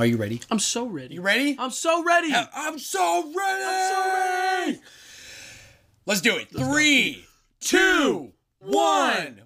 Are you ready? I'm so ready. You ready? I'm so ready. I'm so ready. I'm so ready. Let's do it. Three, two, one.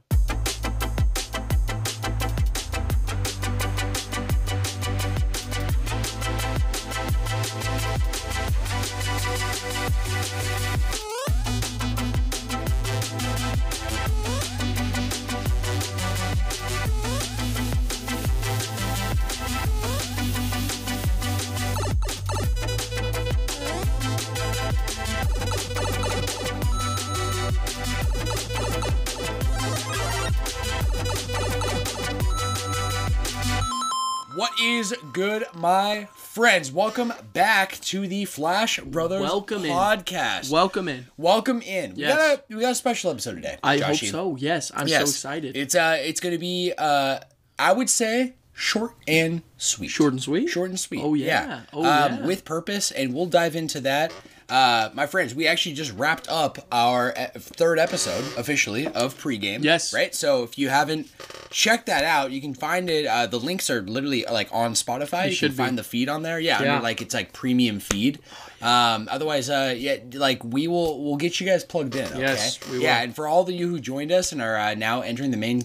What is good, my friends? Welcome back to the Flash Brothers Welcome in. podcast. Welcome in. Welcome in. We got a we got a special episode today. I Joshy. hope so. Yes, I'm Yes. so excited. It's uh it's gonna be uh I would say short and sweet. Short and sweet. Short and sweet. Oh, yeah. Oh, um, yeah. With purpose, and we'll dive into that. Uh, my friends, we actually just wrapped up our uh, third episode officially of pregame. Yes. Right. So if you haven't checked that out, you can find it. Uh, the links are literally like on Spotify. you should can find the feed on there. Yeah. Yeah. Under, like it's like premium feed. Um, otherwise, uh, yeah, like we will we'll get you guys plugged in. Okay? Yes, we Yeah, and for all of you who joined us and are uh, now entering the main.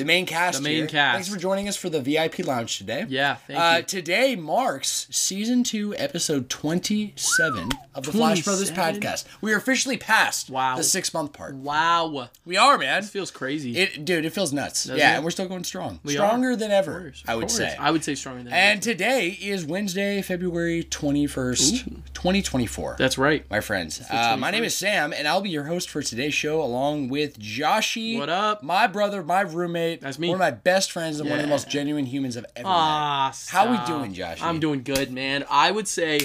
The main cast. The main here, cast. Thanks for joining us for the VIP lounge today. Yeah, thank uh, you. Today marks season two, episode 27 of the Flash Brothers podcast. We are officially past Wow. the six month part. Wow. We are, man. This feels crazy. It, dude, it feels nuts. yeah, it? and we're still going strong. We Stronger are. than Of ever, course, of I would course. say. I would say stronger than ever. and today is Wednesday, February 21st, 2024. That's That's right. my friends. Uh, my name is Sam, and I'll be your host for today's show, along with Joshy. What up? My brother, my roommate. That's me. One of my best friends and one of the most genuine humans I've ever met. Ah, How are we doing, Josh? I'm doing good, man. I would say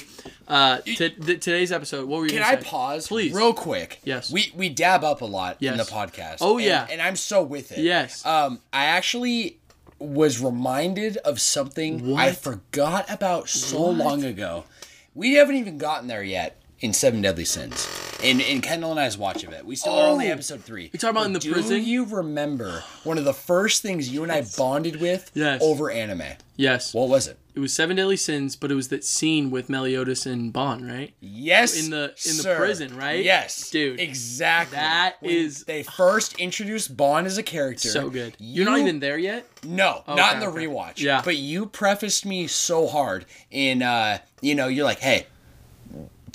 uh, t- th- today's episode. What were you? Can I say? pause, Please. real quick? Yes. We we dab up a lot in the podcast. Oh, yeah. and, I'm so with it. Yes. Um, I actually was reminded of something I forgot about so What? long ago. We haven't even gotten there yet in Seven Deadly Sins. In in Kendall and I's watch of it, we still are only Oh. episode three. You talking about in the do prison? you remember one of the first things you and I bonded with Yes. over anime? Yes. What was it? It was Seven Deadly Sins, but it was that scene with Meliodas and Bond, right? Yes, In the- in the prison, right? Yes, Dude, exactly. that When is- they first introduced Bond as a character. So good. You're not even there yet. No, not Okay, in the okay. rewatch. Yeah. but you prefaced me so hard in, uh, you know, you're like, hey,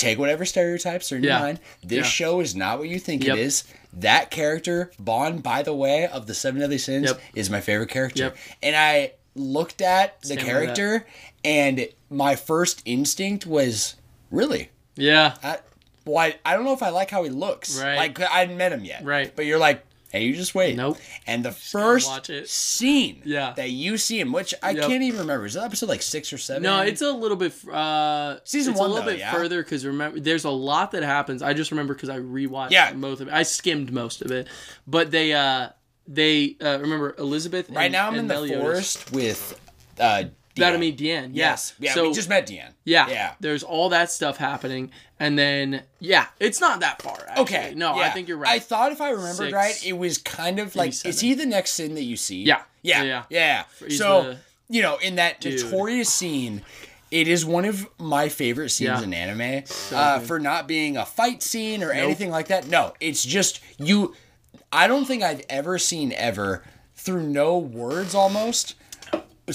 take whatever stereotypes are in Yeah. your mind. This Yeah. show is not what you think Yep. it is. That character, Bond, by the way, of the Seven Deadly Sins, Yep. is my favorite character. Yep. And I looked at the character, and my first instinct was, really? Yeah. I, well, I, I don't know if I like how he looks. Right. Like I hadn't met him yet. Right. But you're like, hey, you just wait. Nope. And the gonna first scene Yeah. that you see him, which I Yep. can't even remember, is that episode like six or seven? No, it's a little bit. Uh, Season it's one, a little though, bit yeah? further because remember, there's a lot that happens. I just remember because I rewatched Yeah. most of it. I skimmed most of it, but they, uh, they uh, remember Elizabeth. And, right now. I'm in and the Meliodas. forest with uh, That I mean, Diane. Yeah. Yes. Yeah. So we just met Diane. yeah, Yeah. There's all that stuff happening, and then yeah, it's not that far. Actually. Okay. No, I think you're right. I thought if I remembered Six, right, it was kind of like, is he the next sin that you see? Yeah. Yeah. Yeah, Yeah. He's So, the- you know, in that Dude. notorious scene, it is one of my favorite scenes Yeah. in anime uh, for not being a fight scene or anything like that. No, it's just you. I don't think I've ever seen ever through no words almost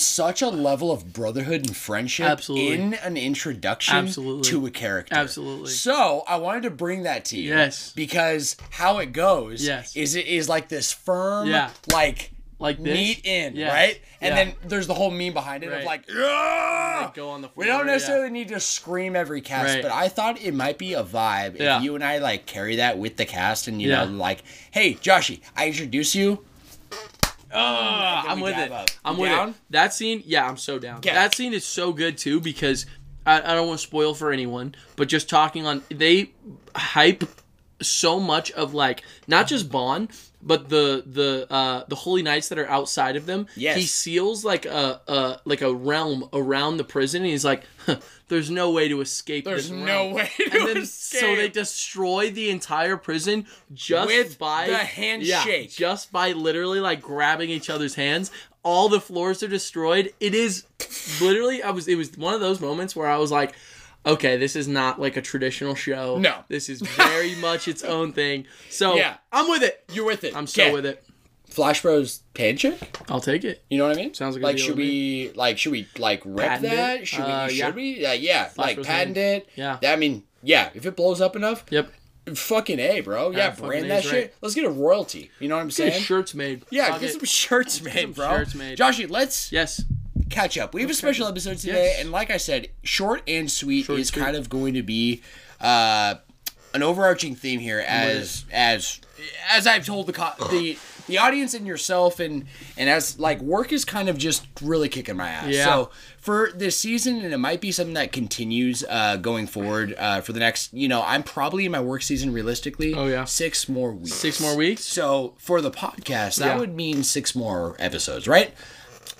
such a level of brotherhood and friendship Absolutely. in an introduction Absolutely. to a character. Absolutely. So I wanted to bring that to you. Yes. Because how it goes Yes. is it is like this firm, Yeah. like Like this? in, Yes. right? And Yeah. then there's the whole meme behind it of Right. like, "Yeah!" go on the we don't floor, yeah. necessarily need to scream every cast, Right. but I thought it might be a vibe Yeah. if you and I like carry that with the cast and you Yeah. know like, hey Joshy, I introduce you. Ah, I'm with it. up. I'm with down? it. That scene, yeah, I'm so down. Yeah. That scene is so good too because I, I don't want to spoil for anyone, but just talking on they hype so much of like not just Bond, but the the uh the holy knights that are outside of them. Yes. He seals like a, a like a realm around the prison and he's like, huh, there's no way to escape There's no realm." way to and then escape. so they destroy the entire prison just With by the Yeah, handshake. just by literally like grabbing each other's hands. all the floors are destroyed. It is literally I was it was one of those moments where I was like, okay, this is not like a traditional show. No. This is very much its own thing. So Yeah. I'm with it. You're with it. I'm so with it. Flash Bros handshake. I'll take it. You know what I mean? Sounds like a like should we like should we like rip Patent that? it? Should Uh, we? yeah. Should we? Uh, yeah, like Bros patent name. it. Yeah. I mean, yeah. If it blows up enough, Yep. fucking a, bro. Yeah, fucking brand A's that right. shit. Let's get a royalty. You know what I'm Get saying? shirts made. Yeah, Fuck get some shirts made, some bro. shirts made. Joshy, let's Yes. catch up. We have a special episode today, Yes. and like I said, short and sweet Short is sweet. kind of going to be uh, an overarching theme here, as as as I've told the co- the the audience and yourself, and and as like work is kind of just really kicking my ass. Yeah. So for this season, and it might be something that continues uh, going forward uh, for the next. You know, I'm probably in my work season realistically. Oh, yeah. six more weeks. Six more weeks. So for the podcast, that Yeah. would mean six more episodes, right?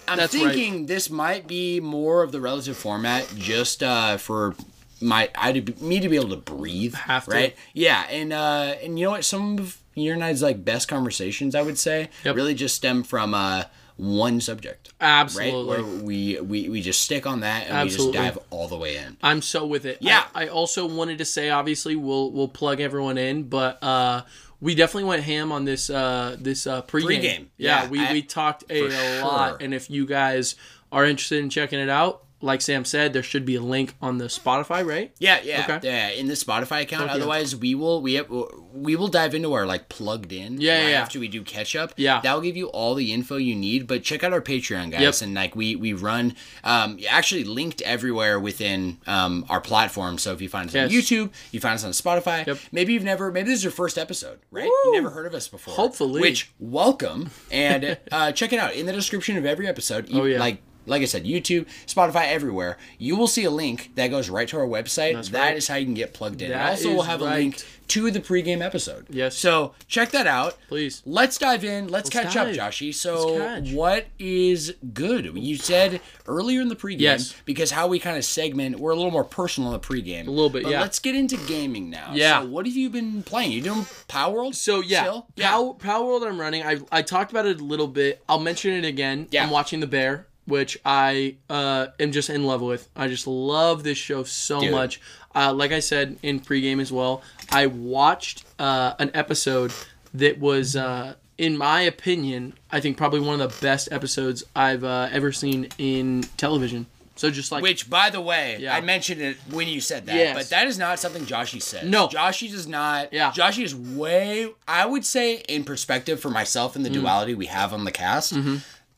I'm That's right. thinking this might be more of the relative format, just uh, for my I to be, me to be able to breathe. Have to. right? Yeah, and uh, and you know what? Some of your and I's like best conversations, I would say, Yep. really just stem from uh, one subject. Absolutely. Right, where we, we we just stick on that and Absolutely. we just dive all the way in. I'm so with it. Yeah. I, I also wanted to say, obviously, we'll we'll plug everyone in, but uh, we definitely went ham on this uh, this uh, pregame. Pregame. Yeah, Yeah, we, I- we talked a, for lot, sure. and if you guys are interested in checking it out, like Sam said, there should be a link on the Spotify, right? Yeah, yeah, Okay. yeah. In the Spotify account. Okay. Otherwise, we will we have, we will dive into our like plugged in. Yeah, right yeah. After we do catch up. Yeah. that will give you all the info you need. But check out our Patreon, guys, Yep. and like we we run um actually linked everywhere within um our platform. So if you find us on YouTube, you find us on Spotify. Yep. Maybe you've never maybe this is your first episode, right? Woo! You've never heard of us before. Hopefully. Which welcome and uh, check it out in the description of every episode. you- Oh, yeah. Like like I said, YouTube, Spotify, everywhere. You will see a link that goes right to our website. That is right. how you can get plugged in. and That also, we'll is have a link to the pregame episode. Yes. So check that out. Please. Let's dive in. Let's, catch dive. up, Joshy. So, what is good? You said earlier in the pregame, Yes. because how we kind of segment, we're a little more personal in the pregame. A little bit, yeah. Let's get into gaming now. Yeah. So, what have you been playing? You doing Palworld? So yeah, Still? Power, Palworld I'm running. I I talked about it a little bit. I'll mention it again. Yeah. I'm watching The Bear, which I uh, am just in love with. I just love this show so Dude. much. Uh, like I said in pregame as well, I watched uh, an episode that was, uh, in my opinion, I think probably one of the best episodes I've uh, ever seen in television. So just like Which, by the way, Yeah. I mentioned it when you said that, Yes. but that is not something Joshy said. No. Joshy does not. Yeah. Joshy is way, I would say, in perspective for myself and the Mm. duality we have on the cast,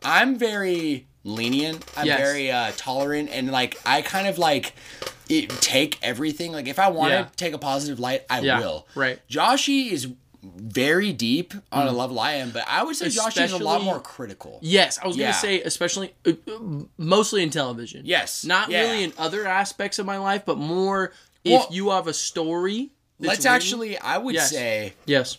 I'm very lenient. I'm Mm-hmm. Yes. very uh, tolerant, and like, I kind of like it, take everything. Like, if I want Yeah. to take a positive light, I Yeah, will. right. Joshy is very deep on a level I am, but I would say Joshy is a lot Mm. More critical. Yes, I was Yeah. gonna say, especially uh, uh, mostly in television. Yes. not really in other aspects of my life, but more Well, if you have a story. Let's written- actually, I would Yes. say, yes,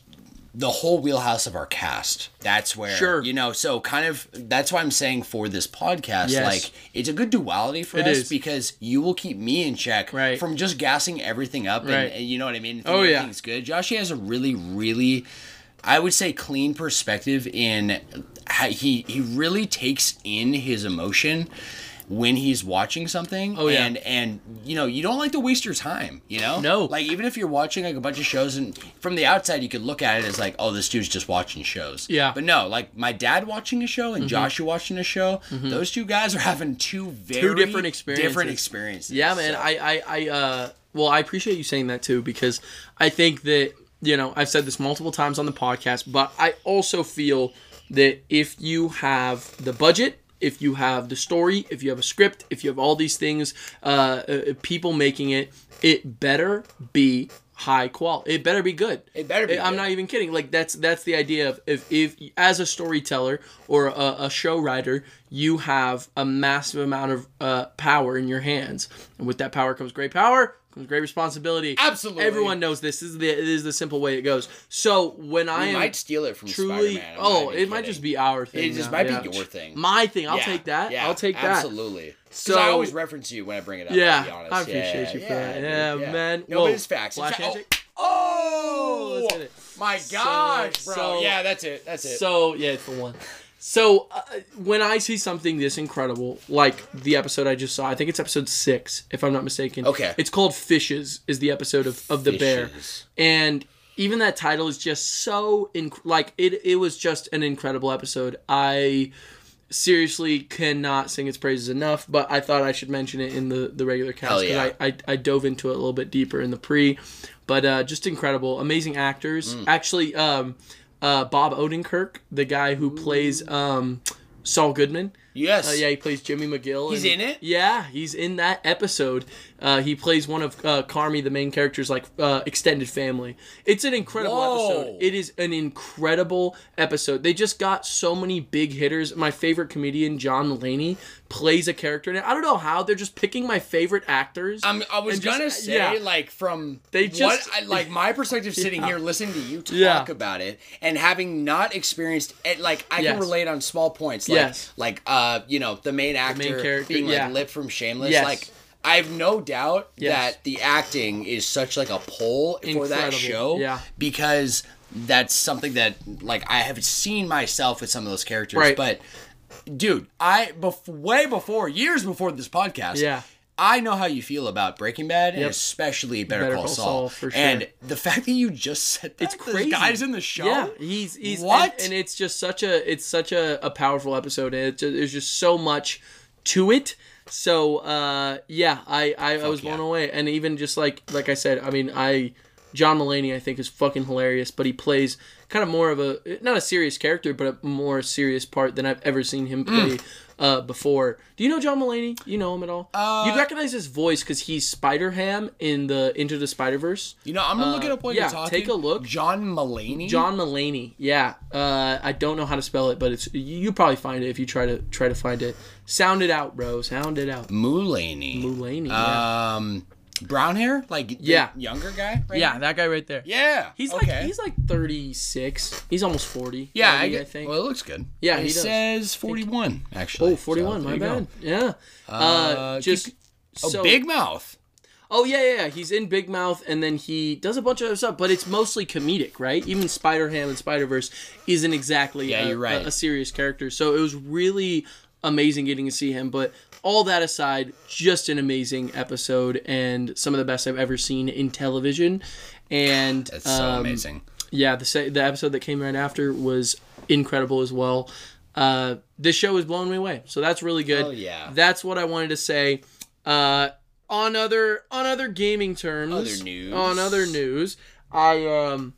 the whole wheelhouse of our cast. That's where Sure. you know, so kind of that's why I'm saying for this podcast, Yes. like it's a good duality for It us is. because you will keep me in check Right. from just gassing everything up and- Right. and, you know what I mean? Oh, yeah. everything's good. Josh has a really, really I would say clean perspective in how he he really takes in his emotion when he's watching something Oh, yeah. and and you know you don't like to waste your time you know No. like even if you're watching like a bunch of shows and from the outside you could look at it as like oh this dude's just watching shows Yeah. but no like my dad watching a show and Joshua watching a show those two guys are having two very different experiences. different experiences yeah, man. So- I, I, I, uh, well, I appreciate you saying that too because I think that you know I've said this multiple times on the podcast, but I also feel that if you have the budget. If you have the story, if you have a script, if you have all these things, uh, uh, people making it, it better be high quality. It better be good. It better be I'm good. not even kidding. Like that's that's the idea of if if as a storyteller or a, a show writer, you have a massive amount of uh, power in your hands, and with that power comes great power, comes great responsibility. Absolutely. everyone knows this. This is the this is the simple way it goes. So when I we am might steal it from truly, Spider-Man. I'm oh, it even might just be our thing. it just now, might yeah. be your thing My thing. I'll Yeah, take that. yeah, I'll take that. absolutely So- so I always reference you when I bring it up Yeah, I'll be honest. I appreciate you for that. dude, Yeah, man. no Whoa. but it's facts It's Flash fa- handshake? Oh, oh, let's hit it. my So- gosh bro so- yeah that's it that's it So yeah, it's the one. So uh, when I see something this incredible, like the episode I just saw, I think it's episode six, if I'm not mistaken. Okay. It's called Fishes. Is the episode of of the bear, and even that title is just so inc- like it. It was just an incredible episode. I seriously cannot sing its praises enough, but I thought I should mention it in the the regular cast because yeah. I, I I dove into it a little bit deeper in the pre, but uh, just incredible, amazing actors. Mm. Actually, um, uh, Bob Odenkirk, the guy who plays um, Saul Goodman. Yes. Uh, yeah, he plays Jimmy McGill. He's in it? Yeah, he's in that episode. Uh, he plays one of uh, Carmy, the main character's like uh, extended family. It's an incredible Whoa. episode. It is an incredible episode. They just got so many big hitters. My favorite comedian, John Mulaney, plays a character in it. I don't know how they're just picking my favorite actors. I'm, I was just- gonna say, yeah. like, from They just- I, like my perspective, sitting Yeah. here listening to you talk Yeah. about it, and having not experienced it, like, I Yes. can relate on small points, like, Yes. like, uh, Uh, you know, the main actor main character, being like yeah. Lip from Shameless, Yes. like. I have no doubt Yes. that the acting is such like a pull for that show Yeah. because that's something that like I have seen myself with some of those characters. Right. But dude, I bef- way before years before this podcast, Yeah. I know how you feel about Breaking Bad and especially Better, Better Call, Call Saul. Saul, for sure. And the fact that you just said that it's this crazy. guy's in the show. Yeah, he's he's What? and, and it's just such a it's such a, a powerful episode. And it, ju- there's just so much to it. So uh, yeah, I I, I was yeah. blown away. And even just like like I said, I mean I John Mulaney I think is fucking hilarious, but he plays kind of more of a not a serious character, but a more serious part than I've ever seen him play. Uh, before, do you know John Mulaney? You know him at all? Uh, You'd recognize his voice because he's Spider Ham in the Into the Spider Verse. You know, I'm gonna look it up while yeah, you're talking. take a look. John Mulaney. John Mulaney. Yeah. Uh, I don't know how to spell it, but it's you you probably find it if you try to try to find it. Sound it out, bro. Sound it out. Mulaney. Mulaney. Yeah, Um, brown hair, like the Yeah. younger guy. Right? yeah that guy right there. Yeah. He's okay. like he's like 36. He's almost 40. yeah, I, get, I think. Well, it looks good. Yeah, he does. says 41 actually. oh, 41. So, my bad. go. Yeah. Uh, Uh, just keep- Oh, so Big Mouth. Oh yeah, yeah, yeah. He's in Big Mouth, and then he does a bunch of other stuff, but it's mostly comedic, right? Even Spider Ham and Spider Verse isn't exactly Yeah, a, you're right. a, a serious character. So it was really amazing getting to see him. But all that aside, just an amazing episode and some of the best I've ever seen in television. And That's so um, amazing. yeah, the the episode that came right after was incredible as well. Uh, this show is blowing me away, so that's really good. Oh, yeah. that's what I wanted to say. Uh, on other on other gaming terms, Other news. on other news, I um,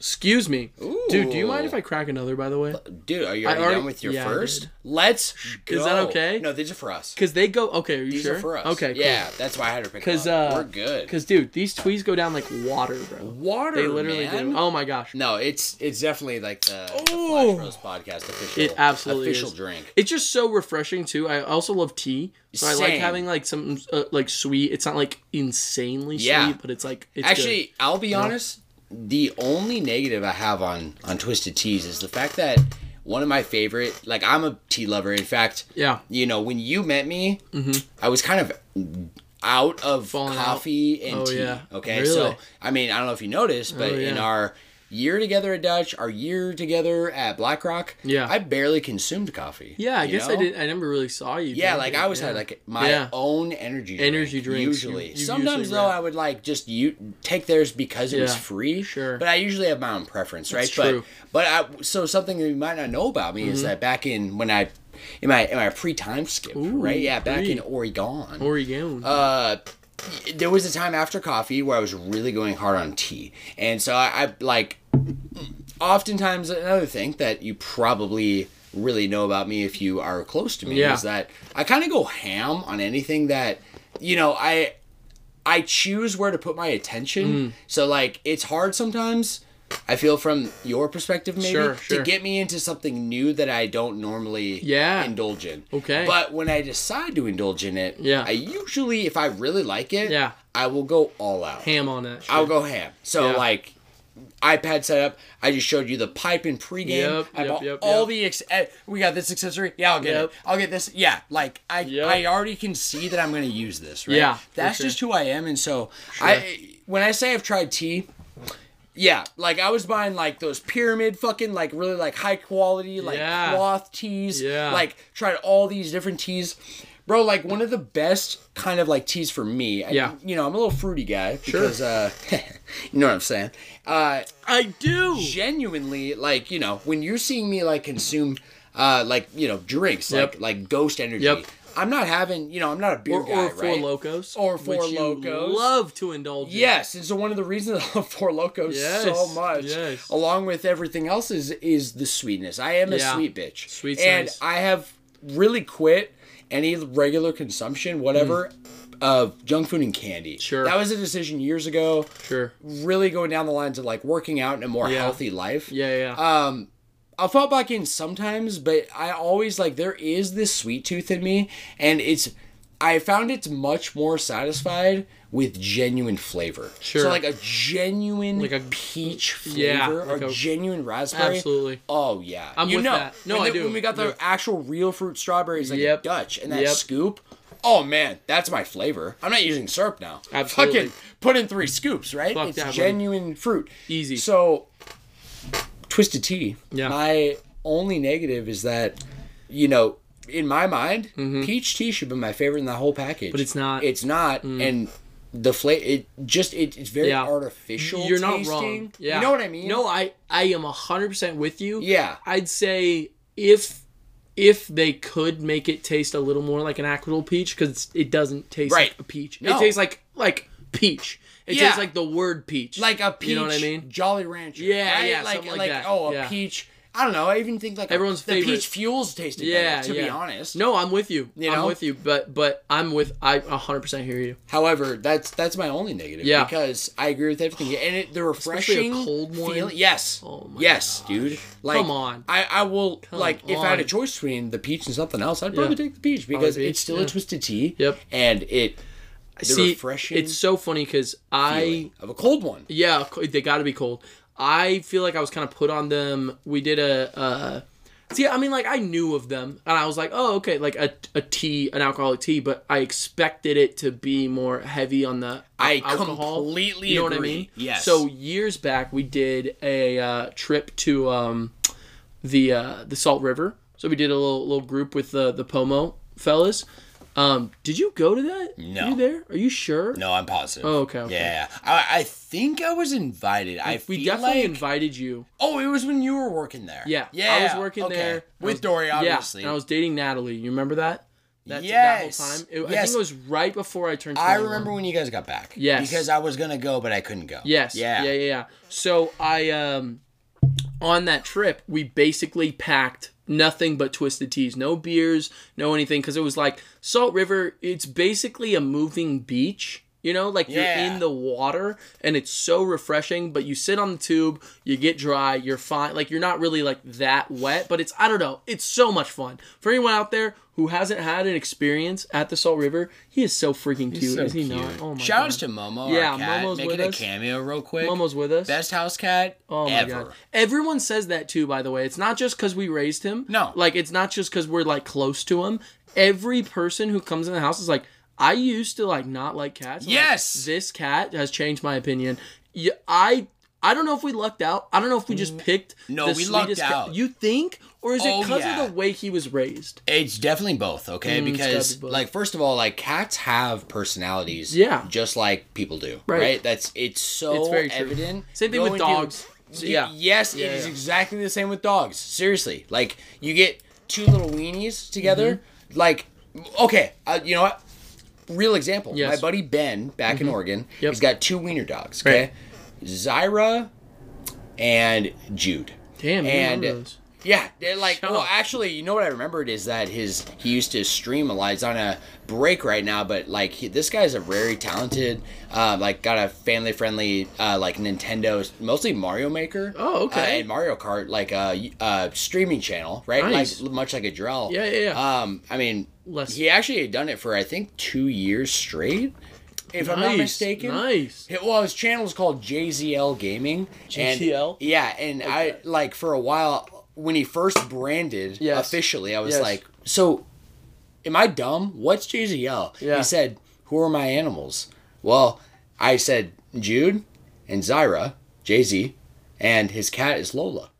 excuse me, dude. Do you mind if I crack another? By the way, Dude, are you already, already- done with your yeah, first? Let's go. Is that okay? No, these are for us. because they go. Okay, are you These sure? are for us. Okay, cool. Yeah, that's why I had to pick 'Cause, them up. uh, We're good. Because dude, these tweets go down like water, bro. Water, They literally man. do. Oh my gosh. No, it's it's definitely like the, the Oh. Flash Bros podcast official. It absolutely official is. drink. It's just so refreshing too. I also love tea, so I like having like some uh, like sweet. It's not like insanely Yeah. sweet, but it's like it's Actually, good. I'll be honest. The only negative I have on on Twisted Teas is the fact that one of my favorite, like I'm a tea lover. In fact, yeah, you know, when you met me, mm-hmm. I was kind of out of Falling out. coffee and Oh, tea. yeah. Okay, Really? so I mean, I don't know if you noticed, oh, but Oh, in our year together at Dutch, our year together at BlackRock, Yeah. I barely consumed coffee. yeah. I guess I know? did. I never really saw you. Yeah, like it, I always yeah. had like my Yeah. own energy drink, Energy drinks, Usually, you- you sometimes usually though. I would like just you take theirs because it was free. sure. but I usually have my own preference, right? That's true. But but I, so something that you might not know about me Mm-hmm. is that back in when I in my in my pre time skip, right? Yeah, back in Oregon. Oregon. Uh, there was a time after coffee where I was really going hard on tea, and so I, I like. Oftentimes, another thing that you probably really know about me if you are close to me Yeah. is that I kind of go ham on anything that you know I I choose where to put my attention. Mm. So like it's hard sometimes. I feel from your perspective maybe Sure, to get me into something new that I don't normally Yeah. indulge in. Okay. But when I decide to indulge in it, Yeah. I usually if I really like it, Yeah. I will go all out. Ham on that. Shit. I'll go ham. So Yeah. like iPad setup. I just showed you the pipe and pregame. Yep, I yep, bought yep, all the ex- eh, we got this accessory. Yeah, I'll get it. I'll get this. Yeah, like I. I already can see that I'm going to use this, right? Yeah, That's sure. just who I am and so I when I say I've tried tea Yeah, like I was buying like those pyramid fucking like really like high quality like Yeah. cloth tees. Yeah. Like tried all these different tees. Bro, like one of the best kind of like teas for me. I- Yeah. you know, I'm a little fruity guy because uh you know what I'm saying. Uh I do. genuinely like, you know, when you're seeing me like consume uh like, you know, drinks Yep. like like ghost energy. Yep. I'm not having, you know, I'm not a beer Or, guy, or Four right? Locos. Or Four Locos. love to indulge in. Yes, and so one of the reasons I love Four Locos Yes, so much, yes. along with everything else, is is the sweetness. I am a sweet bitch, Sweet's and. I have really quit any regular consumption, whatever, of junk food and candy. Mm. Sure. that was a decision years ago. Sure. Really going down the lines of like working out and a more Yeah. healthy life. Yeah, yeah. Um, I'll fall back in sometimes, but I always like there is this sweet tooth in me, and it's I found it's much more satisfied with genuine flavor. Sure. So like a genuine Like a- peach Yeah, flavor like or a- genuine raspberry. Absolutely. Oh yeah, I'm you with know, that. No, when I the- do. When we got the Yeah. actual real fruit strawberries, like Yep. Dutch, and that Yep. scoop. Oh man, that's my flavor. I'm not using syrup now. Absolutely. Fucking put in three scoops, right? Fuck it's that, buddy. genuine fruit. Easy. So, twisted tea. Yeah. My only negative is that, you know, in my mind, peach tea should be my favorite in the whole package. Mm-hmm. But it's not. Mm. It's not, and the flavor. It just it, it's very Yeah. artificial. You're not wrong. Yeah. You know what I mean? No, I I am hundred percent with you. Yeah. I'd say if if they could make it taste a little more like an actual peach, because it doesn't taste Right. like a peach. No. It tastes like like peach. It Yeah. tastes like the word peach. Like a peach. You know what I mean? Jolly Rancher. Yeah, right? yeah, Like like like that. oh a Yeah. peach. I don't know. I even think like a- Everyone's the favorite. peach fuels tasted yeah, better. To yeah. be honest. No, I'm with you. You know? I'm with you. But but I'm with I hundred percent hear you. However, that's that's my only negative. Yeah. Because I agree with everything, and it, the a refreshing cold one. feeling- Yes. Oh my yes, dude. Like, Come on. I I will like if I had a choice between the peach and something else, I'd probably Yeah. take the peach because it's still a twisted tea. Yep. And it the See, refreshing it's so funny because I of a cold one. Yeah, they got to be cold. I feel like I was kind of put on them. We did a. Uh, see, I mean, like I knew of them, and I was like, oh, okay, like a, a tea, an alcoholic tea, but I expected it to be more heavy on the I alcohol. completely You know what I agree. mean? Yes. So years back, we did a uh, trip to um, the uh, the Salt River. So we did a little little group with the the Pomo fellas. Um, did you go to that? No. Were you there? Are you sure? No, I'm positive. Oh, okay, okay. Yeah, I, I think I was invited. I We definitely like, invited you. Oh, it was when you were working there. Yeah, yeah. I was working okay. there with was- Dory, obviously. Yeah, and I was dating Natalie. You remember that? That, Yes. That whole time. It, I think it was right before I turned. I remember when you guys got back. Yes. Because I was gonna go, but I couldn't go. Yes. Yeah. Yeah. Yeah. Yeah. So I um, on that trip, we basically packed nothing but twisted teas, no beers, no anything, because it was like Salt River. It's basically a moving beach. You know, like you're in the water and it's so refreshing, but you sit on the tube, you get dry, you're fine. Like you're not really like that wet, but it's I don't know, it's so much fun. For anyone out there who hasn't had an experience at the Salt River, he is so freaking cute, So is he cute. not? Oh my Shout outs god. to Momo. Yeah, our cat, Momo's making with a us. cameo real quick. Momo's with us. Best house cat Oh my ever. god. Everyone says that too, by the way. It's not just because we raised him. No. Like, it's not just because we're, like, close to him. Every person who comes in the house is like, I used to, like, not like cats. Like, Yes. this cat has changed my opinion. Yeah, I. I don't know if we lucked out. I don't know if we just picked Mm. No, the we lucked cat. out. You think, or is it Oh, because yeah. of the way he was raised? It's definitely both, okay? Mm, because be both. like first of all, like cats have personalities, Yeah. just like people do, Right. right? That's it's so It's very true. evident. Same thing with dogs. Y- Yeah. Yes, Yeah, it is yeah. exactly the same with dogs. Seriously, like you get two little weenies together, Mm-hmm. like okay, uh, you know what? Real example. Yes. Mm-hmm. My buddy Ben back in Oregon, Yep. he's got two wiener dogs. Okay, Zyra and Jude. Damn, And-. Yeah, they're like Shut well, up. actually, you know what I remembered is that his he used to stream a lot. He's on a break right now, but like he, this guy's a very talented, uh, like got a family friendly, uh, like Nintendo, mostly Mario Maker. Oh, okay. Uh, and Mario Kart, like a uh, uh, streaming channel, right? Nice. Like much like a Drell. Yeah, yeah, yeah. Um, I mean, Less- he actually had done it for I think two years straight, if I'm not Nice, mistaken. Nice. Yeah, Well, his channel is called JZL Gaming. and- JZL? yeah, and I like for a while when he first branded Yes. officially, I was Yes. like, "So, am I dumb? What's JZL?" Yeah. He said, "Who are my animals?" Well, I said Jude and Zyra, Jay Z, and his cat is Lola.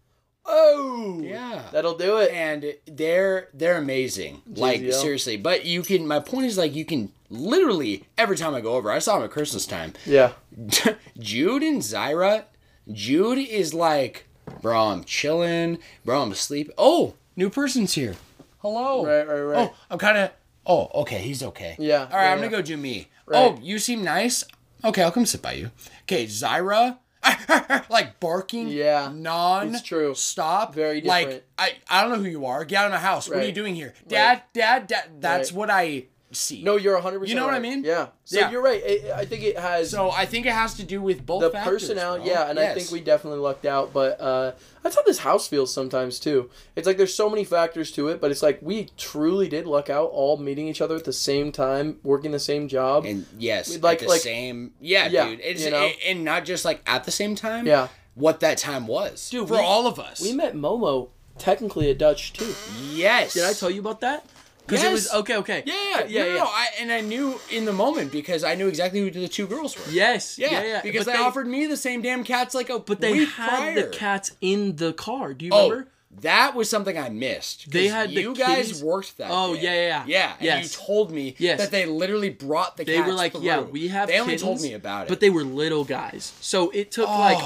Oh, Yeah. that'll do it. and they're they're amazing. Like seriously, but you can. My point is like you can literally every time I go over. I saw him at Christmas time. Yeah, Jude and Zyra. Jude is like, bro, I'm chilling. Bro, I'm asleep. Oh, new person's here. Hello. Right, right, right. Oh, I'm kind of. Oh, okay. He's okay. Yeah, All right, yeah, I'm yeah. gonna go do me. Right. Oh, you seem nice. Okay, I'll come sit by you. Okay, Zyra. like barking. Yeah, Non. it's true. Stop. Very different. Like. I, I don't know who you are. Get out of my house. What are you doing here, Dad? Dad? Dad? That's Right. what I see. no, you're 100. percent You know what I mean? Yeah. So Yeah. you're right. I I think it has So I think it has to do with both the factors, personality. bro. Yeah, and I think we definitely lucked out. But uh, that's how this house feels sometimes too. It's like there's so many factors to it, but it's like we truly did luck out, all meeting each other at the same time, working the same job. And yes, Like- like the like- same. Yeah, Yeah, dude. It's you know? and not just like at the same time. Yeah. What that time was, Dude, for we- all of us. we met Momo technically at Dutch too. yes. Did I tell you about that? Because it was Yes. okay. Okay. Yeah, yeah, yeah, yeah. no, I, and I knew in the moment because I knew exactly who the two girls were. Yes. Yeah, Yeah. yeah. because But they, offered me the same damn cats like a But they had prior. the cats in the car. Do you Oh, remember? that was something I missed. They had the you guys kitties- worked that. Oh, day. yeah, yeah, yeah. yeah. And Yes. you told me Yes. that they literally brought the cats. They were like, through. yeah, we have. They only kittens, told me about it. But they were little guys, so it took oh. like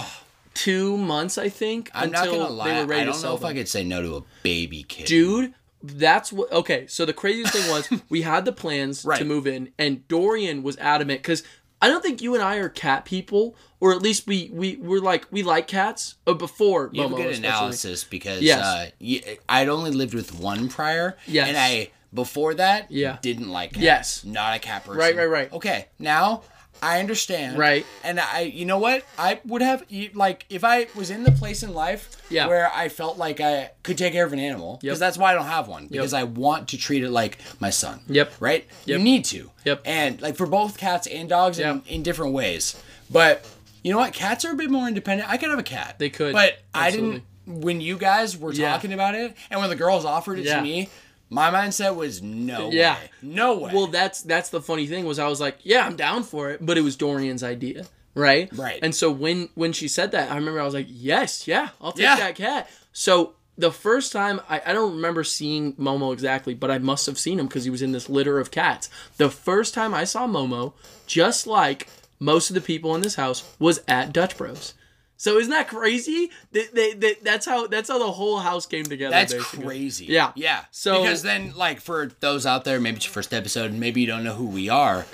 two months, I think, I'm not until gonna lie. they were ready I don't know if them. I could say no to a baby kid. Dude, that's what. Okay, so the craziest thing was we had the plans to move in, and Dorian was adamant because I don't think you and I are cat people, or at least we we we're like we like cats. Uh, before You have a good especially. analysis because Yes. uh, y- I'd only lived with one prior. Yes. And I before that Yeah. didn't like cats. Yes. Not a cat person. Right, right, right. Okay. Now I understand. Right. And I you know what? I would have like if I was in the place in life Yeah. where I felt like I could take care of an animal because Yep. that's why I don't have one because I want to treat it like my son. Yep. Right? Yep. You need to. Yep. And like for both cats and dogs in, Yep. in different ways. But you know what? Cats are a bit more independent. I could have a cat. They could. But I didn't when you guys were Yeah. talking about it and when the girls offered it Yeah. to me, my mindset was no Yeah. way. No way. Well, that's that's the funny thing was I was like, yeah, I'm down for it, but it was Dorian's idea, right? Right. And so when when she said that, I remember I was like, yes, yeah, I'll take Yeah. that cat. So the first time I, I don't remember seeing Momo exactly, but I must have seen him because he was in this litter of cats. The first time I saw Momo, just like most of the people in this house, was at Dutch Bros. So isn't that crazy? They, they, they, that's how that's how the whole house came together. That's basically. crazy. Yeah. Yeah. So- because then like for those out there, maybe it's your first episode and maybe you don't know who we are.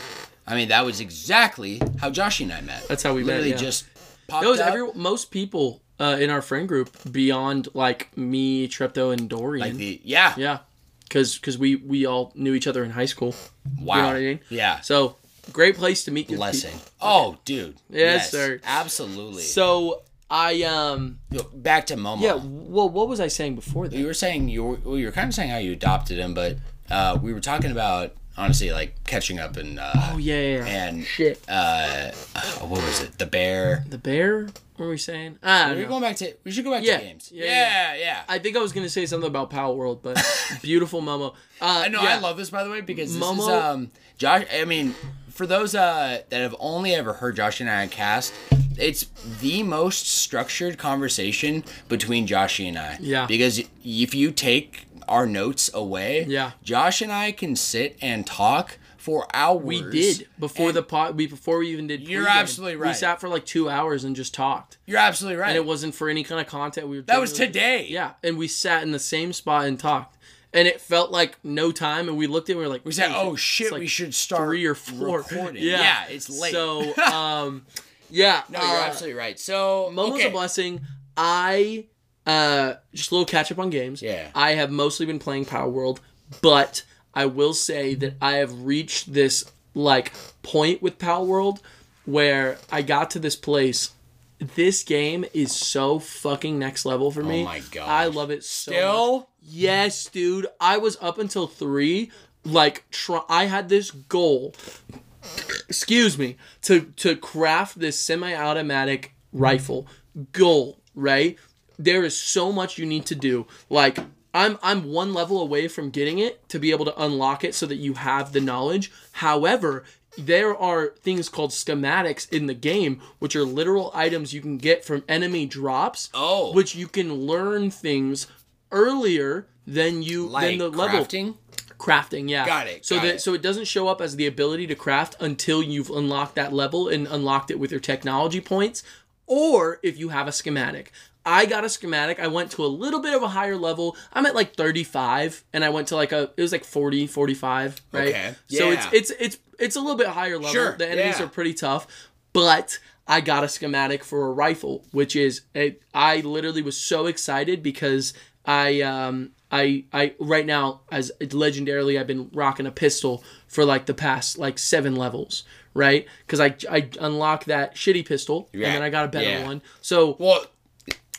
I mean, that was exactly how Josh and I met. That's how we met, Literally yeah. just popped That was up. every most people uh, in our friend group beyond like me, Trepto, and Dorian. like the yeah. yeah, because we we all knew each other in high school. Wow. You know what I mean? Yeah. So great place to meet good Blessing. people. Oh, dude. Yes, sir. Absolutely. So I um Back to Momo. yeah. Well, what was I saying before that? you were saying you were well, you were kind of saying how you adopted him, but uh, we were talking about honestly like catching up and uh, Oh yeah, yeah, yeah. and Shit. uh, what was it? The bear. The bear? What were we saying? Don't We're going back to. We should go back Yeah. to games. Yeah, Yeah, yeah. I think I was gonna say something about Palworld, but beautiful Momo. Uh, I know. yeah. I love this by the way because this is Momo- um Josh. I mean, for those uh that have only ever heard Josh and I cast, it's the most structured conversation between Joshy and I. Yeah. Because if you take our notes away, Yeah. Josh and I can sit and talk for hours. We did before the pot. We before we even did. You're absolutely We sat for like two hours and just talked, You're absolutely right. and it wasn't for any kind of content. We were that was today. Yeah, and we sat in the same spot and talked, and it felt like no time. And we looked at, it and we were like, We said, "Oh shit, like we should start three or four. recording." Yeah, Yeah, it's late. So, um, yeah, no, you're uh, absolutely right. So Momo's okay. a blessing. I uh just a little catch up on games. Yeah. I have mostly been playing Palworld, but I will say that I have reached this like point with Palworld where I got to this place. This game is so fucking next level for me. Oh my god. I love it so much. Yes, dude. I was up until three. Like, try- I had this goal. Excuse me to to craft this semi-automatic rifle goal. Right? There is so much you need to do. Like, I'm I'm one level away from getting it to be able to unlock it so that you have the knowledge. However, there are things called schematics in the game, which are literal items you can get from enemy drops. Oh. which you can learn things earlier than you like than the level crafting. crafting. Yeah, Got it, So got that it. so it doesn't show up as the ability to craft until you've unlocked that level and unlocked it with your technology points, or if you have a schematic. I got a schematic. I went to a little bit of a higher level. I'm at like 35 and I went to like a it was like 40, 45, right? Okay. So it's it's it's it's a little bit higher level. Sure, The enemies yeah. are pretty tough, but I got a schematic for a rifle, which is a, I literally was so excited because I um I I right now as legendarily I've been rocking a pistol for like the past like seven levels, right? Because I I unlocked that shitty pistol and then I got a better yeah. one. So Well,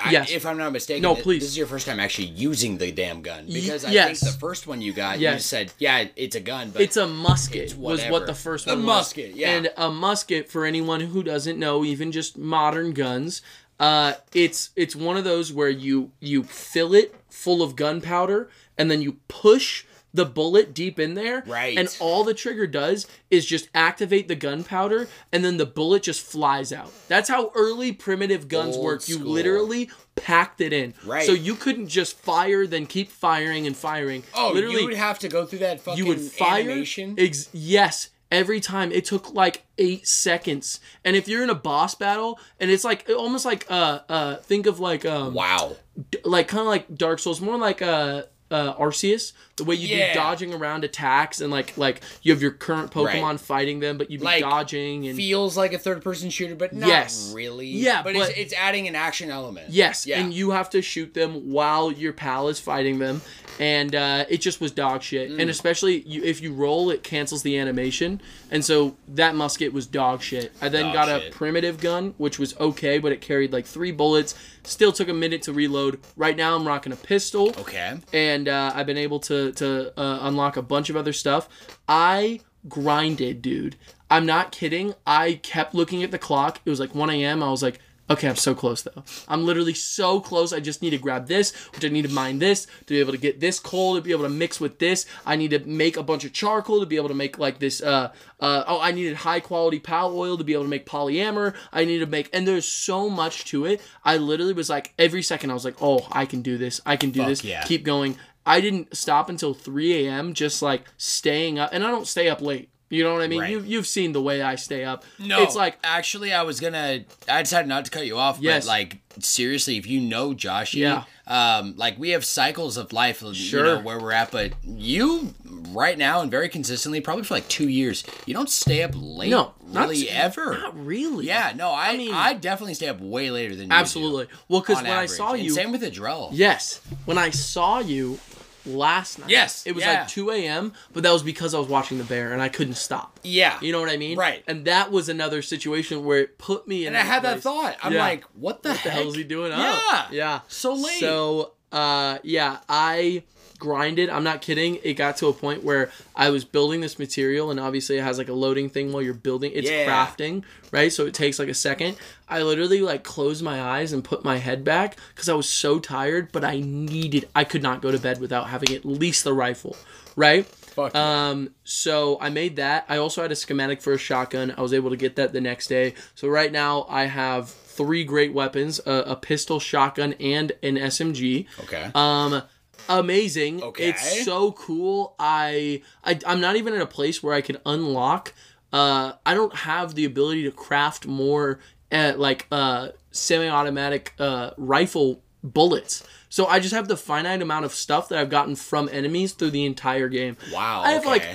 I, Yes. if I'm not mistaken, No, please. This is your first time actually using the damn gun because I yes. think the first one you got, you said, yeah, it's a gun, but It's a musket. It's was what the first A one was. A musket, yeah. And a musket for anyone who doesn't know, even just modern guns, uh, it's it's one of those where you you fill it full of gunpowder and then you push the bullet deep in there. Right. And all the trigger does is just activate the gunpowder and then the bullet just flies out. That's how early primitive guns Old work. You school. literally packed it in. Right. So you couldn't just fire then keep firing and firing. oh, literally you would have to go through that fucking you would fire animation. Ex- yes every time it took like eight seconds and if you're in a boss battle and it's like almost like uh uh think of like um wow. d- like kind of like dark souls more like uh uh arceus the way you Yeah. do dodging around attacks and like like you have your current pokemon Right. fighting them but you be Like, dodging and Feels like a third person shooter, but not Yes. really. Yeah, but, but- it's, it's adding an action element. Yes, Yeah. and you have to shoot them while your pal is fighting them, and uh, it just was dog shit. Mm. And especially you, if you roll, it cancels the animation, and so that musket was dog shit. I then Dog got a primitive gun, which was okay, but it carried like three bullets. Still took a minute to reload. Right now, I'm rocking a pistol Okay. and uh, I've been able to to uh, unlock a bunch of other stuff. I grinded, dude. I'm not kidding. I kept looking at the clock. It was like 1 a.m. I was like, okay, I'm so close though. I'm literally so close. I just need to grab this, which I need to mine this to be able to get this coal to be able to mix with this. I need to make a bunch of charcoal to be able to make like this. Uh, uh, oh, I needed high quality pal oil to be able to make polymer. I need to make, and there's so much to it. I literally was like, every second I was like, oh, I can do this. I can do Fuck this. yeah. Keep going. I didn't stop until 3 a.m. just like staying up, and I don't stay up late. You know what I mean? Right. You, you've seen the way I stay up. No, It's like, actually, I was gonna. I decided not to cut you off, Yes. but like seriously, if you know Joshy, Yeah. um, like we have cycles of life, you Sure. know, where we're at, but you right now and very consistently, probably for like two years, you don't stay up late. No, not really ever. not really. Yeah, no, I, I mean- definitely stay up way later than you Absolutely. Well, because when I average. saw And you, same with Adrell. yes, when I saw you last night, Yes, it was yeah. like 2 a.m., but that was because I was watching the bear and I couldn't stop. yeah, You know what I mean? Right. And that was another situation where it put me in. And I had that thought. I'm Yeah. like, what the What the hell is he doing Yeah, up? Yeah. So late. So, uh, yeah, I grinded. I'm not kidding. It got to a point where I was building this material, and obviously it has like a loading thing while you're building. It's Yeah. crafting, right? So it takes like a second. I literally like closed my eyes and put my head back because I was so tired, but I needed. I could not go to bed without having at least the rifle, right? Fuck yeah. Um, so I made that. I also had a schematic for a shotgun. I was able to get that the next day. So right now I have three great weapons: a, a pistol, shotgun, and an SMG. okay. Um, amazing. Okay. It's so cool. I, I I'm not even at a place where I can unlock. Uh, I don't have the ability to craft more uh, like uh semi-automatic uh rifle bullets. So I just have the finite amount of stuff that I've gotten from enemies through the entire game. wow. I have like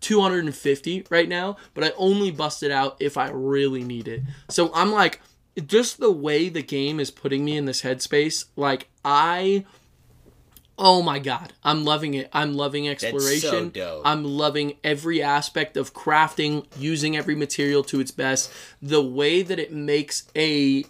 250 right now, but I only bust it out if I really need it. So I'm like, just the way the game is putting me in this headspace, like I. Oh my god, I'm loving it. I'm loving exploration. dope. I'm loving every aspect of crafting, using every material to its best. The way that it makes a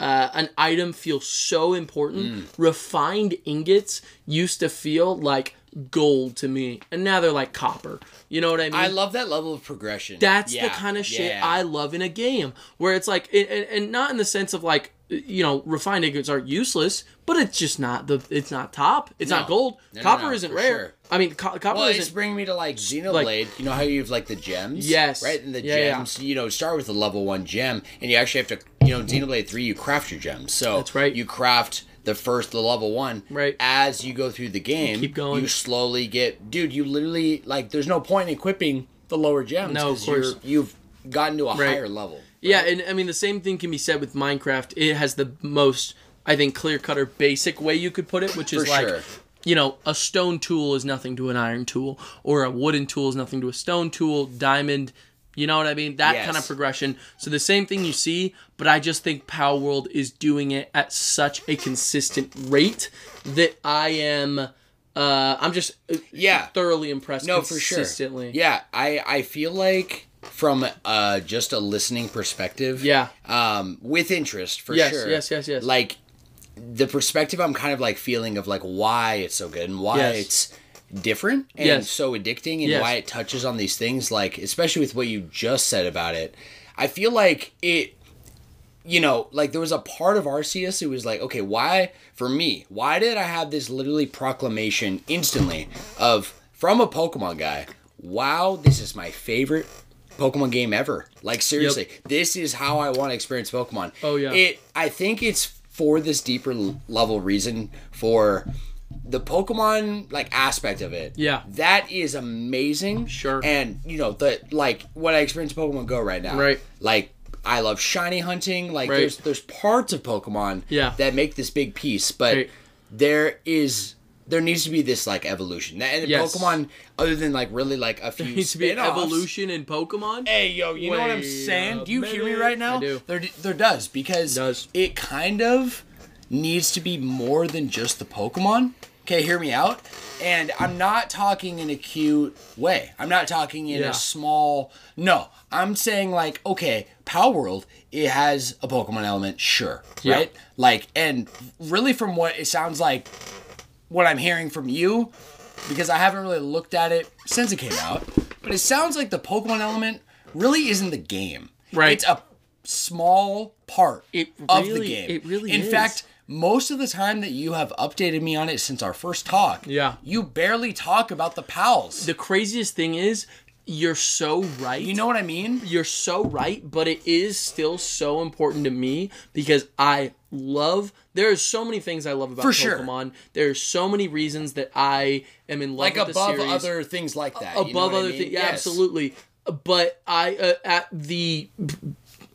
uh, an item feel so important. Mm. Refined ingots used to feel like gold to me, and now they're like copper. You know what I mean? I love that level of progression. That's the kind of shit yeah. I love in a game, where it's like, and- and not in the sense of like you know, refined ingots aren't useless, but it's just not the. It's not top. It's not gold. No, no, copper no, isn't rare. sure. I mean, co- copper Well, it's bringing me to like Xenoblade. you know how you have like the gems? Yes. Right? And the Yeah, yeah. gems, you know, start with a level one gem, and you actually have to, you know, Xenoblade 3, you craft your gems. So That's right. you craft the first, the level one. Right. As you go through the game, keep going. you slowly get, dude, you literally, like, there's no point in equipping the lower gems. No, of course. You're, you've gotten to a Right. higher level. Yeah, and I mean the same thing can be said with Minecraft. It has the most, I think, clear cutter, basic way you could put it, which is For like, sure. you know, a stone tool is nothing to an iron tool, or a wooden tool is nothing to a stone tool. Diamond, you know what I mean? That Yes. kind of progression. So the same thing you see, but I just think Palworld is doing it at such a consistent rate that I am. Uh, I'm just uh, Yeah. thoroughly impressed No, for sure. consistently. Yeah, I I feel like from uh just a listening perspective. Yeah. Um, with interest for Yes, sure. yes, yes, yes. Like the perspective I'm kind of like feeling of like why it's so good and why Yes. it's different and Yes. so addicting and Yes. why it touches on these things like especially with what you just said about it. I feel like it you know, like there was a part of Arceus who was like, okay, why for me? Why did I have this literally proclamation instantly of from a Pokemon guy? Wow, this is my favorite Pokemon game ever. Like seriously, this is how I want to experience Pokemon. Oh, yeah. It. I think it's for this deeper level reason for the Pokemon like aspect of it. Yeah. that is amazing. Sure. and you know the like what I experience Pokemon Go right now. Right. like. I love shiny hunting. Like Right. there's there's parts of Pokemon Yeah. that make this big piece, but Right. there is there needs to be this like evolution. And Yes. Pokemon, other than like really like a few Needs to be evolution in Pokemon. Hey yo, you know what I'm saying? Do you hear me right now? I do. There there does because Does. it kind of needs to be more than just the Pokemon. Okay, hear me out. And I'm not talking in a cute way. I'm not talking in Yeah. a small. No, I'm saying like, okay, Palworld, it has a Pokemon element, sure, Yeah. right? Like, and really, from what it sounds like, what I'm hearing from you, because I haven't really looked at it since it came out, but it sounds like the Pokemon element really isn't the game. Right. It's a small part It of the game. it really In is. fact, most of the time that you have updated me on it since our first talk, Yeah. you barely talk about the pals. The craziest thing is, you're so right. you know what I mean? you're so right, but it is still so important to me because I love. There's so many things I love about For sure. Pokemon. There's so many reasons that I am in love Like with the above series. other things like that. you know above I other mean? things. Yeah, Yes. absolutely. But I uh, at the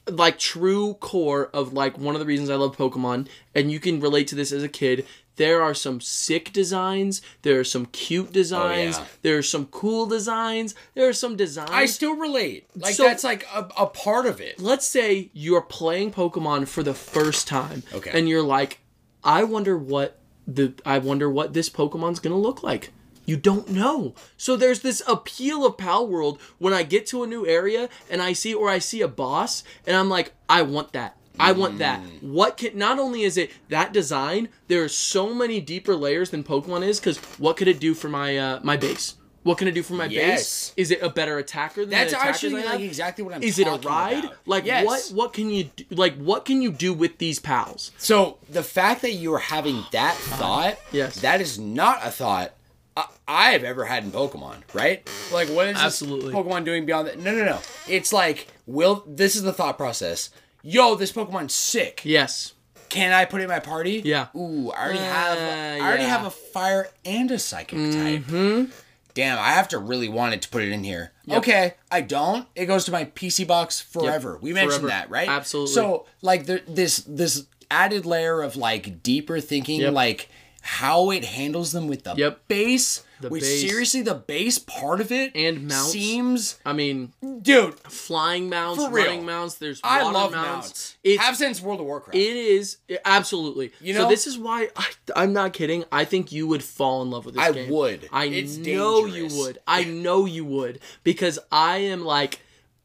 like true core of like one of the reasons I love Pokemon, and you can relate to this as a kid. There are some sick designs. There are some cute oh, designs. Oh, yeah. There are some cool designs. There are some designs. I still relate. Like So- that's like a, a part of it. let's say you're playing Pokemon for the first time, Okay. and you're like, I wonder what the I wonder what this Pokemon's gonna look like. You don't know. So there's this appeal of Pal World when I get to a new area and I see or I see a boss and I'm like, I want that. I want that. Mm. What can not only is it that design, there are so many deeper layers than Pokemon is because what could it do for my uh, my base? What can it do for my Yes. base? Is it a better attacker than That's the attackers actually I like exactly what I'm is it a talking ride about. like Yes. what what can you do, like what can you do with these pals So the fact that you are having that thought, Yes. that is not a thought I, I have ever had in Pokemon, right? Like, what is Absolutely. this Pokemon doing beyond that? No, no, no. It's like, will this is the thought process? Yo, this Pokemon's sick. yes Can I put it in my party? Yeah. Ooh, I already have. I already yeah. have a fire and a psychic type. Mm-hmm. Damn, I have to really want it to put it in here. Okay, I don't. It goes to my PC box forever. We mentioned Forever. that, right? Absolutely. So, like, there, this this added layer of like deeper thinking, Yep. like how it handles them with the Yep. base. The base. seriously, the base part of it And mounts. seems, i mean dude. flying mounts running mounts there's I water love mounts, mounts. it's have since World of Warcraft. it is absolutely You so know? this is why I, i'm not kidding i think you would fall in love with this I game would. i It's know dangerous. you would i know you would because i am like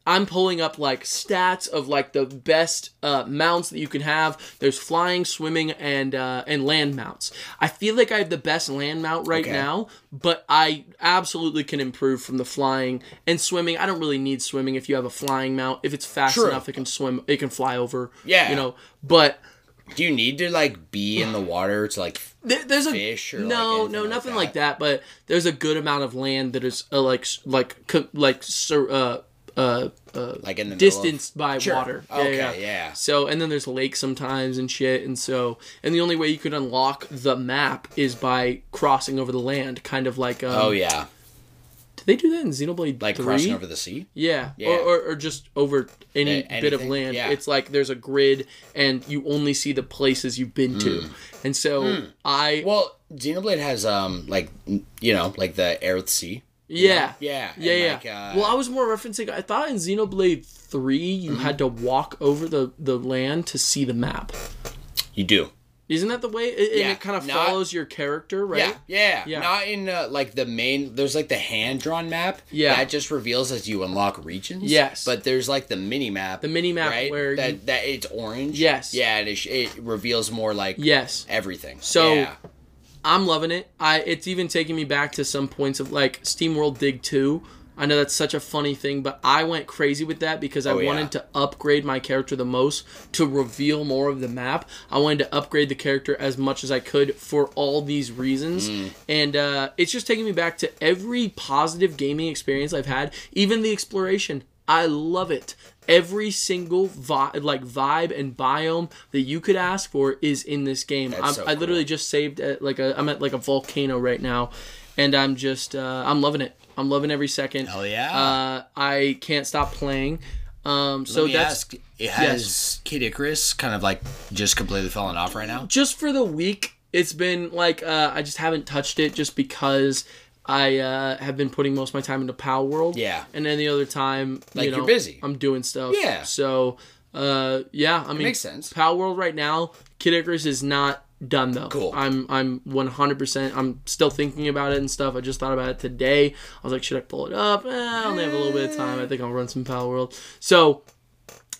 I'm pulling up like stats of like the best uh, mounts that you can have. There's flying, swimming, and uh, and land mounts. I feel like I have the best land mount right Okay. now, but I absolutely can improve from the flying and swimming. I don't really need swimming if you have a flying mount. If it's fast True. enough, it can swim. It can fly over. Yeah. you know. But Do you need to like be in the water to like? There, there's a Fish or, like, no, anything no, like nothing that? like that. But there's a good amount of land that is uh, like like like uh uh uh Like in the middle of- distanced by Sure. water. Okay, yeah. So and then there's lakes sometimes and shit, and so and the only way you could unlock the map is by crossing over the land, kind of like um, Oh yeah, Did they do that in Xenoblade like 3? crossing over the sea. Yeah, Yeah. Or, or, or just over any A- bit of land. yeah. It's like there's a grid, and you only see the places you've been to. And so I, Hmm. Well, Xenoblade has um like you know like the Earth sea. Yeah, Yeah, yeah, yeah. like, uh, well, I was more referencing. I thought in Xenoblade Three you Mm-hmm. had to walk over the the land to see the map. You do. Isn't that the way? It, and Yeah, it kind of not- follows your character, right? Yeah, yeah, Yeah. Not in uh, like the main. There's like the hand drawn map. Yeah. That just reveals as you unlock regions. Yes. But there's like the mini map. The mini-map right? where that you- that it's orange. Yes. Yeah, and it, it reveals more like Yes. everything. So- yeah. I'm loving it. I it's even taking me back to some points of like Steam World Dig 2. I know that's such a funny thing, but I went crazy with that because I Oh, yeah. wanted to upgrade my character the most to reveal more of the map. I wanted to upgrade the character as much as I could for all these reasons. Mm. And uh, it's just taking me back to every positive gaming experience I've had, even the exploration. I love it. Every single vi- like vibe and biome that you could ask for is in this game. I'm, so I literally just saved at like a I'm at like a volcano right now, and I'm just uh, I'm loving it. I'm loving every second. Hell yeah. Uh, I can't stop playing. Um, so Let that's ask, it has Kid Icarus kind of like just completely fallen off right now. just for the week. It's been like uh, I just haven't touched it just because I uh, have been putting most of my time into Palworld. Yeah. and then the other time, Like, you you're know, busy. I'm doing stuff. Yeah. So, uh, yeah, I mean, makes sense. Palworld right now, Kid Icarus is not done though. Cool. I'm I'm 100%. I'm still thinking about it and stuff. I just thought about it today. I was like, should I pull it up? Eh, I only have a little bit of time. I think I'll run some Palworld. So,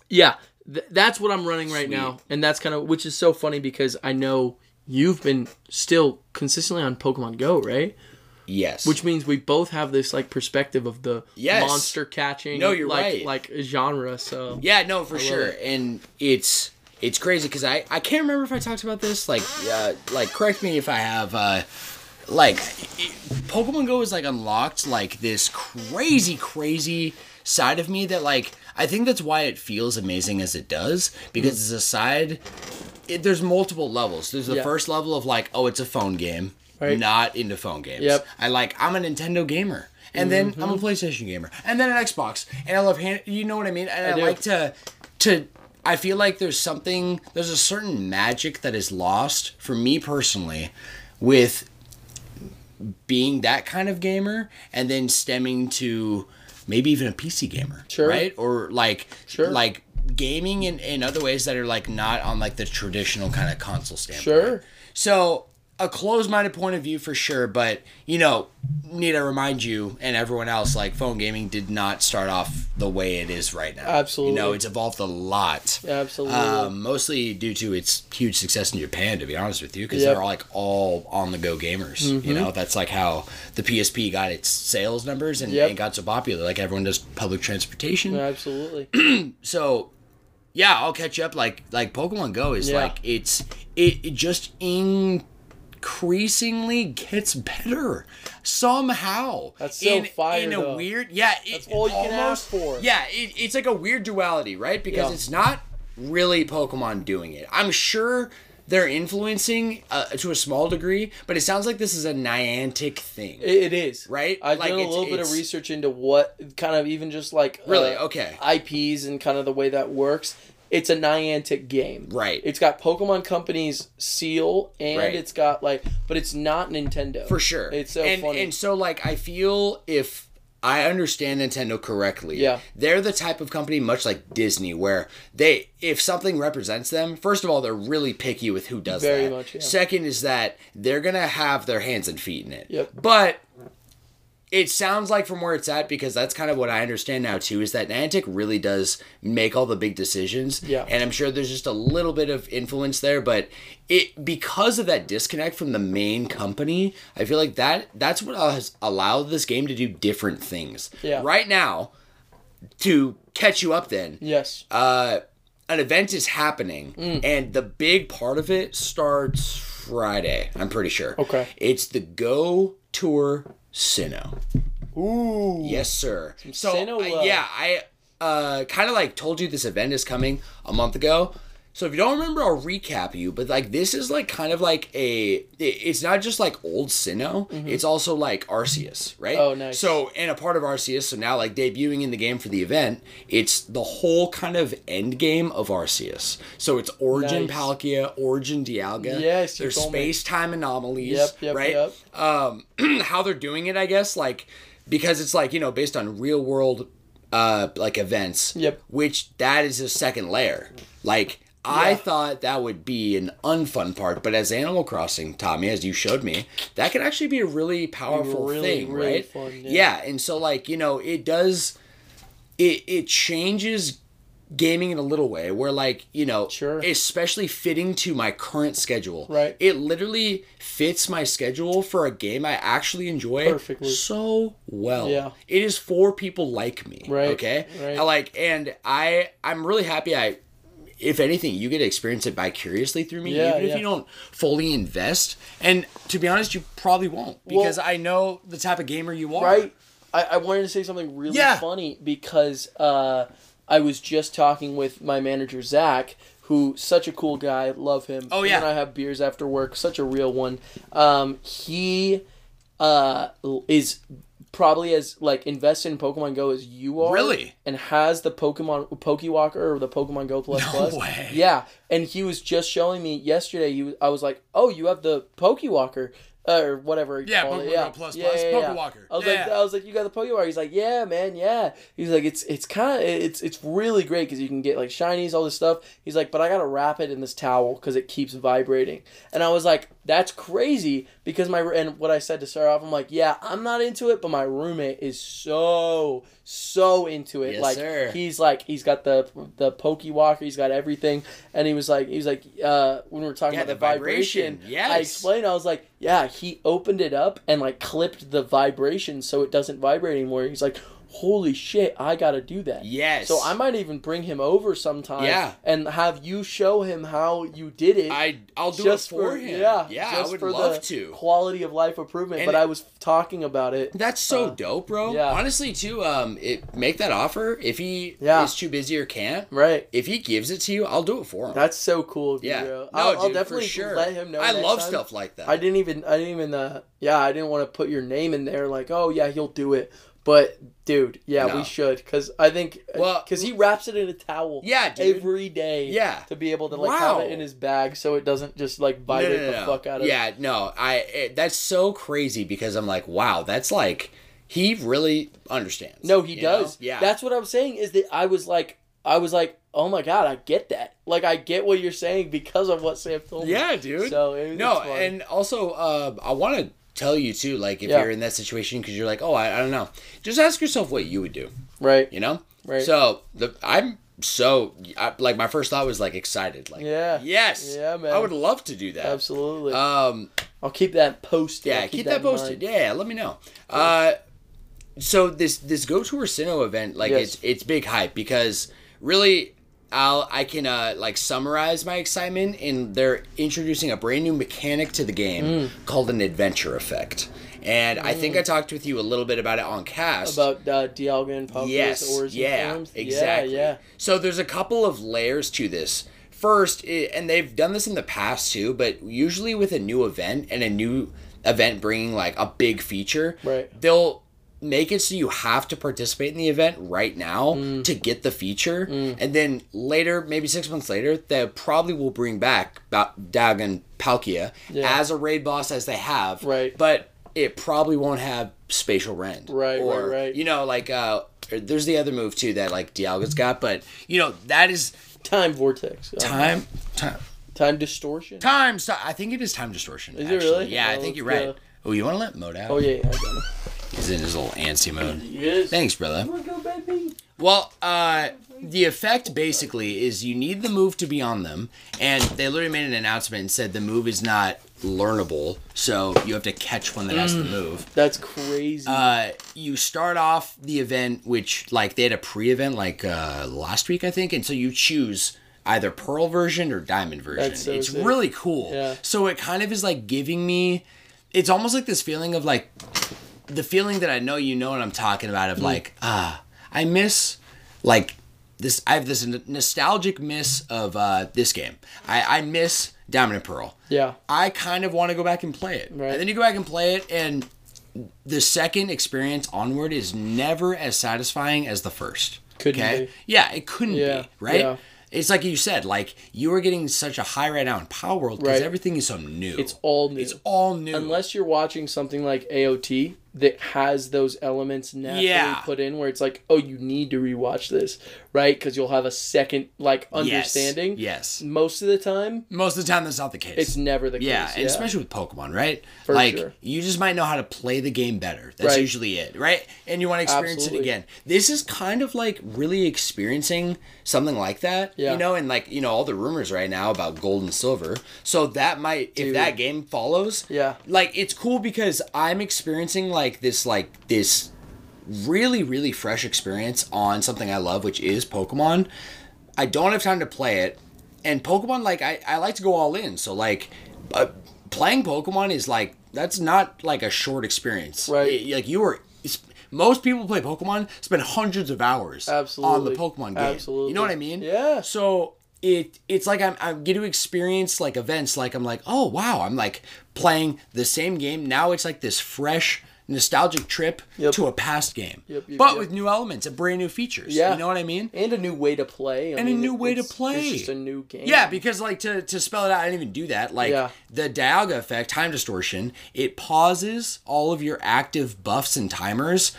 yeah, th- that's what I'm running right Sweet. now, and that's kind of which is so funny because I know you've been still consistently on Pokemon Go, right? Yes. Which means we both have this like perspective of the Yes. monster catching, No, you're like right. like genre. So Yeah, no, for sure. it. And it's it's crazy because I I can't remember if I talked about this. Like, uh, like correct me if I have. Uh, like, it, Pokemon Go is like unlocked like this crazy, crazy side of me that like I think that's why it feels amazing as it does because it's a side. It, there's multiple levels. There's the Yeah. first level of like, oh, it's a phone game. Right. Not into phone games. Yep. I like. I'm a Nintendo gamer. And then I'm a mm-hmm. PlayStation gamer, and then an Xbox, and I love hand. You know what I mean? And I, do. like to, to. I feel like there's something. There's a certain magic that is lost for me personally, with being that kind of gamer, and then stemming to maybe even a PC gamer, Sure. right? Or like, Sure. like gaming in, in other ways that are like not on like the traditional kind of console standpoint. Sure. So a closed-minded point of view for sure, but you know, need to remind you and everyone else, like phone gaming did not start off the way it is right now. Absolutely. you know, it's evolved a lot. Absolutely. Um, mostly due to its huge success in Japan, to be honest with you, because Yep. they're all like all on-the-go gamers. Mm-hmm. You know, that's like how the PSP got its sales numbers and, Yep. and got so popular. Like everyone does public transportation Absolutely. so yeah i'll catch you up like like pokemon go is Yeah. like it's it, it just increasingly gets better somehow That's so fire, in a though. weird yeah it, That's all you can ask for. yeah it, it's like a weird duality right because Yeah. it's not really pokemon doing it i'm sure they're influencing uh, to a small degree but it sounds like this is a niantic thing It, it is Right? I've Like, done a little bit of research into what kind of even just like Really? uh, Okay. IPs and kind of the way that works. It's a Niantic game, Right. It's got Pokemon Company's seal, and Right. it's got like, but it's not Nintendo for sure. It's so and, funny. And so like I feel if I understand Nintendo correctly, Yeah. they're the type of company much like Disney where they if something represents them, first of all, they're really picky with who does Very that. much, yeah. Second is that they're gonna have their hands and feet in it. Yep. But it sounds like from where it's at because that's kind of what I understand now too is that Niantic really does make all the big decisions. Yeah. And I'm sure there's just a little bit of influence there, but it because of that disconnect from the main company, I feel like that that's what has allowed this game to do different things. Yeah. Right now, to catch you up then, yes, uh an event is happening, Mm. and the big part of it starts Friday. I'm pretty sure. Okay. It's the Go Tour Sinnoh. Ooh. Yes, sir. So Sinnoh love. yeah, I uh, kind of like told you this event is coming a month ago. So if you don't remember, I'll recap you. But like this is like kind of like a. It's not just like old Sinnoh. It's also like Arceus, right? Mm-hmm. Oh, nice. So and a part of Arceus. So now like debuting in the game for the event, it's the whole kind of end game of Arceus. So it's Origin Nice. Palkia, Origin Dialga. Yes, there's space time anomalies. Yep, yep, right. yep. Um, how they're doing it, I guess, like because it's like you know based on real world uh like events Yep. which that is a second layer like i thought that would be an unfun part but as animal crossing tommy as you showed me that can actually be a really powerful Really, thing really right fun, yeah. yeah and so like you know it does it it changes gaming in a little way where like you know Sure. especially fitting to my current schedule Right. it literally fits my schedule for a game i actually enjoy Perfectly. so well Yeah. it is for people like me Right, okay right. I like and i i'm really happy i if anything you get to experience it vicariously through me Yeah, even if you don't fully invest and to be honest you probably won't because i know the type of gamer you are Right. I, I wanted to say something really Yeah. funny because uh, I was just talking with my manager Zach, who such a cool guy, love him. Oh, yeah. and I have beers after work, such a real one. Um, he uh, is probably as like invested in Pokemon Go as you are. Really? And has the Pokemon Pokewalker or the Pokemon Go Plus No Plus. way. Yeah, and he was just showing me yesterday. He was, I was like, "Oh, you have the Pokewalker." Uh, or whatever. Yeah. Pokemon yeah. Go Plus yeah, Plus, yeah, yeah. Pokewalker. I was Yeah. like, I was like, you got the Pokewalker. He's like, yeah, man, yeah. He's like, it's it's kind of it's it's really great because you can get like shinies, all this stuff. He's like, but I gotta wrap it in this towel because it keeps vibrating. And I was like, that's crazy because my and what I said to start off, I'm like, yeah, I'm not into it, but my roommate is so so into it. Yes, like sir. he's like he's got the the Pokewalker, he's got everything, and he was like he was like uh when we were talking Yeah, about the, the vibration, vibration, yes. I explained I was like yeah he opened it up and like clipped the vibration so it doesn't vibrate anymore. He's like holy shit I gotta do that. yes So I might even bring him over sometime. Yeah. And have you show him how you did it. i i'll do just it for, him Yeah. yeah just i would for love the to Quality of life improvement. And but I was talking about it. That's so Uh, dope, bro. yeah. Honestly, too. Um, it make that offer if he Yeah. is too busy or can't. Right. If he gives it to you, I'll do it for him. That's so cool. Yeah. bro. No, I'll, dude, I'll definitely for sure. let him know. I love time. stuff like that. I didn't even I didn't even uh yeah I didn't want to put your name in there like oh yeah he'll do it but dude yeah No. we should because I think Well- because he wraps it in a towel Yeah, dude. every day Yeah. to be able to like have it in his bag so it doesn't just like No, vibrate no, no, the no. fuck out of Yeah, no. I it, that's so crazy because I'm like, wow, that's like he really understands. no he you know? does Yeah. that's what I'm saying is that I was like I was like oh my god I get that like I get what you're saying because of what Sam told me yeah, dude. so it, no, it's fun. and also, uh, I want to tell you too, like if Yeah. you're in that situation because you're like, oh, I, I don't know, just ask yourself what you would do. right You know. Right. So the I'm so I, like my first thought was like excited, like Yeah. yes, Yeah, man. I would love to do that. absolutely Um, I'll keep that posted yeah, I'll keep, that, in posted. mind. Yeah, let me know. Uh, so this this Go Tour Sinnoh event, like Yes. it's it's big hype because really, I'll I can uh like summarize my excitement in they're introducing a brand new mechanic to the game Mm. called an adventure effect, and I think I talked with you a little bit about it on cast about uh, Dialga and Palkia's yes, origin yeah, forms. exactly. Yeah, So there's a couple of layers to this. First, i and they've done this in the past too, but usually with a new event and a new event bringing like a big feature, Right. they'll make it so you have to participate in the event right now Mm. to get the feature, and then later, maybe six months later, they probably will bring back ba- Dagon Palkia Yeah. as a raid boss as they have, Right. But it probably won't have spatial rend, Right, right, or, right. You know, like uh, there's the other move too that like Dialga's got, but you know that is Time vortex. Time, time, time distortion. time. sto- I think it is time distortion. Is it really? Yeah, I Oh, think you're right. Oh, you want to let mode out? Oh yeah, I got it. He's in his little antsy mode. Yes. Thanks, brother. Go. Well, uh, the effect basically is you need the move to be on them, and they literally made an announcement and said the move is not learnable, so you have to catch one that has Mm. the move. That's crazy. Uh, you start off the event, which like they had a pre-event like uh, last week, I think, and so you choose either Pearl version or Diamond version. That's so it's sick. really cool. Yeah. So it kind of is like giving me. It's almost like this feeling of like the feeling that I know you know what I'm talking about Mm. of like ah I miss like this I have this nostalgic miss of uh this game. I I miss Diamond and Pearl. Yeah. I kind of want to go back and play it. Right. And then you go back and play it and the second experience onward is never as satisfying as the first. Couldn't be. Yeah, it couldn't Yeah, be, right? yeah. It's like you said, like you are getting such a high right now in Palworld because Right. everything is so new. It's all new. It's all new. Unless you're watching something like AOT that has those elements naturally Yeah. put in where it's like, oh, you need to rewatch this, right? Because you'll have a second like understanding. Yes. Most of the time, Most of the time, that's not the case. it's never the yeah, case. and especially with Pokemon, right? For like sure. you just might know how to play the game better. That's Right. usually it, right? And you want to experience Absolutely. it again. This is kind of like really experiencing something like that, Yeah. you know, and like you know all the rumors right now about gold and silver. So that might, if that game follows, Yeah. like it's cool because I'm experiencing like this, like this really really fresh experience on something I love, which is Pokemon. I don't have time to play it, and Pokemon like I, I like to go all in. So like, uh, playing Pokemon is like that's not like a short experience. Right. Y- Like you are. Most people play Pokemon spend hundreds of hours Absolutely. on the Pokemon game. Absolutely. You know what I mean? Yeah. So it it's like I'm I get to experience like events like I'm like oh wow I'm like playing the same game now it's like this fresh nostalgic trip Yep. to a past game Yep, yep, but with new elements and brand new features Yeah. you know what I mean and a new way to play. I And a new way to play. It's just a new game. yeah because like to, to spell it out I didn't even do that like Yeah. the Dialga effect time distortion it pauses all of your active buffs and timers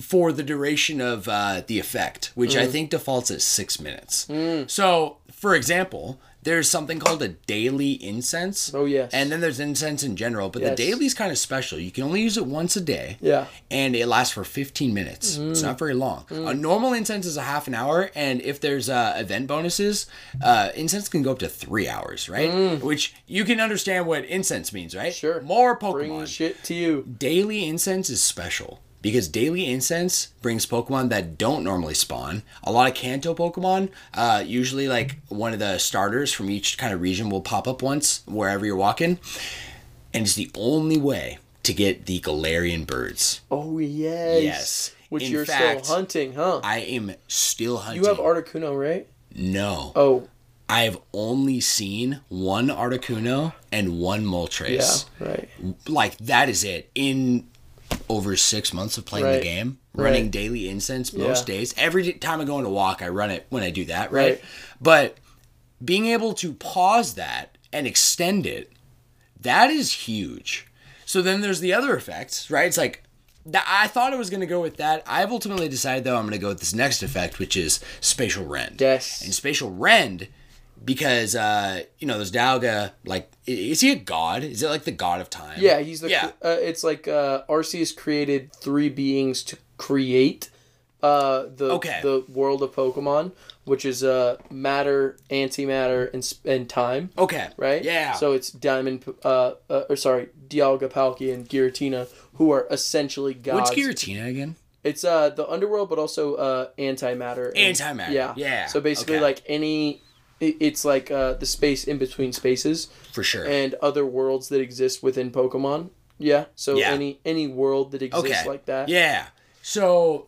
for the duration of uh, the effect, which Mm. I think defaults at six minutes. So, for example, there's something called a daily incense. Oh, yes. And then there's incense in general, but Yes. the daily is kind of special. You can only use it once a day. Yeah. And it lasts for 15 minutes. It's not very long. A normal incense is a half an hour, and if there's uh, event bonuses, uh, incense can go up to three hours, right? Which you can understand what incense means, right? Sure. More Bring Pokemon shit to you. daily incense is special because daily incense brings Pokemon that don't normally spawn. A lot of Kanto Pokemon, uh, usually like one of the starters from each kind of region will pop up once wherever you're walking, and it's the only way to get the Galarian birds. Oh yes. Yes. Which In you're fact, still hunting, huh? I am still hunting. you have Articuno, right? no. Oh, I have only seen one Articuno and one Moltres. yeah, right. like that is it in over six months of playing Right. the game running Right. daily incense most Yeah. days every time i go on a walk i run it when i do that right, Right. but being able to pause that and extend it that is huge so then there's the other effects right it's like I thought I was going to go with that. I've ultimately decided though I'm going to go with this next effect, which is spatial rend. Yes. And spatial rend, because uh, you know, there's Dialga. Like, is he a god? Is it like the god of time? Yeah, he's the. Yeah. Uh, it's like uh, Arceus created three beings to create uh, the Okay. the world of Pokemon, which is uh, matter, antimatter, and and time. Okay. Right. Yeah. So it's Diamond, uh, uh or sorry, Dialga, Palkia, and Giratina, who are essentially gods. What's Giratina again? It's uh the underworld, but also uh antimatter. and- Antimatter, Yeah. yeah, So basically, okay. like any, it's like uh the space in between spaces For sure. and other worlds that exist within Pokemon. Yeah. So Yeah. any any world that exists okay. like that. Yeah. So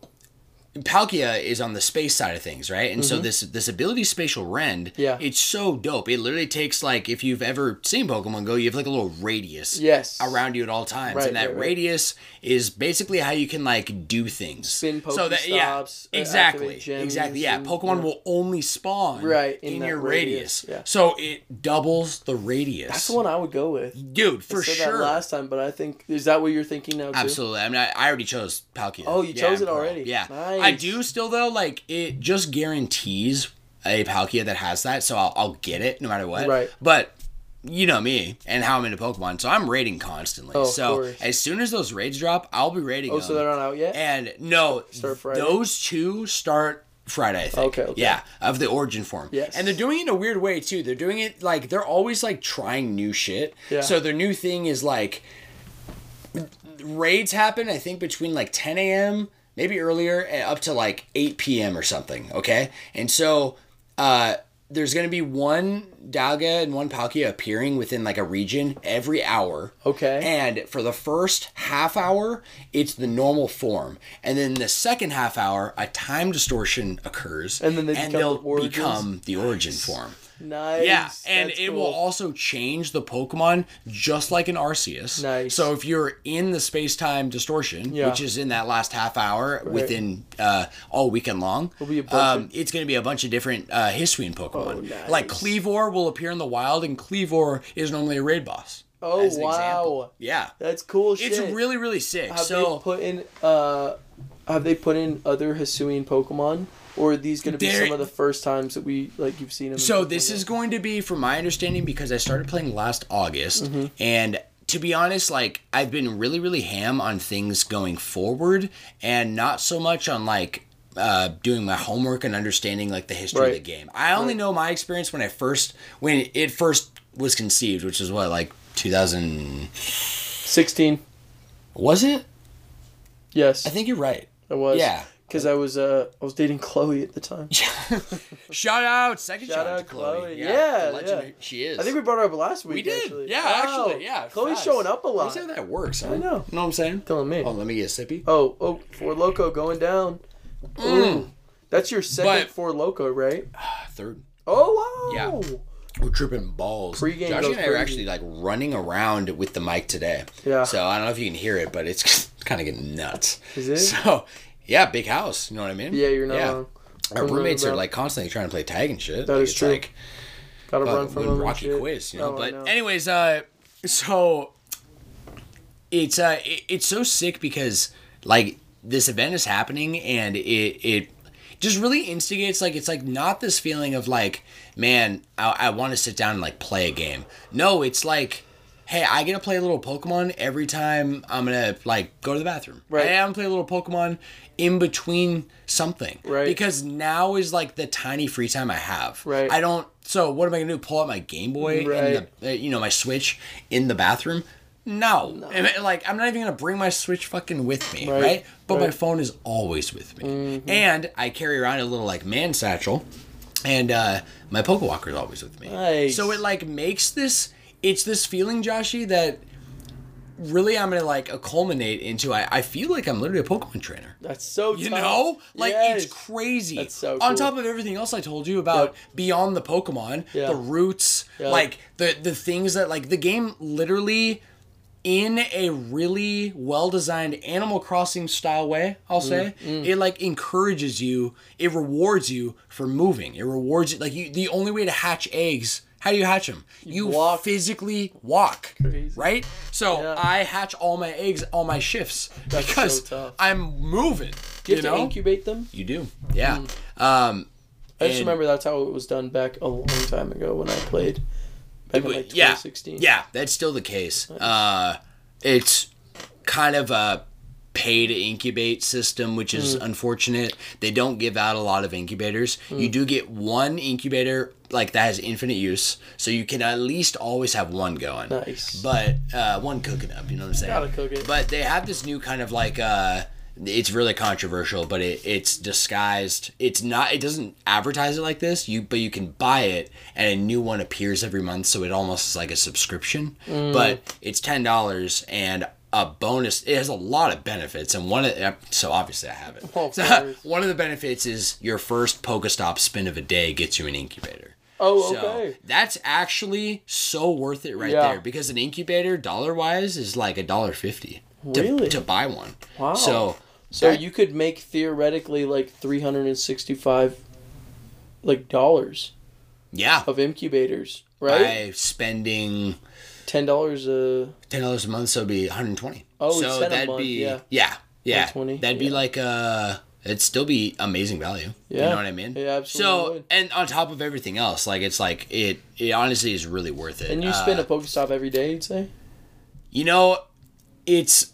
Palkia is on the space side of things, right? And so this this ability spatial rend, Mm-hmm. Yeah. it's so dope. It literally takes like if you've ever seen Pokemon Go, you have like a little radius Yes. around you at all times. Right, and that right, right. radius is basically how you can like do things. Spin so that yeah, uh, exactly. Exactly. Yeah. Pokemon will only spawn Right, in, in your radius, radius. yeah. So it doubles the radius. That's the one I would go with. Dude, for I said sure. that last time, but I think is that what you're thinking now too? Absolutely. I mean, I, I already chose Palkia. Oh, you Yeah, chose it already. Yeah. Nice. I do still though. Like it just guarantees a Palkia that has that, so I'll, I'll get it no matter what. Right. But you know me and how I'm into Pokemon, so I'm raiding constantly. Oh, so course. as soon as those raids drop, I'll be raiding Oh, them. so they're not out yet. and no, Start Friday? those two start Friday, I think. Okay, okay. Yeah, of the origin form. Yes. And they're doing it in a weird way too. They're doing it like they're always like trying new shit. Yeah. So their new thing is like raids happen, I think, between like 10 a.m., maybe earlier, up to like 8 p.m. or something. Okay. And so uh, there's gonna be one Dialga and one Palkia appearing within like a region every hour. Okay. And for the first half hour, it's the normal form, and then the second half hour, a time distortion occurs, And then they become they'll origins? become the origin form. Nice. Yeah, and That's it cool. will also change the Pokemon just like an Arceus. Nice. So if you're in the space time distortion, Yeah. which is in that last half hour within uh, all weekend long, be a bunch Oh, um, it's going to be a bunch of different uh, Hisuian Pokemon. nice. Like Kleavor will appear in the wild, and Kleavor is normally a raid boss. Oh, wow. example. Yeah. That's cool shit. It's really, really sick. Have so they put in uh have they put in other Hisuian Pokemon? Or are these gonna be There- some of the first times that we like you've seen them? So this Go? is going to be, from my understanding, because I started playing last August, and to be honest, like I've been really, really ham on things going forward, and not so much on like uh, doing my homework and understanding like the history of the game. I only know my experience when I first, when it first was conceived, which is what like 2016. was it? Yes, I think you're right. It was. Yeah. Because I was uh I was dating Chloe at the time. Shout out, second Shout shout, out Chloe. Chloe. Yeah, Yeah, yeah. she is. I think we brought her up last week. We did. Actually. Yeah, Wow. actually, yeah. Chloe's facts. showing up a lot. That's how that works. Huh? I know. You know what I'm saying? Telling me. Oh, let me get a sippy. Oh, oh, Four Loco going down. Ooh. That's your second Mm. But- Four Loco, right? Third. Oh wow. Yeah. We're tripping balls. Pre-game Josh and I are actually like running around with the mic today. Yeah. So I don't know if you can hear it, but it's kind of getting nuts. Is it? So yeah, big house. You know what I mean? Yeah, you're not wrong. Our roommates are like constantly trying to play tag and shit. That Like, is true. Like, Gotta run from them. Rocky shit. quiz, you know. Oh, but know. anyways, uh, so it's uh, it, it's so sick because like this event is happening and it it just really instigates like it's like not this feeling of like man I, I want to sit down and like play a game. No, it's like. Hey, I get to play a little Pokemon every time I'm gonna like go to the bathroom. Right. Hey, I'm gonna play a little Pokemon in between something. Right. Because now is like the tiny free time I have. Right. I don't. So what am I gonna do? Pull out my Game Boy Right. and the, uh, you know, my Switch in the bathroom? No. I mean, Like I'm not even gonna bring my Switch fucking with me, Right. right? But my Right. Mm-hmm. phone is always with me, and I carry around a little like man satchel, and uh, my Pokewalker is always with me. Nice. So it like makes this. It's this feeling, Joshy, that really I'm gonna like culminate into. I, I feel like I'm literally a Pokemon trainer. That's so You tough. know, like Yes. it's crazy. That's so cool. On top of everything else I told you about Yep. beyond the Pokemon, Yeah. the roots, Yeah. like the the things that like the game literally in a really well designed Animal Crossing style way, I'll say, Mm, it like encourages you, it rewards you for moving. It rewards you like you the only way to hatch eggs, how do you hatch them? You, walk. physically walk. Crazy. Right? So Yeah. I hatch all my eggs on my shifts That's because so. I'm moving. Do you have you to incubate them? You do, yeah. Um, I just remember that's how it was done back a long time ago when I played. Back in like yeah, 2016. yeah, that's still the case. Uh, it's kind of a pay to incubate system, which is Mm. unfortunate. They don't give out a lot of incubators. You Mm. do get one incubator like that has infinite use, so you can at least always have one going. Nice. But uh, one cooking up, you know what I'm saying? Gotta cook it. But they have this new kind of like uh it's really controversial, but it, it's disguised. It's not. It doesn't advertise it like this. You but you can buy it, and a new one appears every month, so it almost is like a subscription. Mm. But it's ten dollars and a bonus. It has a lot of benefits, and one of so obviously I have it. Oh, So, one of the benefits is your first Pokestop spin of a day gets you an incubator. Oh, So okay. that's actually so worth it right Yeah. there because an incubator dollar wise is like a dollar fifty to, Really? to buy one. Wow. So So that- you could make theoretically like 365 like dollars yeah, of incubators, right? by spending Ten dollars a ten dollars a month, so it'd be one hundred twenty. Oh, so it's 10 a that'd month, be yeah. yeah, yeah. 120, That'd be yeah. like uh, it'd still be amazing value. Yeah. you know what I mean. It absolutely So would. and on top of everything else, like it's like it it honestly is really worth it. and you Uh, spin a Pokestop every day, you'd say? You know, it's.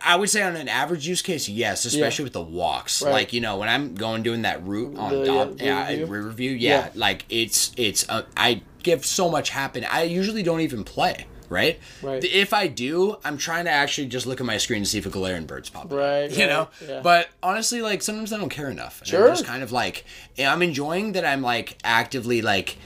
I would say on an average use case, yes, especially with the walks. Right. Like you know, when I'm going doing that route on The, yeah, yeah, Riverview? Riverview, yeah, Yeah. like it's it's. Uh, I give so much happen. I usually don't even play. right? Right. If I do, I'm trying to actually just look at my screen to see if a Galarian bird's popping. Right, You right, know. yeah. But honestly, like sometimes I don't care enough. And Sure. I'm just kind of like I'm enjoying that I'm like actively like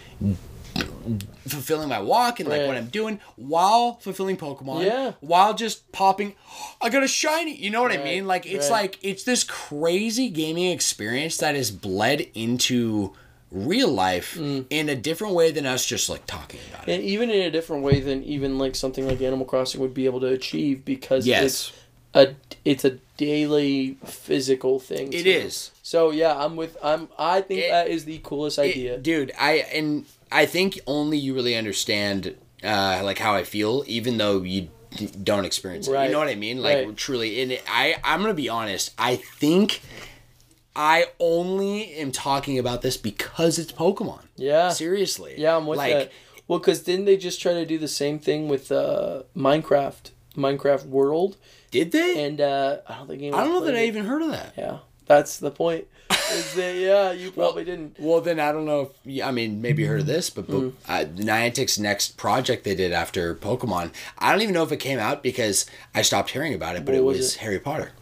fulfilling my walk and like what I'm doing while fulfilling Pokemon. Yeah. While just popping, I got a shiny. You know what I mean? Like it's right. like it's this crazy gaming experience that is bled into real life Mm. in a different way than us just like talking about it. and even in a different way than even like something like Animal Crossing would be able to achieve because Yes. it's a it's a daily physical thing. It too. is. So yeah, I'm with I'm I think It- that is the coolest idea. It- dude i and i think only you really understand uh like how i feel even though you don't experience it Right. you know what i mean like Right. truly and i i'm gonna be honest i think i only am talking about this because it's pokemon yeah. seriously Yeah, I'm with like that. Well, because didn't they just try to do the same thing with uh, Minecraft, Minecraft World, did they and uh, I don't think anyone i don't know that played i even heard of that Yeah, that's the point. Is that yeah? You probably didn't. well, then I don't know if I mean maybe you heard of this, but, Mm. but uh, Niantic's next project they did after Pokemon, I don't even know if it came out because I stopped hearing about it. But What it was was it? Harry Potter.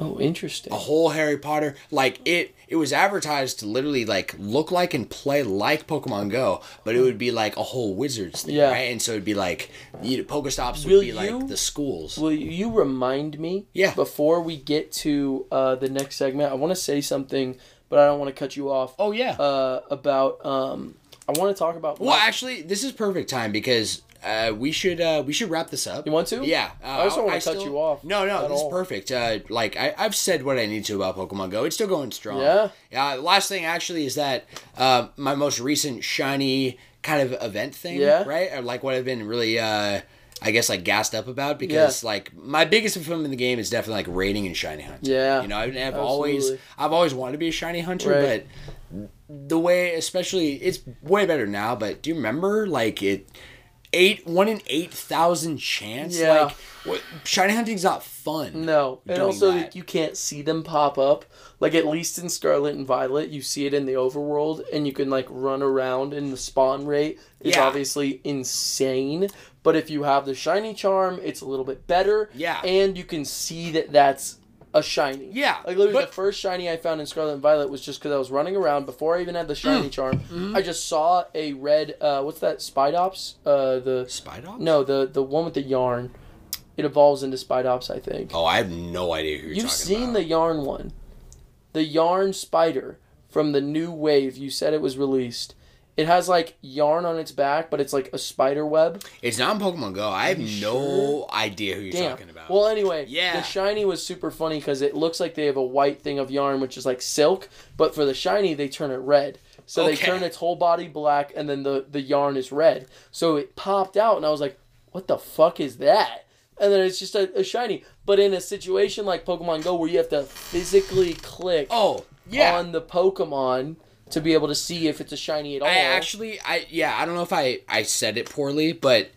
Oh, interesting. a whole Harry Potter. Like it, it was advertised to literally like look like and play like Pokemon Go, but it would be like a whole wizards thing, Yeah. right? And so it'd be like you know, Pokestops would Will be you- like the schools. Will you remind me? Yeah. Before we get to uh, the next segment, I want to say something, but I don't want to cut you off. oh yeah. Uh, about um, I want to talk about. well, actually, this is perfect time because. Uh, we should uh, we should wrap this up. You want to? Yeah. Uh, I just don't wanna cut still- you off No, no, this all. is perfect. Uh, like I, I've said what I need to about Pokemon Go. It's still going strong. Yeah? Yeah. last thing actually is that uh, my most recent shiny kind of event thing. Yeah. Right. Or like what I've been really. Uh, I guess like gassed up about because like my biggest fulfillment in the game is definitely like raiding and shiny hunting. Yeah, You know, I've, I've always. I've always wanted to be a shiny hunter, Right. but the way especially it's way better now, but do you remember like it eight one in eight thousand chance? Yeah. Like what shiny hunting's not fun. No, and also that. you can't see them pop up. Like at least in Scarlet and Violet, you see it in the overworld, and you can like run around, and the spawn rate is Yeah. obviously insane. But if you have the shiny charm, it's a little bit better. Yeah. and you can see that that's a shiny. Yeah, like literally but- the first shiny I found in Scarlet and Violet was just because I was running around before I even had the Mm. shiny charm. Mm-hmm. I just saw a red. Uh, what's that? Spidops. Uh, the Spidops? no, the the one with the yarn. It evolves into Spidops, I think. Oh, I have no idea who you're You've seen about. the yarn one. The yarn spider from the new wave. You said it was released. It has like yarn on its back, but it's like a spider web. It's not in Pokemon Go. I have no idea who you're Damn. talking about. Well, anyway, Yeah. the shiny was super funny because it looks like they have a white thing of yarn, which is like silk, but for the shiny, they turn it red. So they turn its whole body black, and then the the yarn is red. So it popped out, and I was like, "What the fuck is that?" And then it's just a, a shiny. But in a situation like Pokemon Go, where you have to physically click oh, yeah. on the Pokemon to be able to see if it's a shiny at all. I actually, I yeah, I don't know if I I said it poorly, but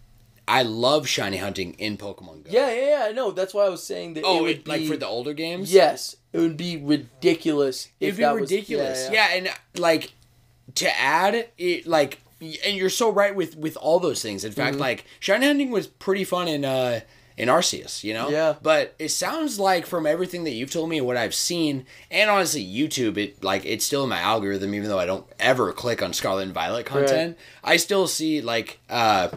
I love shiny hunting in Pokemon Go. yeah, yeah, yeah. No, that's why I was saying that. Oh, it would it, like for the older games. Yes, it would be ridiculous It'd be that was- ridiculous. yeah, and like to add it, like, and you're so right with with all those things. In Mm-hmm. fact, like shiny hunting was pretty fun in uh in Arceus, you know. Yeah. But it sounds like from everything that you've told me and what I've seen, and honestly YouTube, it like it's still in my algorithm, even though I don't ever click on Scarlet and Violet content. I still see like uh.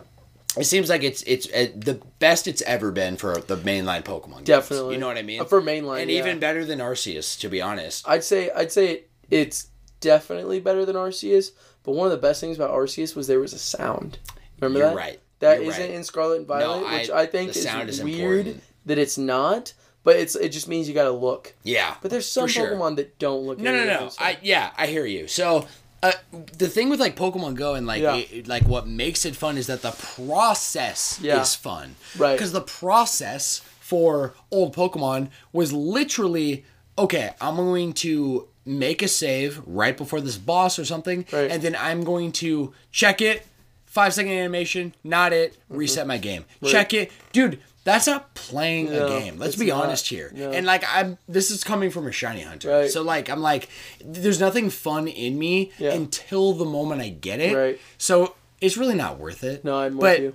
It seems like it's it's uh, the best it's ever been for the mainline Pokemon. games. Definitely. you know what I mean. Uh, for mainline, and yeah. even better than Arceus, to be honest. I'd say I'd say it's definitely better than Arceus. But one of the best things about Arceus was there was a sound. Remember You're that? right. That not right. in Scarlet and Violet, I- which I think the is sound is weird important. that it's not. But it's it just means you got to look. Yeah. But there's some For sure. Pokemon that don't look. No, no, no. I yeah, I hear you. So, uh, the thing with like Pokemon Go and like Yeah. it- like what makes it fun is that the process Yeah. is fun. Right. Because the process for old Pokemon was literally okay. I'm going to make a save right before this boss or something, Right. and then I'm going to check it. Five second animation, not it. Mm-hmm. Reset my game. Check it, dude. That's not playing No, a game. Let's be not. honest here. No. And like I'm, this is coming from a shiny hunter. Right. So like I'm like, there's nothing fun in me Yeah. until the moment I get it. Right. So it's really not worth it. No, I'm with but you.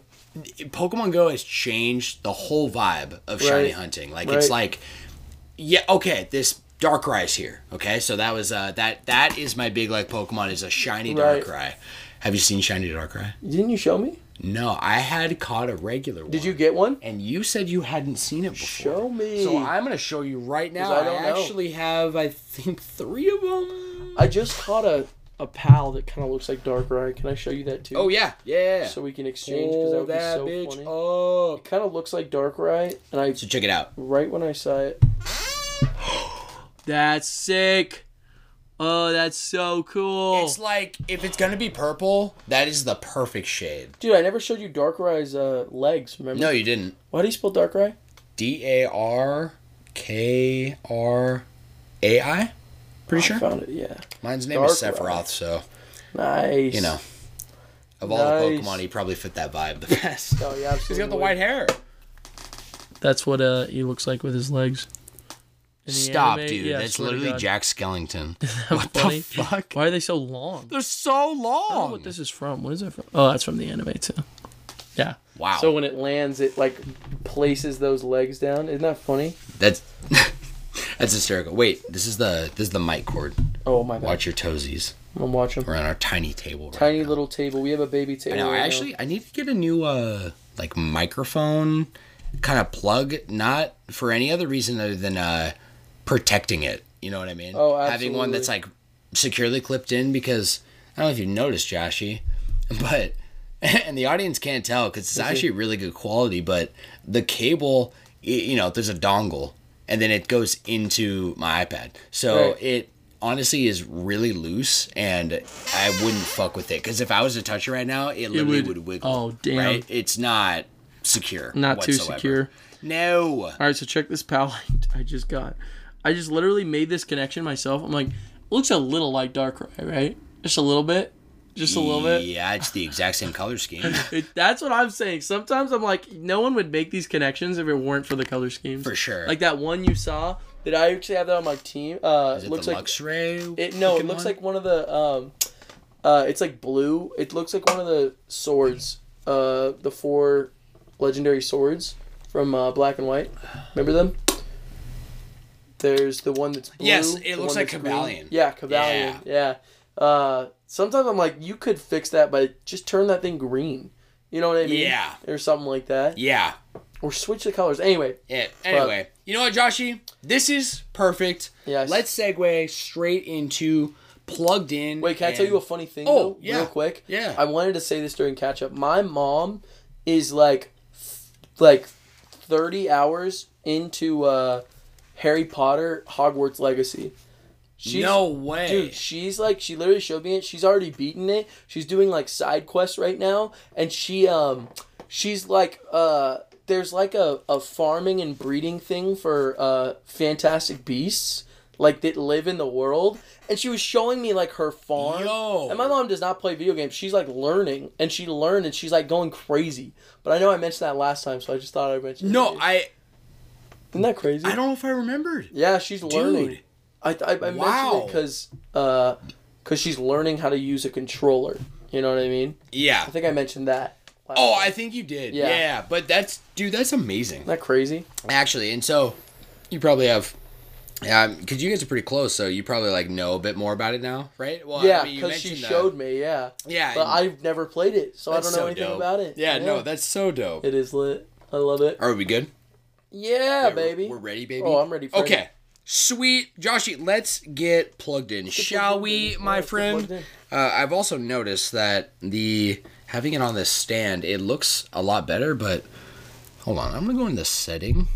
Pokemon Go has changed the whole vibe of shiny hunting. Like it's like, yeah, okay, this Darkrai's here. Okay, so that was uh that that is my big like Pokemon is a shiny Right. Darkrai. Have you seen shiny Darkrai? Didn't you show me? No, I had caught a regular one. Did you get one? And you said you hadn't seen it before. Show me. So I'm gonna show you right now. I I, actually have, I think, three of them. I just caught a a pal that kind of looks like Darkrai. Can I show you that too? Oh yeah, yeah. So we can exchange because that would be so bitch funny. up. Kind of looks like Darkrai, and I So check it out. right when I saw it. That's sick. Oh, that's so cool. It's like if it's gonna be purple, that is the perfect shade. Dude, I never showed you Darkrai's uh, legs. Remember? No, you didn't. Why do you spell Darkrai? D A R K R A I. Pretty I sure. found it. Yeah. Mine's name is Darkrai. Sephiroth, so Nice. you know. Of all Nice. the Pokemon, he probably fit that vibe the best. Oh yeah. He's got the white hair. That's what uh he looks like with his legs. In the Stop, anime- dude. yeah, That's literally Jack Skellington. what the fuck? Why are they so long? They're so I don't know long. what this is from. What is it from? Oh, that's from the anime too. Yeah. Wow. So when it lands, it like places those legs down. Isn't that funny? That's that's hysterical. Wait, this is the this is the mic cord. Oh my god. Watch your toesies. I'm watching. We're on our tiny table. Right Tiny now. little table. We have a baby I table. know. I right now. actually I need to get a new uh like microphone kind of plug, not for any other reason other than uh protecting it. You know what I mean? Oh, absolutely. Having one that's like securely clipped in because I don't know if you noticed, Joshy, but and the audience can't tell because it's actually really good quality, but the cable, you know, there's a dongle and then it goes into my iPad, so Right. it honestly is really loose and I wouldn't fuck with it because if I was to touch it right now, it literally would- would, wiggle. oh, damn. Right? It's not secure. Not too secure. No. All right, so check this pal I just got. I just literally made this connection myself. I'm like, looks a little like Darkrai, right? Just a little bit. Just a little bit. Yeah, it's the exact same color scheme. It, that's what I'm saying. Sometimes I'm like, no one would make these connections if it weren't for the color schemes. For sure. Like that one you saw Did I actually have that on my team. Uh, Is it looks the like Luxray? it. No, it looks one? like one of the. Um, uh, it's like blue. It looks like one of the swords. Uh, the four legendary swords from uh, Black and White. Remember them? There's the one that's blue. Yes, it looks like that's green. Cobalion. Yeah. Yeah. Uh, sometimes I'm like, you could fix that by just turn that thing green. You know what I mean? Yeah. Or something like that. Yeah. Or switch the colors. Anyway, Yeah. Anyway, you know what, Joshy? This is perfect. Yes. Let's segue straight into plugged in. Wait, can I tell you a funny thing? Oh, though, yeah. real quick. Yeah. I wanted to say this during catch up. My mom is like, like, thirty hours into uh, Harry Potter Hogwarts Legacy. She's, no way. Dude, she's like she literally showed me it. She's already beaten it. She's doing like side quests right now, and she um, she's like uh, there's like a, a farming and breeding thing for uh fantastic beasts like that live in the world, and she was showing me like her farm. Yo. And my mom does not play video games. She's like learning, and she learned, and she's like going crazy. But I know I mentioned that last time, so I just thought I mentioned. no. I isn't that crazy? I don't know if I remembered. Yeah, she's learning. Dude. I I, I mentioned it because uh, cause she's learning how to use a controller. You know what I mean? Yeah. I think I mentioned that. Oh. I think you did. Yeah. Yeah. but that's dude, that's amazing. Isn't that crazy? Actually, and so you probably have yeah, because you guys are pretty close, so you probably like know a bit more about it now, right? Well, yeah, I mean, because she showed me. Yeah. Yeah, but I've never played it, so I don't know so anything dope. about it. Yeah, no, that's so dope. it is lit. I love it. Are we good? Yeah, we're- baby. We're ready, baby. Oh, I'm ready for it. Okay, sweet, Joshy. Let's get plugged in, shall we, in. my let's friend? Uh, I've also noticed that the having it on this stand, it looks a lot better. But hold on, I'm gonna go into setting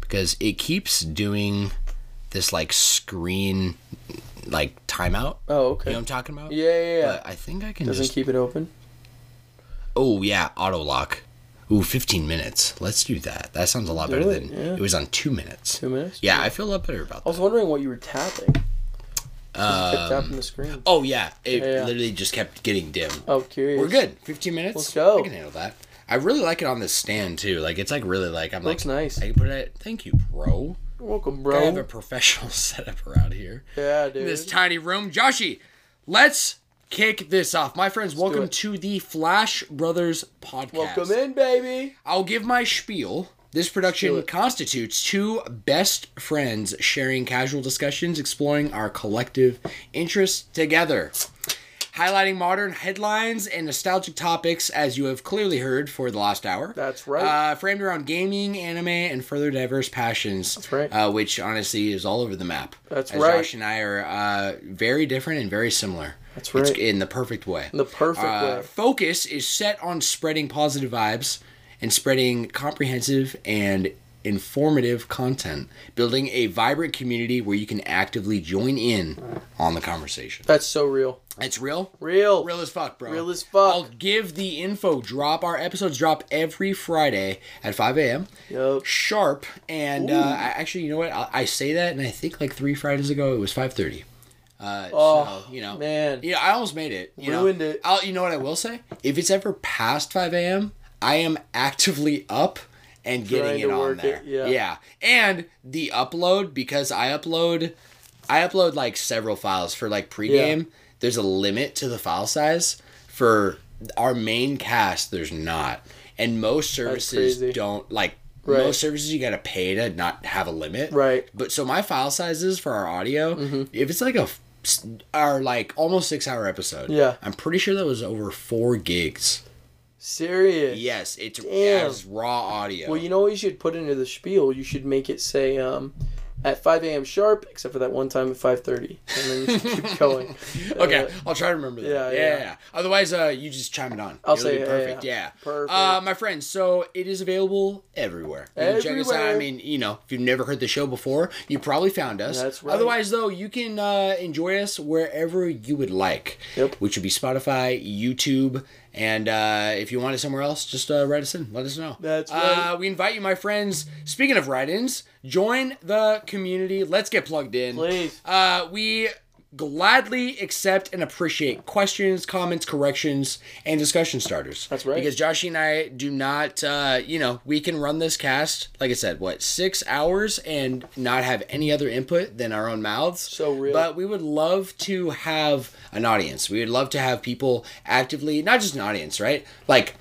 because it keeps doing this like screen like timeout. Oh, okay. You okay. know what I'm talking about? Yeah, yeah, yeah. But I think I can Doesn't just. keep it open. Oh yeah, auto lock. Ooh, 15 minutes. Let's do that. That sounds a lot better than yeah. it was on two minutes. Two minutes. Yeah, I feel a lot better about that. I was wondering what you were tapping. kept Um, tapping the screen. oh yeah, it Yeah, literally just kept getting dim. Oh, curious. We're good. 15 minutes. Let's go. I can handle that. I really like it on this stand too. Like it's like really like I'm Looks like nice. I can put it. Thank you, bro. You're welcome, I have a professional setup around here yeah, in dude. this tiny room. Joshy, let's kick this off. My friends, welcome to the Flash Brothers podcast. Welcome in, baby. I'll give my spiel. This production constitutes two best friends sharing casual discussions, exploring our collective interests together. Highlighting modern headlines and nostalgic topics, as you have clearly heard for the last hour. That's right. Uh, framed around gaming, anime, and further diverse passions. That's right. Uh, which honestly is all over the map. That's as right. Josh and I are uh, very different and very similar. That's right. It's in the perfect way. The perfect Uh, way. Focus is set on spreading positive vibes and spreading comprehensive and informative content, building a vibrant community where you can actively join in on the conversation. That's so real. It's real. Real. Real as fuck, bro. Real as fuck. I'll give the info drop. Our episodes drop every Friday at 5 a.m. Yup. sharp. And uh, I, actually, you know what? I, I say that, and I think like three Fridays ago it was 5:30. Uh, Oh, so, you know, man. yeah, I almost made it. You Ruined know? it. I'll, you know what I will say? If it's ever past 5 a.m., I am actively up and getting it on there. it, yeah. yeah, and the upload because I upload, I upload like several files for like pregame. There's a limit to the file size for our main cast. There's not, and most services don't like. Right. Most services you gotta pay to not have a limit. Right. But so my file sizes for our audio, Mm-hmm. if it's like a our like almost six hour episode, Yeah. I'm pretty sure that was over four gigs. Serious. Yes, it's Damn. as raw audio. Well, you know what you should put into the spiel? You should make it say um, at 5 a.m. sharp, except for that one time at 5.30. And then you should keep going. okay, Uh, I'll try to remember that. yeah, Yeah, yeah. Otherwise, uh, you just chime it on. I'll It'll say, yeah, perfect. yeah. Yeah, Perfect. Uh, my friends, so it is available everywhere. You can check us out. I mean, you know, if you've never heard the show before, you probably found us. That's right. Otherwise, though, you can uh, enjoy us wherever you would like. Yep. Which would be Spotify, YouTube. And uh, if you want it somewhere else, just uh, write us in. Let us know. That's Uh, right. we invite you, my friends. Speaking of write-ins, join the community. Let's get plugged in. Please. Uh, we gladly accept and appreciate questions, comments, corrections, and discussion starters. That's right. Because Joshy and I do not, uh, you know, we can run this cast, like I said, what, six hours and not have any other input than our own mouths. So real. But we would love to have an audience. We would love to have people actively, not just an audience, right? Like,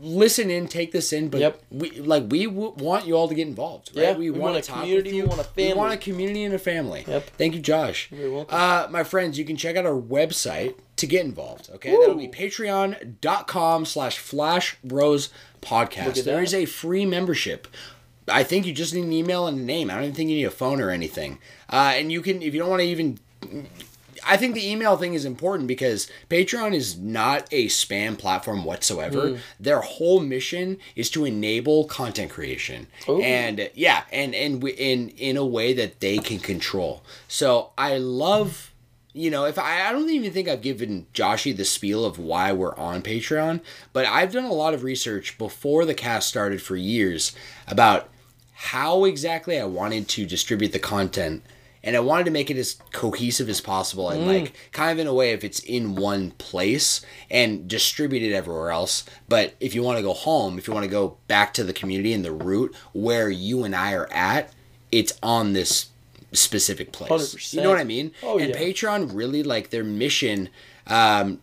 listen in, take this in, but Yep. we like we w- want you all to get involved. Right? Yeah, we, we want want a talk community, we want a family. We want a community and a family. Yep. Thank you, Josh. You're welcome. Uh, my friends, you can check out our website to get involved. Okay, that'll be patreon.com slash flash bros podcast. There that. is a free membership. I think you just need an email and a name. I don't even think you need a phone or anything. Uh, and you can, if you don't want to even I think the email thing is important because Patreon is not a spam platform whatsoever. Hmm. Their whole mission is to enable content creation, Ooh. and yeah, and and in in a way that they can control. So I love. You know, if I, I don't even think I've given Joshy the spiel of why we're on Patreon, but I've done a lot of research before the cast started for years about how exactly I wanted to distribute the content and I wanted to make it as cohesive as possible and like kind of in a way if it's in one place and distributed everywhere else. But if you want to go home, if you want to go back to the community and the root where you and I are at, it's on this specific place. 100%. You know what I mean? Oh, and yeah. Patreon really like their mission um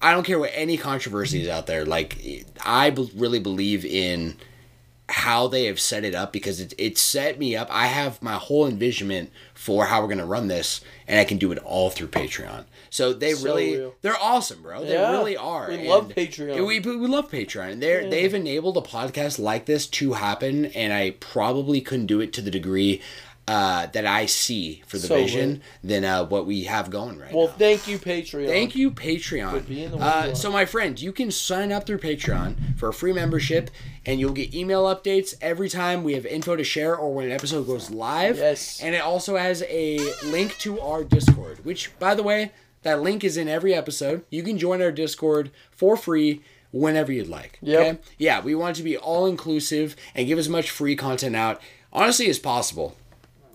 I don't care what any controversy is out there. Like, I really believe in how they have set it up because it, it set me up. I have my whole envisionment for how we're going to run this, and I can do it all through Patreon. So they So really, real. they're awesome, bro. They Yeah. really are. We love Patreon. We, we love Patreon. They're, They've enabled a podcast like this to happen, and I probably couldn't do it to the degree uh, that I see for the So vision lit. than uh, what we have going right Well, now. thank you, Patreon. Thank you, Patreon. Uh, so, my friend, you can sign up through Patreon for a free membership, and you'll get email updates every time we have info to share or when an episode goes live. Yes. And it also has a link to our Discord, which, by the way, that link is in every episode. You can join our Discord for free whenever you'd like. Yep. Okay? Yeah, we want it to be all inclusive and give as much free content out, honestly, as possible.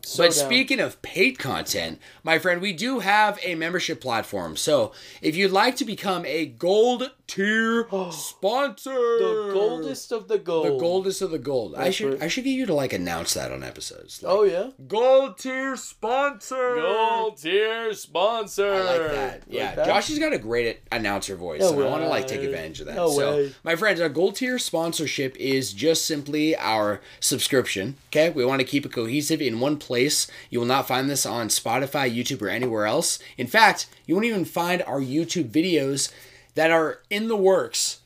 So but down. speaking of paid content, my friend, we do have a membership platform. So if you'd like to become a gold tier sponsor, the goldest of the gold. the goldest of the gold. I should right. I should get you to like announce that on episodes. Like, Oh yeah. gold tier sponsor. Gold tier sponsor. I like that. Yeah, that? Josh has got a great announcer voice, No and I want to like take advantage of that. No so, way. my friends, our gold tier sponsorship is just simply our subscription. Okay, we want to keep it cohesive in one place. You will not find this on Spotify, YouTube, or anywhere else. In fact, you won't even find our YouTube videos that are in the works.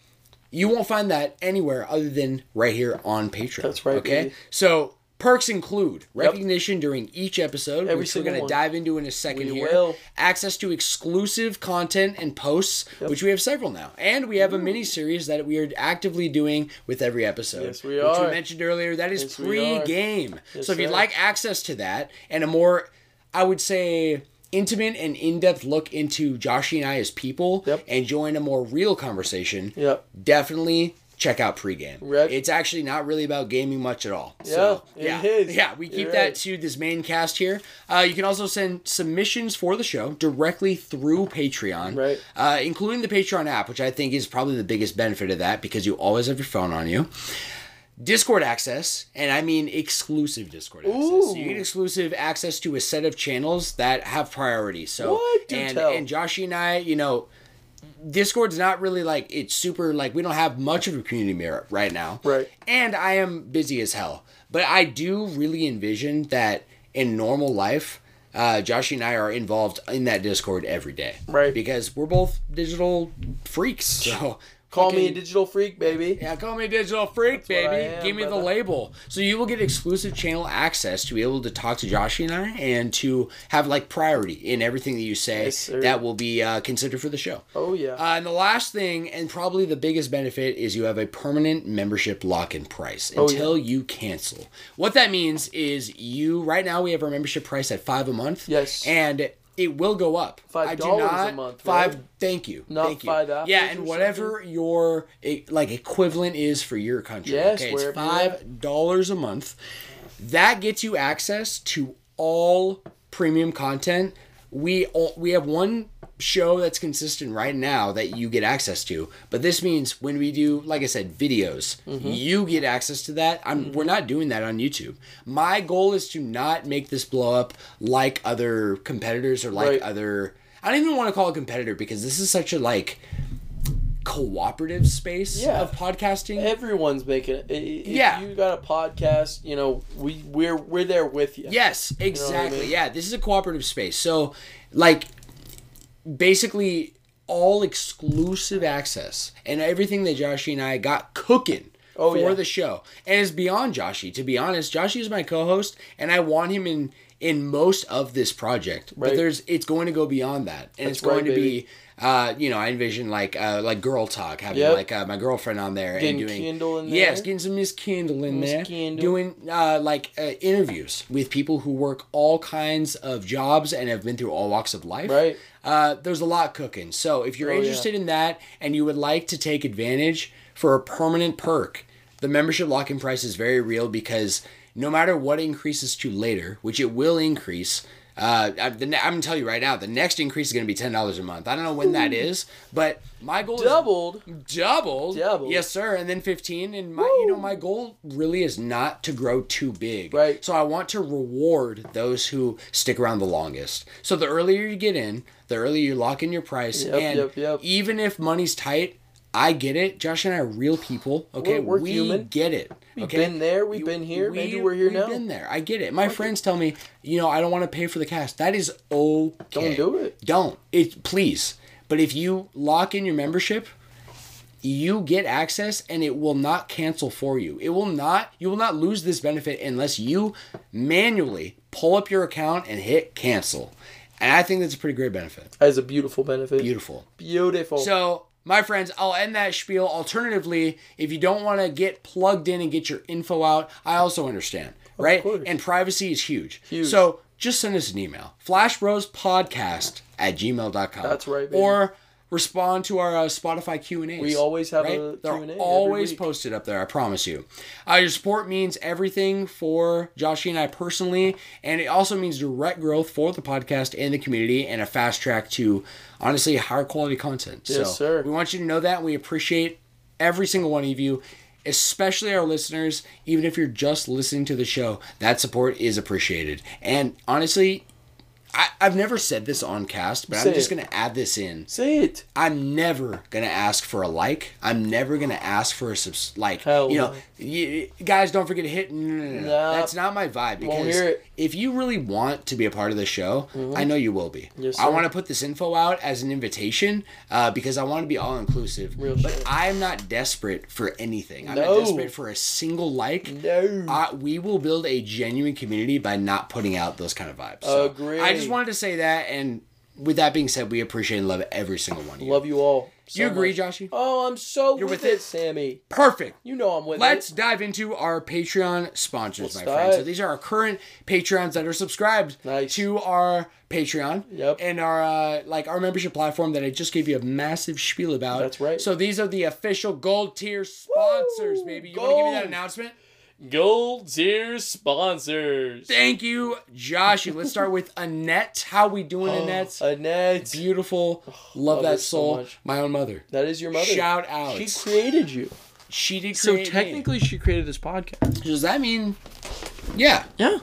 You won't find that anywhere other than right here on Patreon. That's right, Okay, baby. so. Perks include recognition during each episode, Every which we're going to dive into in a second We here will. access to exclusive content and posts, which we have several now. And we have a mini series that we are actively doing with every episode. Yes, we Which are. we mentioned earlier. That is Yes, pre-game. Yes, so if you'd sir. like access to that and a more, I would say, intimate and in depth look into Joshy and I as people Yep. and join a more real conversation, Yep. definitely. Check out pregame. Right. It's actually not really about gaming much at all. So, yeah, is. yeah. We keep You're that right. to this main cast here. Uh, you can also send submissions for the show directly through Patreon, Right. Uh, including the Patreon app, which I think is probably the biggest benefit of that because you always have your phone on you. Discord access, and I mean exclusive Discord access. So you Ooh. get exclusive access to a set of channels that have priority. So What? Do and tell. and Joshy and I, you know, Discord's not really like it's super like we don't have much of a community mirror right now. Right. And I am busy as hell. But I do really envision that in normal life, uh, Joshy and I are involved in that Discord every day. Right. Because we're both digital freaks. So Call me a digital freak, baby. yeah, call me a digital freak, what baby. Am, Give me the label. So you will get exclusive channel access to be able to talk to Joshy and I and to have like priority in everything that you say Yes, that will be uh, considered for the show. Oh yeah. Uh, and the last thing, and probably the biggest benefit, is you have a permanent membership lock-in price until you cancel. What that means is you right now we have our membership price at five a month. Yes. and it will go up. Five I do dollars a month, Five. right? Thank you. Not thank you. five apples Yeah, and whatever your eh, like equivalent is for your country. Yes, okay, it's five dollars a month. That gets you access to all premium content. We all, we have one show that's consistent right now that you get access to, but this means when we do, like I said, videos, Mm-hmm. you get access to that. I'm we're not doing that on YouTube. My goal is to not make this blow up like other competitors or like Right. other. I don't even want to call it competitor because this is such a like cooperative space Yeah. of podcasting. Everyone's making it. If Yeah. you got a podcast, you know, we we're we're there with you. Yes, what I exactly. mean? Yeah, this is a cooperative space. So, like, basically, all exclusive access and everything that Joshy and I got cooking Oh, for yeah. the show. And it's beyond Joshy. To be honest, Joshy is my co-host, and I want him in in most of this project. But there's it's going to go beyond that, and That's it's going right, to baby. be. Uh, you know, I envision like uh, like girl talk, having Yep. like uh, my girlfriend on there Getting and doing Kendall in there. yes, getting some Miss Kendall in Miss there, Kendall. doing uh, like uh, interviews with people who work all kinds of jobs and have been through all walks of life. Right. Uh, there's a lot cooking. So if you're Oh, yeah. interested in that and you would like to take advantage for a permanent perk, the membership lock-in price is very real because no matter what increases to later, which it will increase. Uh, I, the, ne- I'm gonna tell you right now, the next increase is gonna be ten dollars a month. I don't know when that is, but my goal is Doubled. doubled. Doubled. Yes, sir. And then 15. And my, you know, my goal really is not to grow too big. Right. So I want to reward those who stick around the longest. So the earlier you get in, the earlier you lock in your price. Yep, and yep, yep. even if money's tight, I get it. Josh and I are real people. Okay, We're- we're we human. get it. We've okay? been there, we've You- been here, we- maybe we're here we've now. been there. I get it. My friends tell me, you know, I don't want to pay for the cast. That is okay. Don't do it. Don't. It please. But if you lock in your membership, you get access and it will not cancel for you. It will not you will not lose this benefit unless you manually pull up your account and hit cancel. And I think that's a pretty great benefit. That is a beautiful benefit. Beautiful. Beautiful. So, my friends, I'll end that spiel. Alternatively, if you don't want to get plugged in and get your info out, I also understand, right? course. And privacy is huge. Huge. So, just send us an email flashbrospodcast at gmail.com. That's right, baby. Or respond to our uh, Spotify Q and A's. We always have right? a They're Q&A always posted up there. I promise you. Uh, your support means everything for Joshy and I personally, and it also means direct growth for the podcast and the community, and a fast track to honestly higher quality content. so Yes, sir. we want you to know that. We appreciate every single one of you. Especially our listeners, even if you're just listening to the show, that support is appreciated. And honestly, I, I've never said this on cast, but Say I'm just it. gonna add this in. Say it. I'm never gonna ask for a like. I'm never gonna ask for a subs. Like Hell you know, you, guys, don't forget to hit. No, no, no, no. Nah. That's not my vibe. Because hear it. If you really want to be a part of the show, I know you will be. Yes, I want to put this info out as an invitation uh, because I want to be all inclusive. Real but shit. I'm not desperate for anything. I'm No. not desperate for a single like. No. Uh, we will build a genuine community by not putting out those kind of vibes. So Agree. I just wanted to say that, and with that being said, we appreciate and love every single one of you. Love you all. So you agree, much. Joshy? Oh, I'm so You're with, with it, it? Sammy. Perfect. You know I'm with it. Let's dive into our Patreon sponsors, Let's my friends. So these are our current Patreons that are subscribed Nice. to our Patreon. Yep. And our uh, like our membership platform that I just gave you a massive spiel about. That's right. So these are the official gold tier sponsors, Woo! baby. You want to give me that announcement? Gold tier sponsors. Thank you, Josh. Let's start with Annette. How we doing, oh, Annette? Annette. Beautiful. Oh, love, love that soul. much. My own mother. That is your mother. Shout out. She created you. She did So create me. technically, she created this podcast. Does that mean? Yeah. Yeah.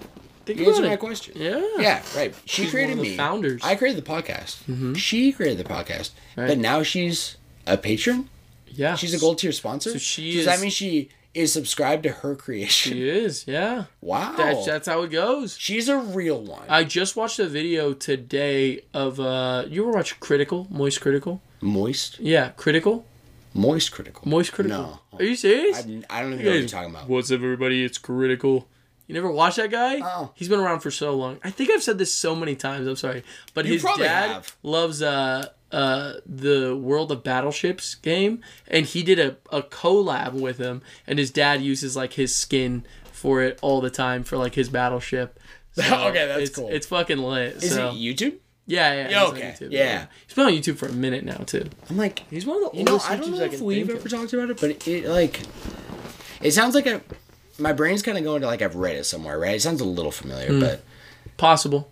Think You answered about my question. Yeah. Yeah, right. She She's created one of the me. founders. I created the podcast. Mm-hmm. She created the podcast. Right. But now she's a patron. Yeah. She's a gold tier sponsor. So she Does is- that mean she is subscribed to her creation? She is. Yeah. wow. That's that's how it goes. she's a real one. I just watched a video today of uh you ever watch Critical? Moist Critical? Moist. Yeah, Critical? Moist critical. Moist Critical. No. Are you serious? I, I don't even know what you're talking about. What's up everybody? It's Critical. You never watched that guy? Oh. He's been around for so long. I think I've said this so many times. I'm sorry, but You his dad have. loves uh uh the World of Battleships game, and he did a a collab with him, and his dad uses like his skin for it all the time for like his battleship. So Okay, that's it's, cool. It's fucking lit. Is so. it YouTube? Yeah, yeah. Yeah, he's okay, YouTube, yeah. He's been on YouTube for a minute now too. I'm like, He's one of the you know, oldest I don't know if we've ever of. talked about it, but it like, it sounds like a. My brain's kind of going to like I've read it somewhere, right? It sounds a little familiar, Hmm. but Possible.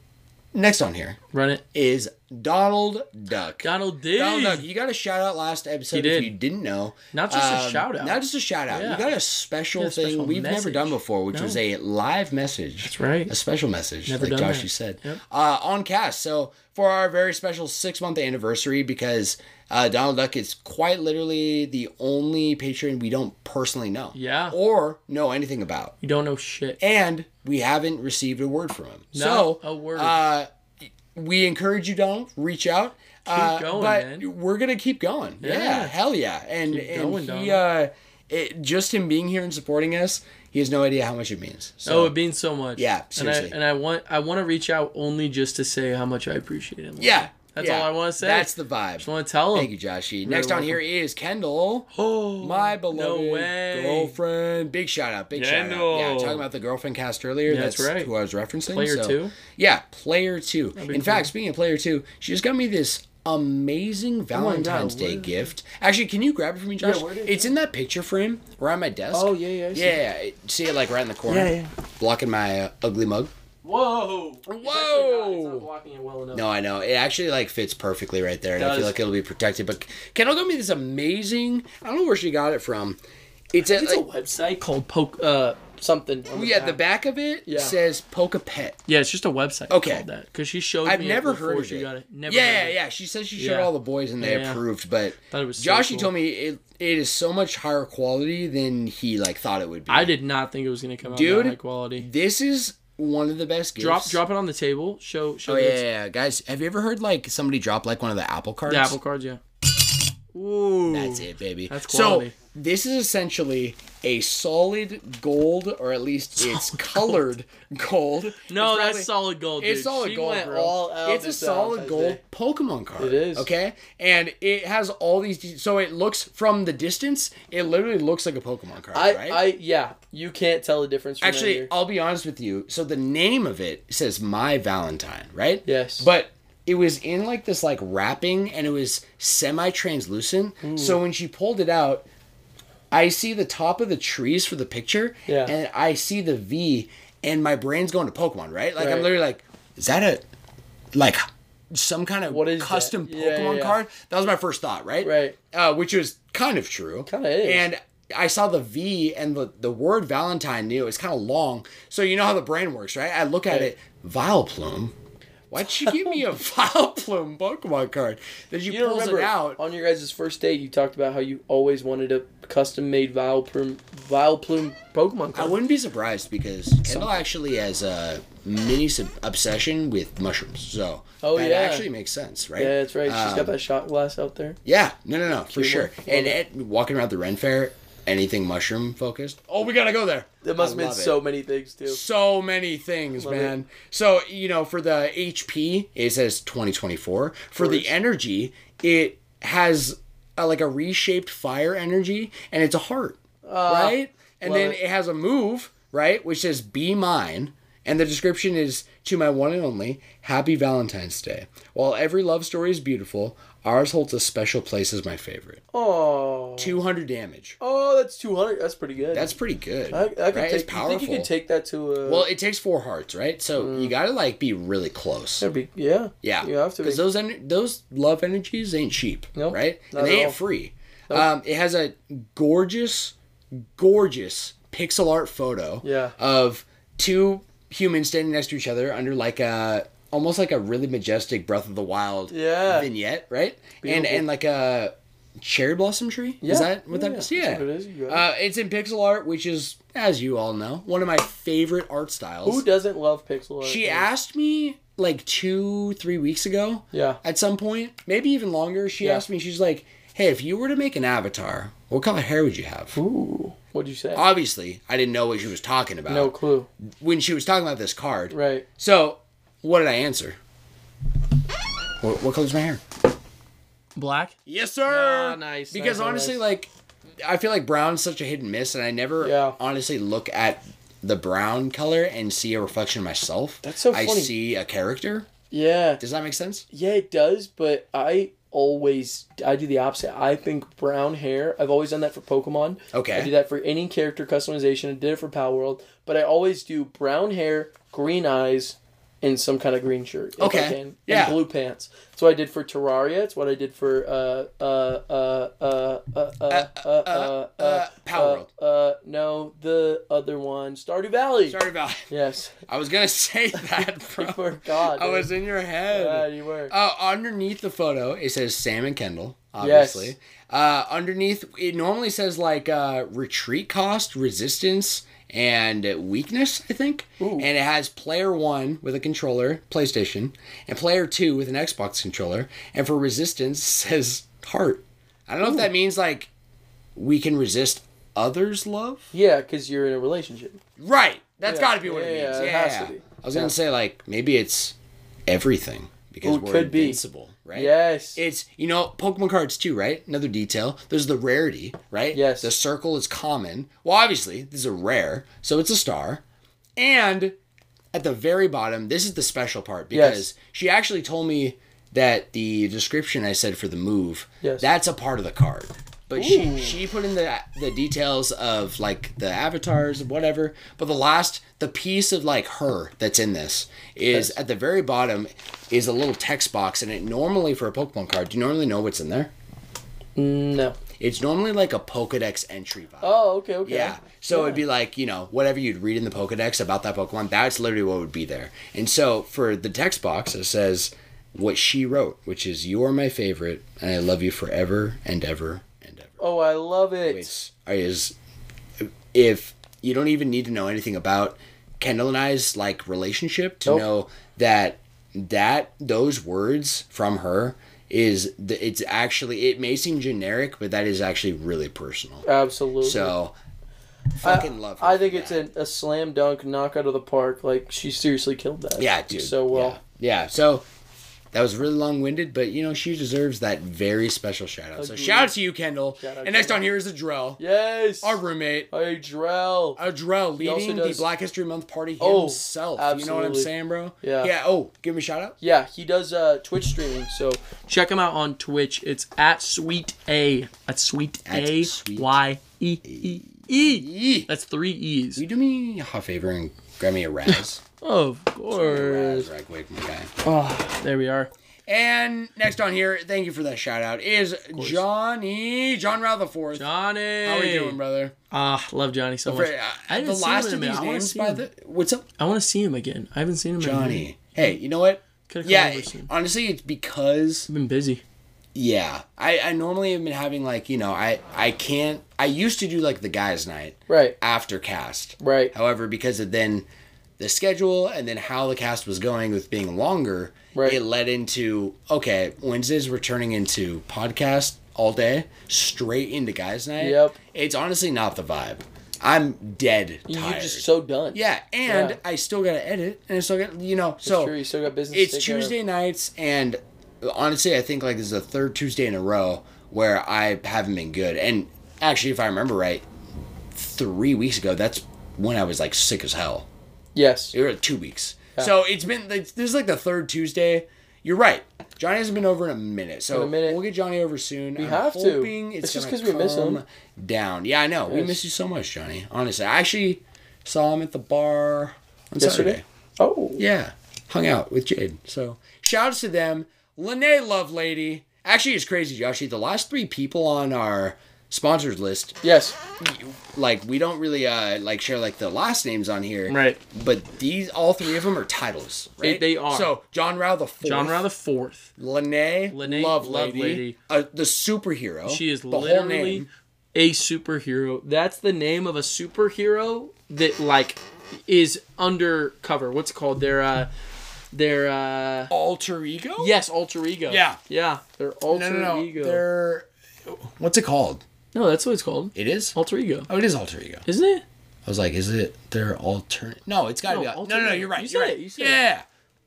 next on here Run it. is Donald Duck. Donald D. Donald Duck, you got a shout out last episode if you didn't know. Not just a Um, shout out. Not just a shout out. Yeah. You got a special Yeah, a thing special we've never done before, which No. was a live message. That's right. A special message, Never like Josh that. you said. Yep. Uh, on cast. So for our very special six month anniversary, because uh, Donald Duck is quite literally the only patron we don't personally know. Yeah. Or know anything about. You don't know shit. And we haven't received a word from him. Not so a word. Uh, we encourage you, Donald, reach out. Keep going, but man. we're gonna keep going. Yeah, Yeah. hell yeah. And Keep and going, he Donald. uh, it, just him being here and supporting us, he has no idea how much it means. So oh, it means so much. Yeah, And seriously. I, and I want I want to reach out only just to say how much I appreciate him. yeah, That's yeah. all I want to say. That's the vibe. just want to tell him. Thank you, Joshy. Next on here is Kendall. Oh, My beloved way. girlfriend. Big shout out. Big shout out. Kendall. Yeah, talking about the girlfriend cast earlier. Yeah, that's, that's right. who I was referencing. Player so- two? Yeah, player two. In cool. fact, speaking of player two, she just got me this amazing Valentine's Oh God, Day gift. Actually, can you grab it for me, Josh? where did- it's in that picture frame around my desk. Oh, yeah, yeah, I see yeah. yeah. See it like right in the corner. Yeah, yeah. Blocking my uh, ugly mug. Whoa. It's not- Whoa. It's not blocking it well enough. No, I know. It actually like fits perfectly right there, and I feel like it'll be protected. But Kendall got me this amazing. I don't know where she got it from. It's a, It's a website called Poke uh something. on Oh, yeah. The back. back of it Yeah. says Poke a Pet. Yeah, it's just a website Okay. called that because she showed I've me. never before heard of she it. got it. Never yeah, heard yeah, it. yeah. She says she showed Yeah. all the boys and they Yeah, yeah. approved, but Thought it was so Joshy cool. told me it, it is so much higher quality than he like thought it would be. I did not think it was gonna come out Dude, that high quality. This is one of the best gifts. Drop drop it on the table. Show show Oh yeah, yeah, yeah, guys. Have you ever heard like somebody drop like one of the Apple cards? the Apple cards. Yeah. Ooh. That's it, baby. That's quality. So this is essentially a solid gold, or at least it's colored gold. No, It's that's solid gold. Dude. It's solid She gold, bro. it's a solid gold. Pokemon card. It is. okay, and it has all these. So it looks from the distance, it literally looks like a Pokemon card, I right? I yeah. You can't tell the difference. From Actually. I'll be honest with you. So the name of it says My Valentine, right? Yes. But it was in like this like wrapping and it was semi translucent. So when she pulled it out, I see the top of the trees for the picture, Yeah. and I see the V, and my brain's going to Pokemon, right? Like I'm literally like, is that a like some kind of What is that? custom Yeah, yeah, Pokemon yeah. card? That was my first thought, right? Right. Uh, which was kind of true. Kinda is. And I saw the V and the, the word Valentine knew it's kind of long. So you know how the brain works, right? I look at Right. it, Vileplume. Why'd she give me a Vileplume Pokemon card? Then she You pulls remember it out. on your guys' first date? You talked about how you always wanted a custom-made Vileplume, Vileplume Pokemon card. I wouldn't be surprised because Kendall actually has a mini sub- obsession with mushrooms. So Oh, that yeah. actually makes sense, right? yeah, that's right. She's Um, got that shot glass out there. Yeah, no, no, no, for sure. And it, walking around the Ren Fair, anything mushroom focused. Oh, we gotta go there. There must I have been love it. so many things too. So many things, Love man. So you know, for the HP, it says 2024. For the energy, it has a, like a reshaped fire energy, and it's a heart, ah, right? And then it. it has a move, right, which says "Be mine." And the description is to my one and only Happy Valentine's Day. While every love story is beautiful, ours holds a special place as my favorite. Oh, 200 damage. oh, that's two hundred. That's pretty good. That's pretty good. I, I could right? take. it's You powerful. think you can take that to a? Well, it takes four hearts, right? So you gotta like be really close. Be, yeah. Yeah, You have to because those en- those love energies ain't cheap, Nope, right? And they ain't free. Um, it has a gorgeous, gorgeous pixel art photo Yeah. of two humans standing next to each other under like a almost like a really majestic Breath of the Wild Yeah. vignette, right? And Beautiful. and like a cherry blossom tree. Yeah. Is that what Yeah, that is? Yeah. it is. It. Uh, it's in pixel art, which is, as you all know, one of my favorite art styles. Who doesn't love pixel art? She asked me like two, three weeks ago. Yeah. At some point, maybe even longer, she Yeah. asked me. She's like, "Hey, if you were to make an avatar, what color hair would you have?" Ooh. What'd you say? Obviously, I didn't know what she was talking about no clue. when she was talking about this card. Right. So, what did I answer? What, what color's my hair? Black. Yes, sir. Ah, nice, Because nice, honestly, nice. like, I feel like brown's such a hit and miss, and I never Yeah. honestly look at the brown color and see a reflection of myself. That's so Funny. I see a character. Yeah. Does that make sense? Yeah, it does, but I always I do the opposite. I think brown hair. I've always done that for Pokemon. Okay. I do that for any character customization. I did it for Palworld, but I always do brown hair, green eyes, in some kind of green shirt. If okay. I can, yeah. And blue pants. That's what I did for Terraria. It's what I did for uh uh uh uh uh uh uh, uh, uh, uh, uh Power uh, World. Uh, no, the other one, Stardew Valley. Stardew Valley. Yes. I was gonna say that, bro. you forgot. I dude. was in your head. Yeah, you were. Uh, underneath the photo, it says Sam and Kendall. Obviously. Yes. Uh, underneath, it normally says like uh, retreat cost, resistance, and weakness. I think. Ooh. And it has player one with a controller, PlayStation, and player two with an Xbox controller. And for resistance, says heart. I don't know if that means like we can resist others' love. Yeah, because you're in a relationship. Right. That's Yeah. got to be what it means. yeah, Yeah, it has to be. I was gonna say like maybe it's everything because Ooh, we're could be. invincible, right? Yes. It's you know Pokemon cards too, right? Another detail. There's the rarity, right? Yes. The circle is common. Well, obviously this is a rare, so it's a star, and at the very bottom, this is the special part because Yes. she actually told me that the description I said for the move, Yes. that's a part of the card. But she Ooh. she put in the the details of like the avatars and whatever. But the last the piece of like her that's in this is Yes. at the very bottom is a little text box and it normally for a Pokemon card, do you normally know what's in there? no. It's normally like a Pokedex entry vibe. Oh, okay, okay. Yeah. So Yeah. it'd be like, you know, whatever you'd read in the Pokedex about that Pokemon, that's literally what would be there. And so for the text box, it says what she wrote, which is, You are my favorite, and I love you forever and ever. Oh, I love it. Which is, if you don't even need to know anything about Kendall and I's like relationship to Nope. know that that those words from her is the, it's actually it may seem generic but that is actually really personal Absolutely. so fucking love her I think it's a, a slam dunk knock out of the park. Like she seriously killed that. yeah dude So well. yeah. Yeah, so that was really long winded, but you know she deserves that very special shout out. So Agreed. shout out to you, Kendall. And next Kendall. on here is Adrell, Yes. our roommate. Adrell. Drell. Adrell also leading the Black History Month party Oh, himself. You know what I'm saying, bro? Yeah. Yeah. Oh, give me a shout out. Yeah, he does uh, Twitch streaming, so check him out on Twitch. It's at Sweet A. That's Sweet At A Sweet Y E E E. That's three E's. Will you do me a favor and grab me a Raz? Of course. right quick, my guy. Oh, there we are. And next on here, thank you for that shout out, is Johnny John Rao the fourth. Johnny. How are you doing, brother? Ah, love Johnny so much. Uh, I the last him of in these minute. I wanna names see by him. the what's up, I want to see him again. I haven't seen him in a minute. Johnny? Hey, you know what? Could've Yeah, honestly, it's because I've been busy. yeah, I I normally have been having like you know I I can't I used to do like the guys' night Right. after cast. Right. However, because of then the schedule and then how the cast was going with being longer, Right. it led into okay, Wednesdays were turning into podcast all day, straight into guys' night. Yep. It's honestly not the vibe. I'm dead tired. You're just so done. yeah, and Yeah. I still gotta edit, and I still got you know. It's So true. You still got business. it's. Tuesday nights, and honestly, I think like this is the third Tuesday in a row where I haven't been good. And actually, if I remember right, three weeks ago, that's when I was like sick as hell. Yes. It was two weeks. So it's been this is like the third Tuesday. You're right. Johnny hasn't been over in a minute, so In a minute. we'll get Johnny over soon. We have to. It's, It's just gonna 'cause we miss him. Down. Yeah, I know. We miss you so much, Johnny. Honestly, I actually saw him at the bar on Yesterday? Saturday. Oh. Yeah, hung out with Jade. So shouts to them. Lene Lovelady. Actually, it's crazy, Joshy. The last three people on our sponsors list, Yes. like we don't really uh like share like the last names on here. Right. But these, all three of them are titles, right? they are. So John Rao the fourth. John Rao the fourth. Lene, Lene Lovelady, Lovelady. Uh, the superhero. She is the whole literally name. a superhero. That's the name of a superhero that like is undercover. What's it called? Their uh their uh alter ego. yes, alter ego. Yeah. Yeah. Their alter no, no, no. ego. They're what's it called? No, that's what it's called. It is. Alter ego. Oh, it is alter ego. Isn't it? I was like, is it their alternate? No, it's got to No, be. al- alter No, no, no, you're right. You You are said right. it, you said yeah.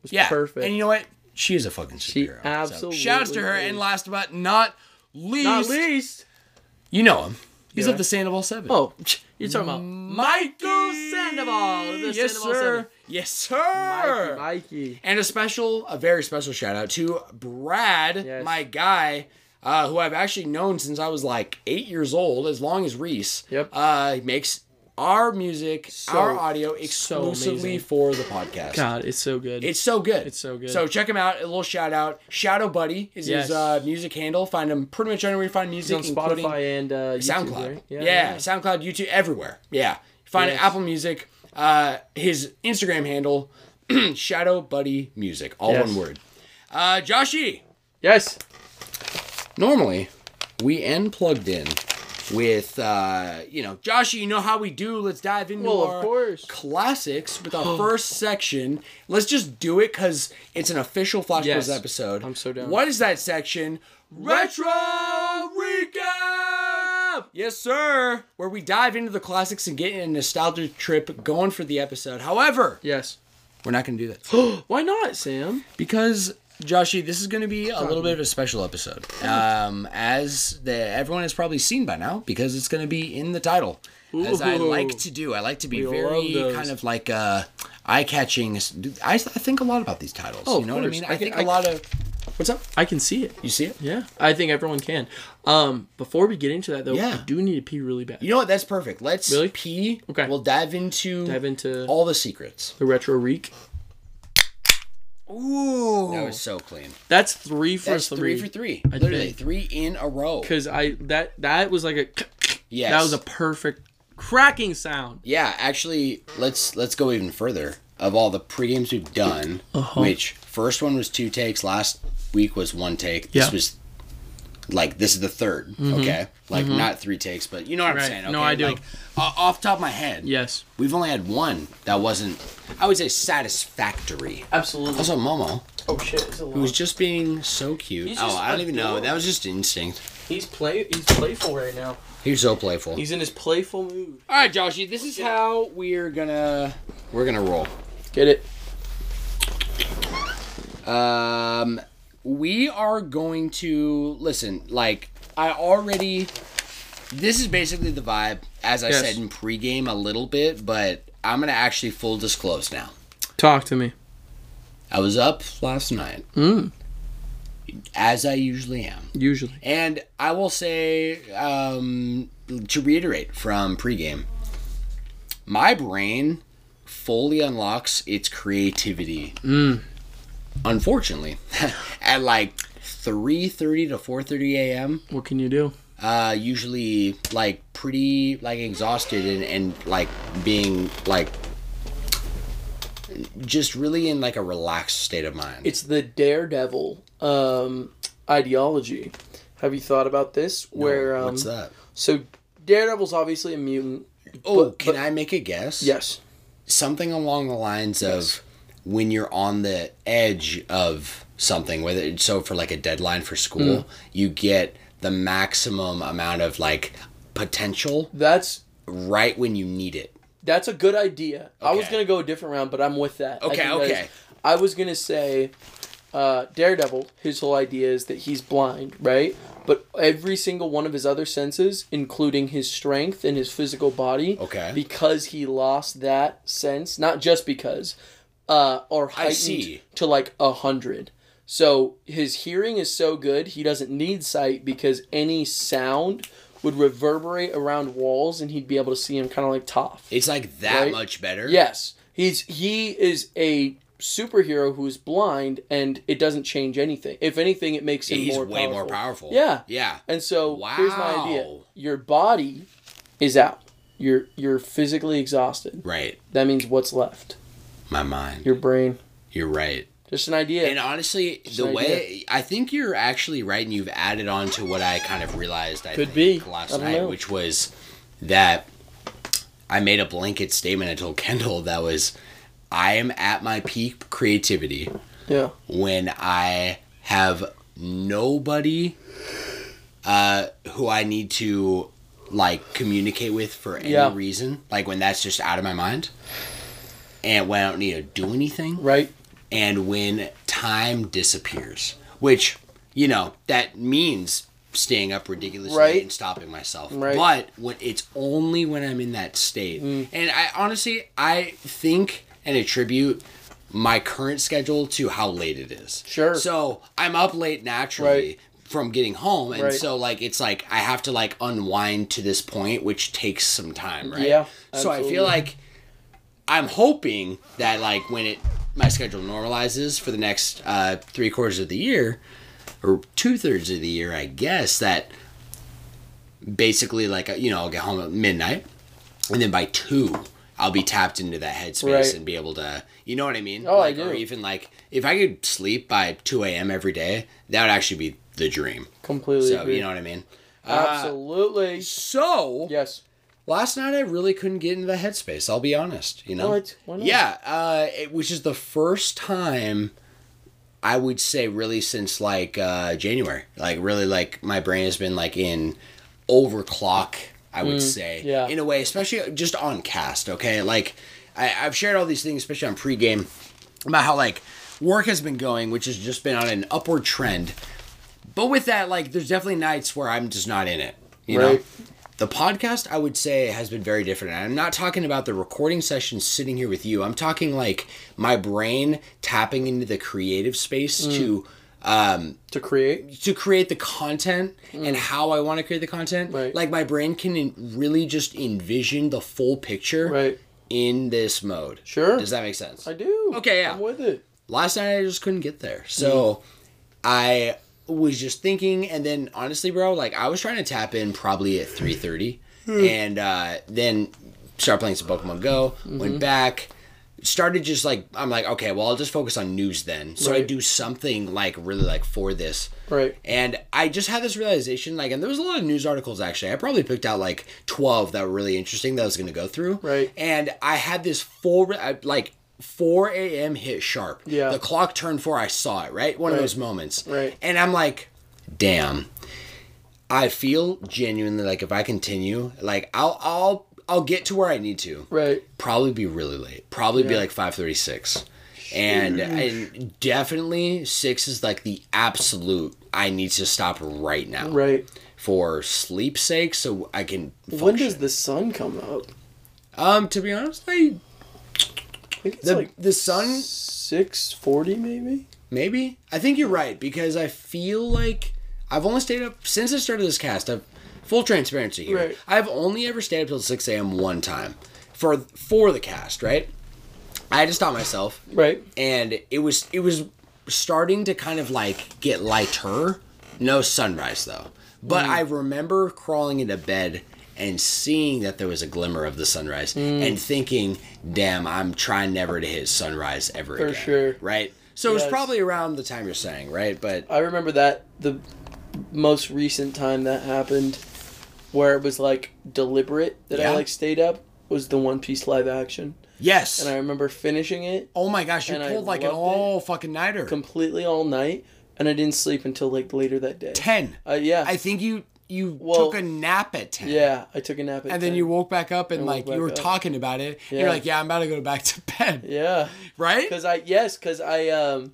yeah. perfect. And you know what? She is a fucking superhero. So, absolutely shouts to her. is. And last but not least, Not least. you know him. He's Yeah. at the Sandoval Seven. Oh, you're talking about Michael Sandoval. the yes, Sandoval sir. Seven. Yes, sir. Mikey, Mikey. And a special, a very special shout out to Brad, Yes. my guy, uh, who I've actually known since I was like eight years old, as long as Reese. Yep. Uh, makes our music, So- our audio so exclusively amazing. for the podcast. God, it's so good. It's so good. It's so good. So check him out. A little shout out. Shadow Buddy is Yes. his uh, music handle. Find him pretty much anywhere you find He's music, on including Spotify and uh, YouTube, SoundCloud. right? Yeah, SoundCloud, YouTube, everywhere. Yeah. Find it Apple Music. Uh, his Instagram handle, Shadow Buddy Music. All Yes. one word. Uh, Joshy, Yes. Normally we end plugged in with, uh, you know, Joshy, you know how we do. Let's dive into Well, of our course. classics with our first section. Let's just do it because it's an official Flash Yes. Bros episode. I'm so down. What is that section? Retro Recap! Yes, sir. Where we dive into the classics and get in a nostalgia trip going for the episode. However, Yes. we're not going to do that. Why not, Sam? because, Joshy, this is going to be a little bit of a special episode. Um, as the, everyone has probably seen by now, because it's going to be in the title. As I Ooh. like to do. I like to be We very those. kind of like uh, eye catching. I, I think a lot about these titles. Oh, you know what I course. mean? I I, can- think I- a lot of. What's up? I can see it. You see it? Yeah. I think everyone can. Um, before we get into that though, Yeah. I do need to pee really bad. You know what? That's perfect. Let's Really? pee. Okay. We'll dive into Dive into all the secrets. the retro reek. Ooh. That was so clean. That's three for That's three. three for three. I Literally think. three in a row. Because I that that was like a Yes. that was a perfect cracking sound. Yeah, actually, let's let's go even further. Of all the pre-games we've done, Uh-huh. which first one was two takes, last week was one take. This Yeah. Was like this is the 3rd Okay, like not three takes, but you know what Right. I'm saying. Okay? No, I do. Like uh, off top of my head, Yes. we've only had one that wasn't. I would say satisfactory. Absolutely. Also, Momo, oh shit, it's a who was just being so cute. He's oh, I don't even know. That was just instinct. He's play he's playful right now. He's so playful. He's in his playful mood. All right, Joshy, this is how we're gonna we're gonna roll. Get it? Um, we are going to listen. Like I already, this is basically the vibe, as I Yes. said in pregame a little bit, but I'm gonna actually full disclose now. Talk to me. I was up last night, Mm. as I usually am, Usually. and I will say um, to reiterate from pregame, my brain fully unlocks its creativity. Unfortunately, at like 3:30 to 4:30 a.m. What can you do? uh usually like pretty like exhausted and, and like being like just really in like a relaxed state of mind It's the daredevil um, ideology. Have you thought about this? Where um, what's that so Daredevil's obviously a mutant. oh but- can but- i make a guess Yes. something along the lines of when you're on the edge of something whether it's so for like a deadline for school Mm. you get the maximum amount of like potential That's right when you need it that's a good idea. I was gonna go a different round, but I'm with that. Okay, is- okay. I was gonna say, uh, Daredevil. His whole idea is that he's blind, right? But every single one of his other senses, including his strength and his physical body, Okay. because he lost that sense, not just because, uh, are heightened to like a hundred. So his hearing is so good, he doesn't need sight because any sound would reverberate around walls, and he'd be able to see him kind of like Toph. it's like that Right? much better Yes, he's he is a superhero who's blind, and it doesn't change anything. If anything, it makes him he's more way powerful. more powerful Yeah. yeah And so wow. here's my idea: your body is out. You're you're physically exhausted. right That means what's left? My mind Your brain. you're right Just an idea. And honestly, the an way I think you're actually right, and you've added on to what I kind of realized. I Could think, be. last night, know. which was that I made a blanket statement. I told Kendall that was, I am at my peak creativity yeah. when I have nobody uh, who I need to like communicate with for any Yeah. reason. Like when that's just out of my mind, and when I don't need to do anything Right. and when time disappears, which you know that means staying up ridiculously Right. late and stopping myself. Right. Mm. But when it's only when I'm in that state, and I honestly I think and attribute my current schedule to how late it is. Sure. So I'm up late naturally. Right. From getting home, and Right. so like it's like I have to like unwind to this point, which takes some time, right? Yeah, So I feel like I'm hoping that like when it my schedule normalizes for the next uh, three quarters of the year or two thirds of the year, I guess that basically like uh, you know I'll get home at midnight, and then by two I'll be tapped into that headspace Right. and be able to you know what I mean? Oh, I like, Or even like if I could sleep by two a.m. every day, that would actually be the dream. Completely So agree. you know what I mean? Uh, Absolutely. so yes. Last night I really couldn't get into the headspace. I'll be honest. You know. What? Why not? Yeah, uh, it, which is the first time I would say really since like uh, January. Like really, like my brain has been like in overclock. I would say, Mm, yeah. in a way, especially just on cast. Okay, like I, I've shared all these things, especially on pregame, about how like work has been going, which has just been on an upward trend. But with that, like, there's definitely nights where I'm just not in it. You know, Right. The podcast I would say has been very different. And I'm not talking about the recording sessions sitting here with you. I'm talking like my brain tapping into the creative space Mm. to um To create. to create the content and how I want to create the content. Mm. Right. Like my brain can really just envision the full picture Right. in this mode. Sure. Does that make sense? I do. Okay, yeah. I'm with it. last night I just couldn't get there. So I was just thinking and then honestly bro, like I was trying to tap in probably at 3:30 and uh then start playing some Pokemon Go, went back started just like I'm like okay, well I'll just focus on news then. So I do something like really like for this. Right. And I just had this realization, like, and there was a lot of news articles actually. I probably picked out like 12 that were really interesting that I was going to go through. Right. And I had this full, re- I- like, 4 a.m. hit sharp. Yeah. The clock turned four, I saw it, right? One of those moments. Right. And I'm like, damn. I feel genuinely like if I continue, like, I'll, I'll, I'll get to where I need to. Right. Probably be really late. Probably be like 536. And, and definitely six is like the absolute. I need to stop right now Right. for sleep's sake, so I can. Function. When does the sun come up? Um, to be honest, I I think it's the like the sun six forty maybe. maybe. I think you're right because I feel like I've only stayed up since I started this cast. I've full transparency here. Right. I've only ever stayed up till six a.m. one time for for the cast. Right. I had to stop myself. Right. and it was it was starting to kind of like get lighter. No sunrise though, but mm. I remember crawling into bed and seeing that there was a glimmer of the sunrise and thinking, "Damn, I'm trying never to hit sunrise ever For again." sure. right? So it was probably around the time you're saying, right? But I remember that the most recent time that happened, where it was like deliberate that Yeah. I like stayed up, was the One Piece live action, yes, and I remember finishing it oh my gosh, you pulled like an all fucking nighter. completely all night, and I didn't sleep until like later that day. Ten. Uh, yeah. I think you you Well, took a nap at ten. yeah, I took a nap at And then you woke back up and I like you were up. talking about it. and You're like, yeah, I'm about to go back to bed. Yeah. Right? Because I yes, because I um,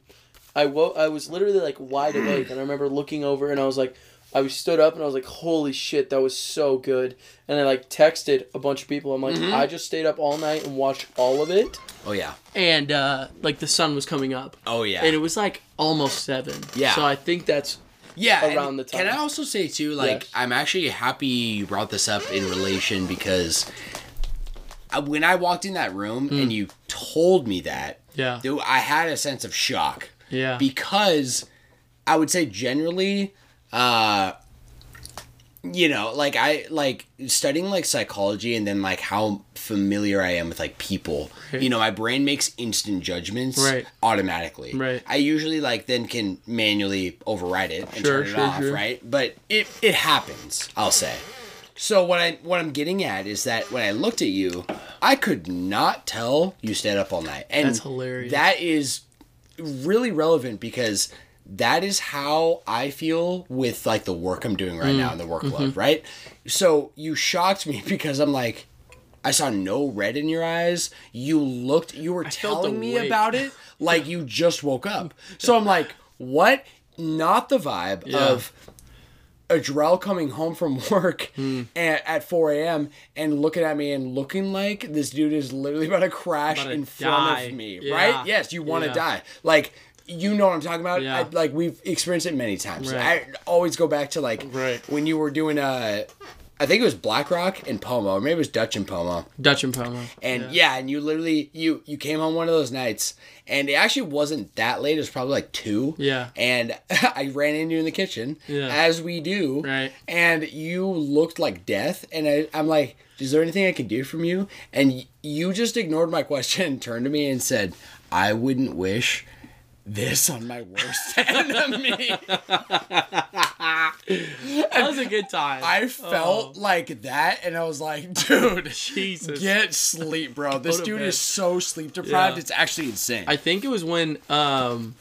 I woke. I was literally like wide awake, and I remember looking over, and I was like, I was stood up, and I was like, holy shit, that was so good. And I like texted a bunch of people. I'm like, Mm-hmm. I just stayed up all night and watched all of it, Oh yeah. and uh, like the sun was coming up, Oh yeah. and it was like almost seven. Yeah. So I think that's yeah. around the time. Can I also say too, like, Yes. I'm actually happy you brought this up in relation because I- when I walked in that room Hmm. and you told me that, yeah dude, I had a sense of shock yeah because I would say generally, uh, you know, like I like studying like psychology and then like how familiar I am with like people. You know, my brain makes instant judgments Right. automatically. Right. I usually like then can manually override it and Sure, turn it sure, off, sure. right? But it it happens, I'll say. So what I what I'm getting at is that when I looked at you, I could not tell you stayed up all night. And That's hilarious. That is really relevant because that is how I feel with like the work I'm doing right Mm. now and the workload, Mm-hmm. right? So you shocked me because I'm like I saw no red in your eyes. You looked you were felt telling me about it like you just woke up. So I'm like, what? Not the vibe Yeah. of Adrel coming home from work Hmm. at, at 4 a.m. and looking at me and looking like this dude is literally about to crash About to in front of me, Yeah. right? Yes, you want to Yeah. die. Like, you know what I'm talking about? Yeah. I, like, we've experienced it many times. Right. I always go back to, like, Right. when you were doing, uh, I think it was Black Rock and Pomo, or maybe it was Dutch and Pomo. Dutch and Pomo. And yeah. and you literally you you came home one of those nights, and it actually wasn't that late. It was probably like two. Yeah. And I ran into you in the kitchen, Yeah. as we do. Right. And you looked like death, and I, I'm like, is there anything I can do from you? And you just ignored my question and turned to me and said, I wouldn't wish this on my worst enemy. that was a good time. I felt like that, and I was like, dude. Jesus. Get sleep, bro. This dude bed. is so sleep deprived. Yeah. It's actually insane. I think it was when um,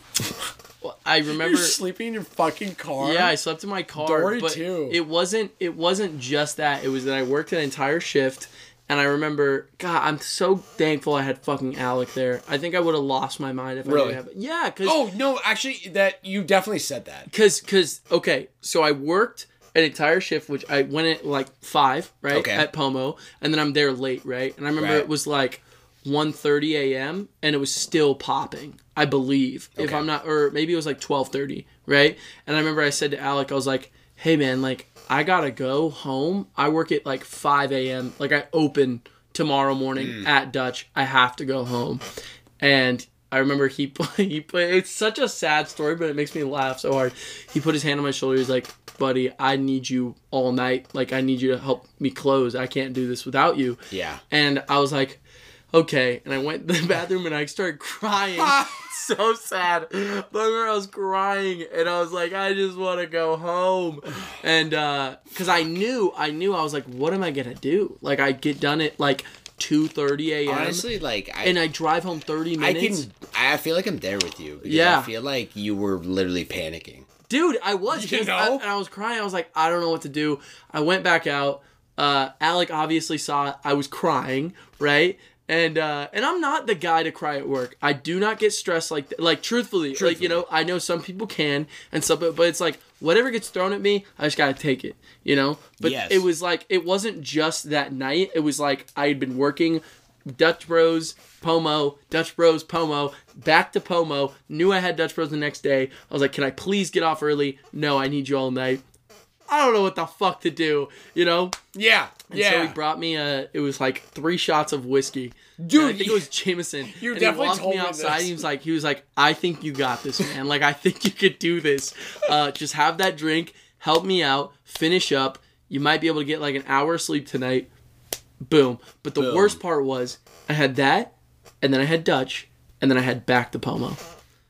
I remember. You're sleeping in your fucking car. Yeah, I slept in my car. Dory but too. It wasn't. It wasn't just that. It was that I worked an entire shift, and I remember, God, I'm so thankful I had fucking Alec there. I think I would have lost my mind if I Really? didn't have. Yeah, because Oh no, actually, that you definitely said that. Because, cause, okay, so I worked an entire shift, which I went at like five, right, Okay. at Pomo, and then I'm there late, right, and I remember Right. it was like 1.30 a.m. and it was still popping, I believe, if I'm not, or maybe it was like twelve thirty, right, and I remember I said to Alec, I was like, hey man, like I gotta go home. I work at like five a.m. Like I open tomorrow morning Mm. at Dutch. I have to go home, and I remember he he put it's such a sad story, but it makes me laugh so hard. He put his hand on my shoulder. He's like, "Buddy, I need you all night. Like, I need you to help me close. I can't do this without you." Yeah. And I was like, "Okay." And I went to the bathroom and I started crying. so sad. But I remember I was crying and I was like, "I just want to go home." And uh, cuz I knew, I knew I was like, "What am I going to do?" Like I get done at like 2:30 a.m. Honestly, like I, and I drive home 30 minutes. I can, I feel like I'm there with you. Yeah. I feel like you were literally panicking. Dude, I was. You 'cause know? I, and I was crying. I was like, I don't know what to do. I went back out. Uh, Alec obviously saw I was crying, right? And uh, and I'm not the guy to cry at work. I do not get stressed like th- like truthfully, like Truthfully. you know I know some people can and but, but it's like whatever gets thrown at me, I just gotta take it, you know. But Yes. it was like it wasn't just that night. It was like I had been working Dutch Bros, Pomo, Dutch Bros, Pomo, back to Pomo. Knew I had Dutch Bros the next day. I was like, can I please get off early? No, I need you all night. I don't know what the fuck to do, you know. Yeah. And yeah. So he brought me a. It was like three shots of whiskey. Dude, And I think it was Jameson. you and definitely he walked told me me outside. this. He was like, he was like, I think you got this, man. like, I think you could do this. Uh, just have that drink, help me out, finish up. You might be able to get like an hour of sleep tonight. Boom. But the Boom. worst part was I had that, and then I had Dutch, and then I had back to Pomo.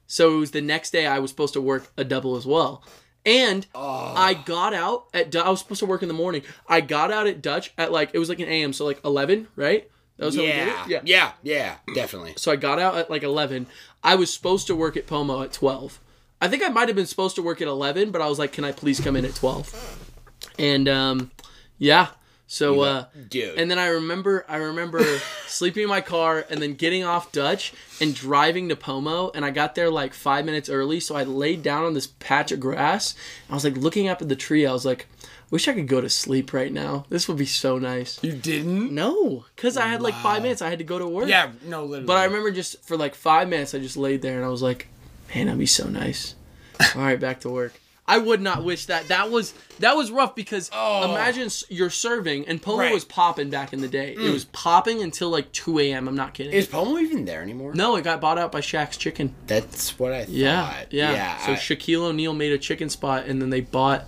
So it was the next day I was supposed to work a double as well. And I got out at I was supposed to work in the morning. I got out at Dutch at like it was like an AM, so like eleven, right? That was how we did yeah. Yeah. Yeah. Yeah. Definitely. So I got out at like eleven. I was supposed to work at Pomo at twelve. I think I might have been supposed to work at eleven, but I was like, "Can I please come in at 12? And um, yeah. So uh, Dude. and then I remember I remember sleeping in my car and then getting off Dutch and driving to Pomo and I got there like five minutes early so I laid down on this patch of grass I was like looking up at the tree I was like wish I could go to sleep right now this would be so nice you didn't? no because I had like five minutes I had to go to work Yeah. No. Literally. but I remember just for like five minutes I just laid there and I was like man that'd be so nice all right back to work I would not wish that. That was that was rough because Oh. imagine you're serving and Pomo Right. Mm. was popping back in the day. It was popping until like 2 a.m. I'm not kidding. Is Pomo even there anymore? no, it got bought out by Shaq's Chicken. That's what I thought. Yeah, yeah. Yeah. so I- Shaquille O'Neal made a chicken spot, and then they bought.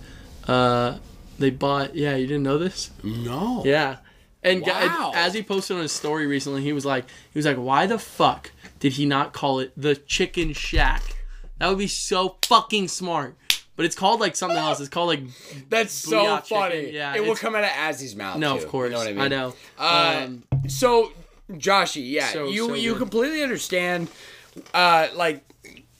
Uh, they bought. Yeah, you didn't know this? no. Yeah. And Wow. as he posted on his story recently, he was like, he was like, why the fuck did he not call it the Chicken Shack? That would be so fucking smart. But it's called like something else. It's called like That's so chicken, funny. yeah, It will come out of Azzy's mouth. no, too. of course. You know what I mean? I know. Uh, um, so, Joshy, yeah, So- you so you good. completely understand. Uh, like,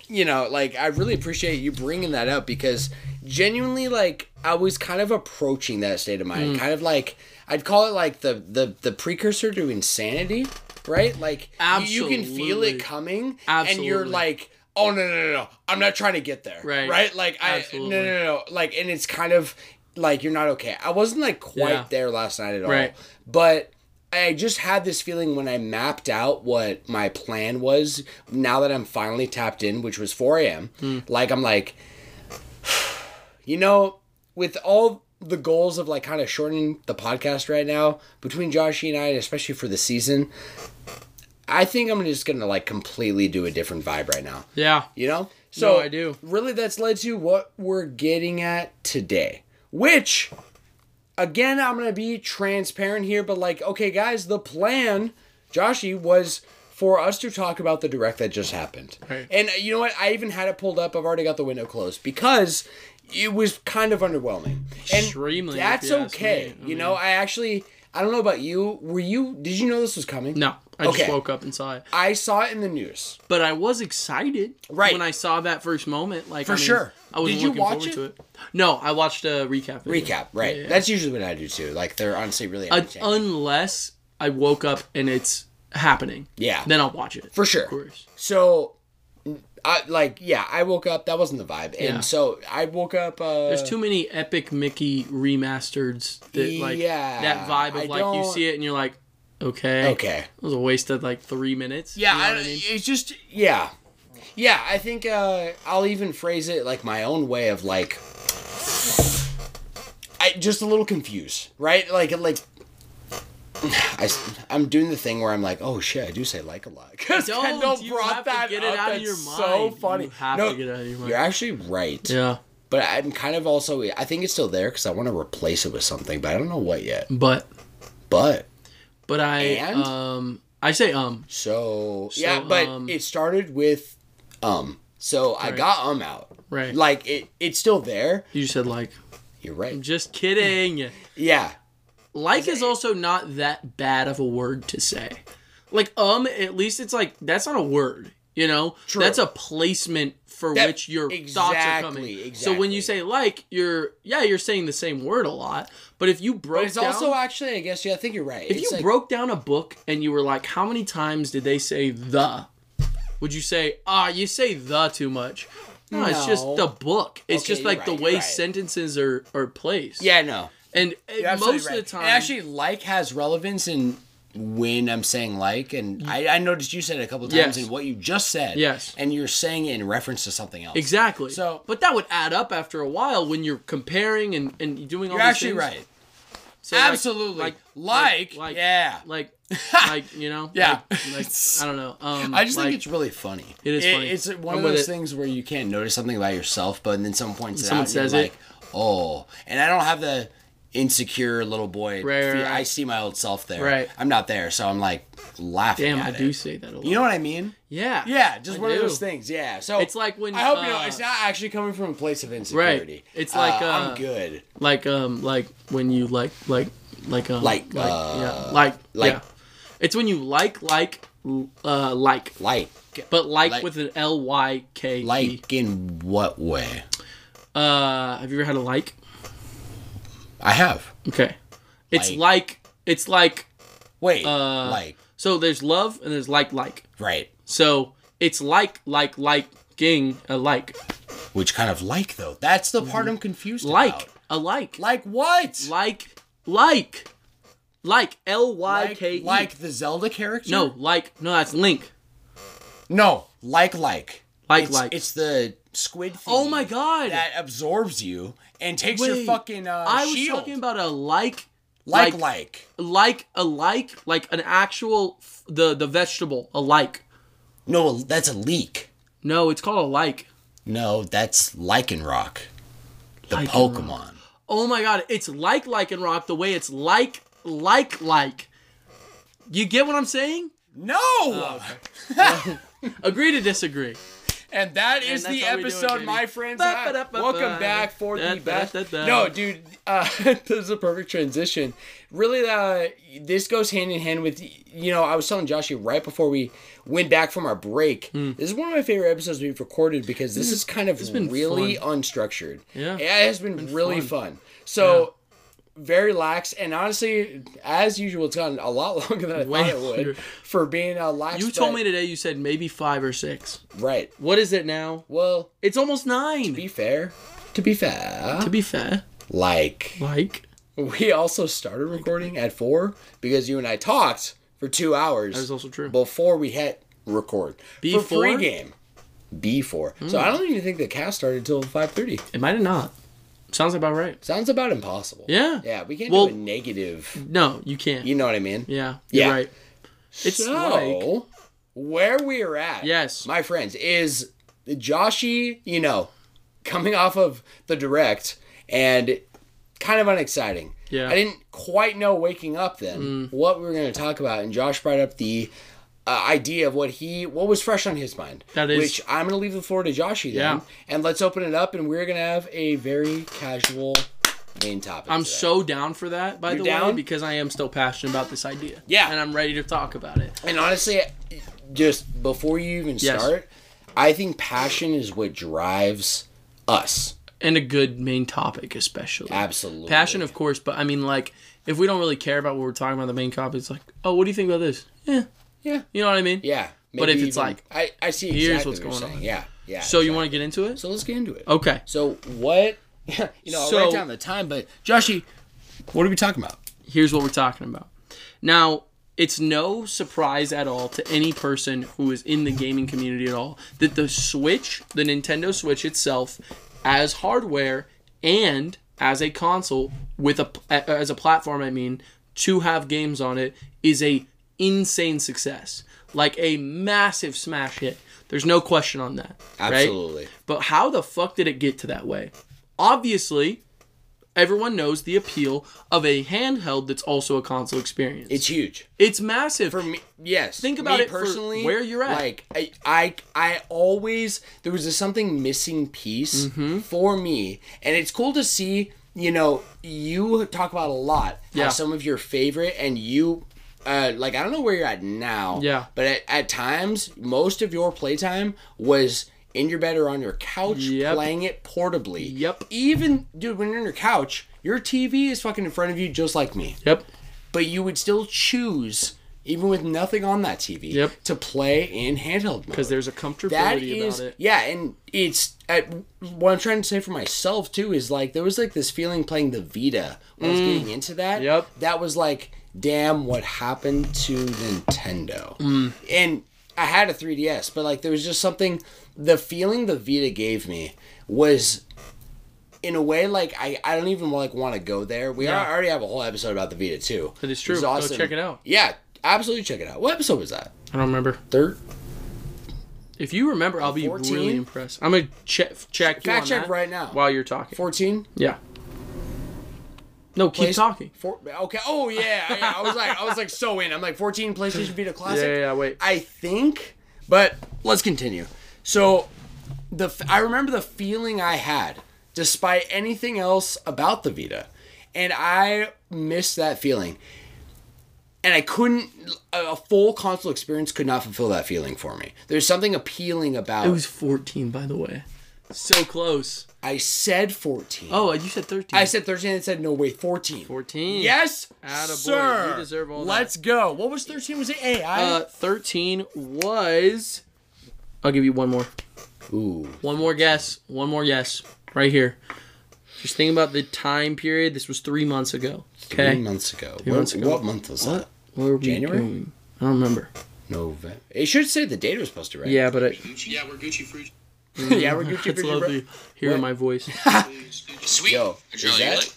you know, like I really appreciate you bringing that up because genuinely, like, I was kind of approaching that state of mind, Mm. kind of like I'd call it like the the the precursor to insanity, right? Like, you, you can feel it coming, and you're like. Oh no, no no no! I'm not trying to get there. Right. Right. Like I Absolutely. no no no like and it's kind of like you're not okay. I wasn't like quite Yeah. there last night at all. But I just had this feeling when I mapped out what my plan was. Now that I'm finally tapped in, which was 4 a.m. Hmm. Like I'm like, you know, with all the goals of like kind of shortening the podcast right now between Joshy and I, especially for the season, I think I'm just gonna like completely do a different vibe right now. yeah. You know? So I do. Really that's led to what we're getting at today. Which again I'm gonna be transparent here, but like, okay guys, the plan, Joshy, was for us to talk about the direct that just happened. Right. And uh, you know what? I even had it pulled up. I've already got the window closed because it was kind of underwhelming. And Extremely, That's okay. me. I you know, I actually I don't know about you. Were you did you know this was coming? No, I Okay. just woke up and saw it. I saw it in the news. But I was excited Right. when I saw that first moment. Like For I mean, sure. I was Did you looking watch forward it? to it. No, I watched a recap. video. Recap, right. Yeah, yeah. That's usually what I do too. Like they're honestly really entertaining. unless I woke up and it's happening. Yeah. Then I'll watch it. For sure. Of course. So I like yeah, I woke up, that wasn't the vibe. And Yeah. so I woke up uh There's too many epic Mickey remasters that like Yeah, that vibe of I like you see it and you're like, okay, Okay. it was a waste of like three minutes. Yeah, you know I, I mean? it's just yeah. Yeah, I think uh I'll even phrase it like my own way of like I just a little confused, right? Like like I, I'm doing the thing where I'm like, oh shit, I do say like a lot. Because Kendall you brought have to that get it up. out of That's your so funny. You have no, to get it out of your mind. You're actually right. Yeah, But I'm kind of also, I think it's still there because I want to replace it with something, but I don't know what yet. but But but I And? um I say um so, So, yeah, but um, it started with um. So I Right. got um out. right. Like it, it's still there. you said like You're right. I'm just kidding. Yeah. Like is also not that bad of a word to say. Like um, at least it's like that's not a word. You know, True. that's a placement for That- which your thoughts are coming. exactly, So when you say like, you're yeah, you're saying the same word a lot. But if you broke But it's down, also actually, I guess, yeah, I think you're right. if It's you like- broke down a book and you were like, how many times did they say the? Would you say ah, you say the too much? No, it's just the book. It's Okay, just like the way right. sentences are are placed. yeah, no, and most right. of the time, And actually, like has relevance in when I'm saying like, and I, I noticed you said it a couple times Yes. in what you just said. Yes. and you're saying it in reference to something else. exactly. So- but that would add up after a while when you're comparing and and doing all. You're actually things. right. So, Absolutely. like Like, like yeah. like like you know Yeah. like, like, I don't know. Um, I just like, think it's really funny. It is funny. It's one I'm of those it. things where you can't notice something about yourself, but then someone points it Someone out. you're says it. like, oh, and I don't have the insecure little boy. Right, right. I see my old self there. Right. I'm not there, so I'm like laughing. Damn, I it. do say that a lot. You know what I mean? yeah. Yeah, just I one of those things. Yeah. So It's like when, I hope you know uh, it's not actually coming from a place of insecurity. Right. It's like, Uh, uh, I'm good. like um like when you like like like um Like, like uh, yeah like like- yeah it's when you like like uh like Like, but like, Like- with an L Y K E like in what way? uh have you ever had a like I have. okay it's Like. like it's like Wait, Uh, like so there's love and there's like like right. so it's like like liking a like Which kind of like though? That's the part I'm confused like about. a like Like what? like like like L Y Like, K E like the Zelda character? no like no that's Link No, like like. Like, it's, like. It's the squid thing. Oh my God. That absorbs you and takes your fucking uh, I was shield. talking about a like, like, like, like. a like, like an actual f- the the vegetable, a like. No, that's a leak. No, it's called a like. No, that's Lycanroc. The Lycanroc. Pokemon. Oh my god, it's like Lycanroc the way it's like like like. You get what I'm saying? No! Oh, Agree to disagree. And that is And the that's all we do, episode, Katie. my friends. Ba-ba-da-ba-ba. Welcome back for Da- the best. da- da. No, dude, uh, this is a perfect transition. Really, uh, this goes hand in hand with, you know, I was telling Joshy right before we went back from our break. Hmm. This is one of my favorite episodes we've recorded because this is kind of been really unstructured. Yeah. It has been, really fun. So. Very lax, and honestly, as usual, it's gotten a lot longer than I Way thought it longer. would for being a lax. You told me today you said maybe five or six. right. What is it now? Well, It's almost nine. To be fair, to be fair, to be fair, like like we also started recording at four because you and I talked for two hours. that is also true. before we hit record for Before? pregame. Before, so hmm. I don't even think the cast started until five thirty. It might have not. Sounds about right. Sounds about impossible. Yeah. yeah, we can't Well- do a negative. No, you can't. You know what I mean? Yeah, you're Yeah. right. It's so like where we're at, Yes. my friends, is Joshy. You know, coming off of the direct and kind of unexciting. Yeah. Mm. I didn't quite know waking up then what we were going to talk about, and Josh brought up the uh, idea of what he what was fresh on his mind. That is- which I'm to leave the floor to Joshy then, Yeah. and let's open it up, and we're to have a very casual main topic. I'm today. so down for that. By You're the way, because I am still passionate about this idea. Yeah. and I'm ready to talk about it. And honestly, just before you even Yes. start, I think passion is what drives us. And a good main topic, especially Absolutely. passion, of course. But I mean, like, if we don't really care about what we're talking about, the main topic, it's like, oh, what do you think about this? Yeah, Yeah. you know what I mean. Yeah. But if it's even- like, I, I see here's what's what going saying. Yeah. Yeah. So you want to get into it? So let's get into it. Okay. So what? you know, I'll So- write down the time, but Joshy, what are we talking about? here's what we're talking about. Now, it's no surprise at all to any person who is in the gaming community at all that the Switch, the Nintendo Switch itself, as hardware and as a console with a as a platform, I mean, to have games on it is a insane success. Like a massive smash hit. There's no question on that. right? Absolutely. But how the fuck did it get to that way? Obviously, everyone knows the appeal of a handheld that's also a console experience. It's huge. It's massive. For me, yes. Think about me it personally. where you're at. Like I, I, I always there was a something missing piece Mm-hmm. for me, and it's cool to see. You know, you talk about a lot. Yeah. Some of your favorite, and you uh, like I don't know where you're at now. Yeah. But at, at times, most of your playtime was in your bed or on your couch Yep. playing it portably. Yep. Even dude, when you're on your couch, your TV is fucking in front of you, just like me. Yep. But you would still choose, even with nothing on that TV, Yep. to play in handheld mode. Because there's a comfortability That is, about it. yeah, and it's at, what I'm trying to say for myself too is like there was like this feeling playing the Vita when I was getting into that. Mm. Yep. that was like, damn, what happened to Nintendo? Mm. And I had a 3DS, but like there was just something. The feeling the Vita gave me was. In a way, like I, I don't even like want to go there. We Yeah. already have a whole episode about the Vita too. That is true. It's Go check it out. Yeah, absolutely check it out. What episode was that? I don't remember. Third. If you remember, I'll be really impressed. I'm gonna check check you Fact check that right now. while you're talking. 14? Yeah. No, keep Place- talking. Four, okay. Oh yeah, yeah. I was like, I was like so in. I'm like 14 PlayStation Vita Yeah, Classic. yeah, yeah, wait. I think, but let's continue. So, the f- I remember the feeling I had, despite anything else about the Vita, and I missed that feeling. And I couldn't. A a full console experience could not fulfill that feeling for me. There's something appealing about. It was 14, by the way. So close. I said 14. Oh, you said 13. I said 13 and it said no wait 14. 14. Yes, Attaboy. sir. You deserve all. Let's go. What was 13? Was it AI? Uh, 13 was. I'll give you one more. Ooh. One more guess. One more guess. Right here. Just think about the time period. This was three months ago. Okay. Three months ago. Three what, months ago. what month was that? What were January? doing? I don't remember. November. It should say the date was supposed to, right? Yeah, but I, Yeah, we're Gucci Fruit. yeah, we're Gucci it's Fruity, bro. lovely hearing What? my voice. Sweet. Yo, is that? like-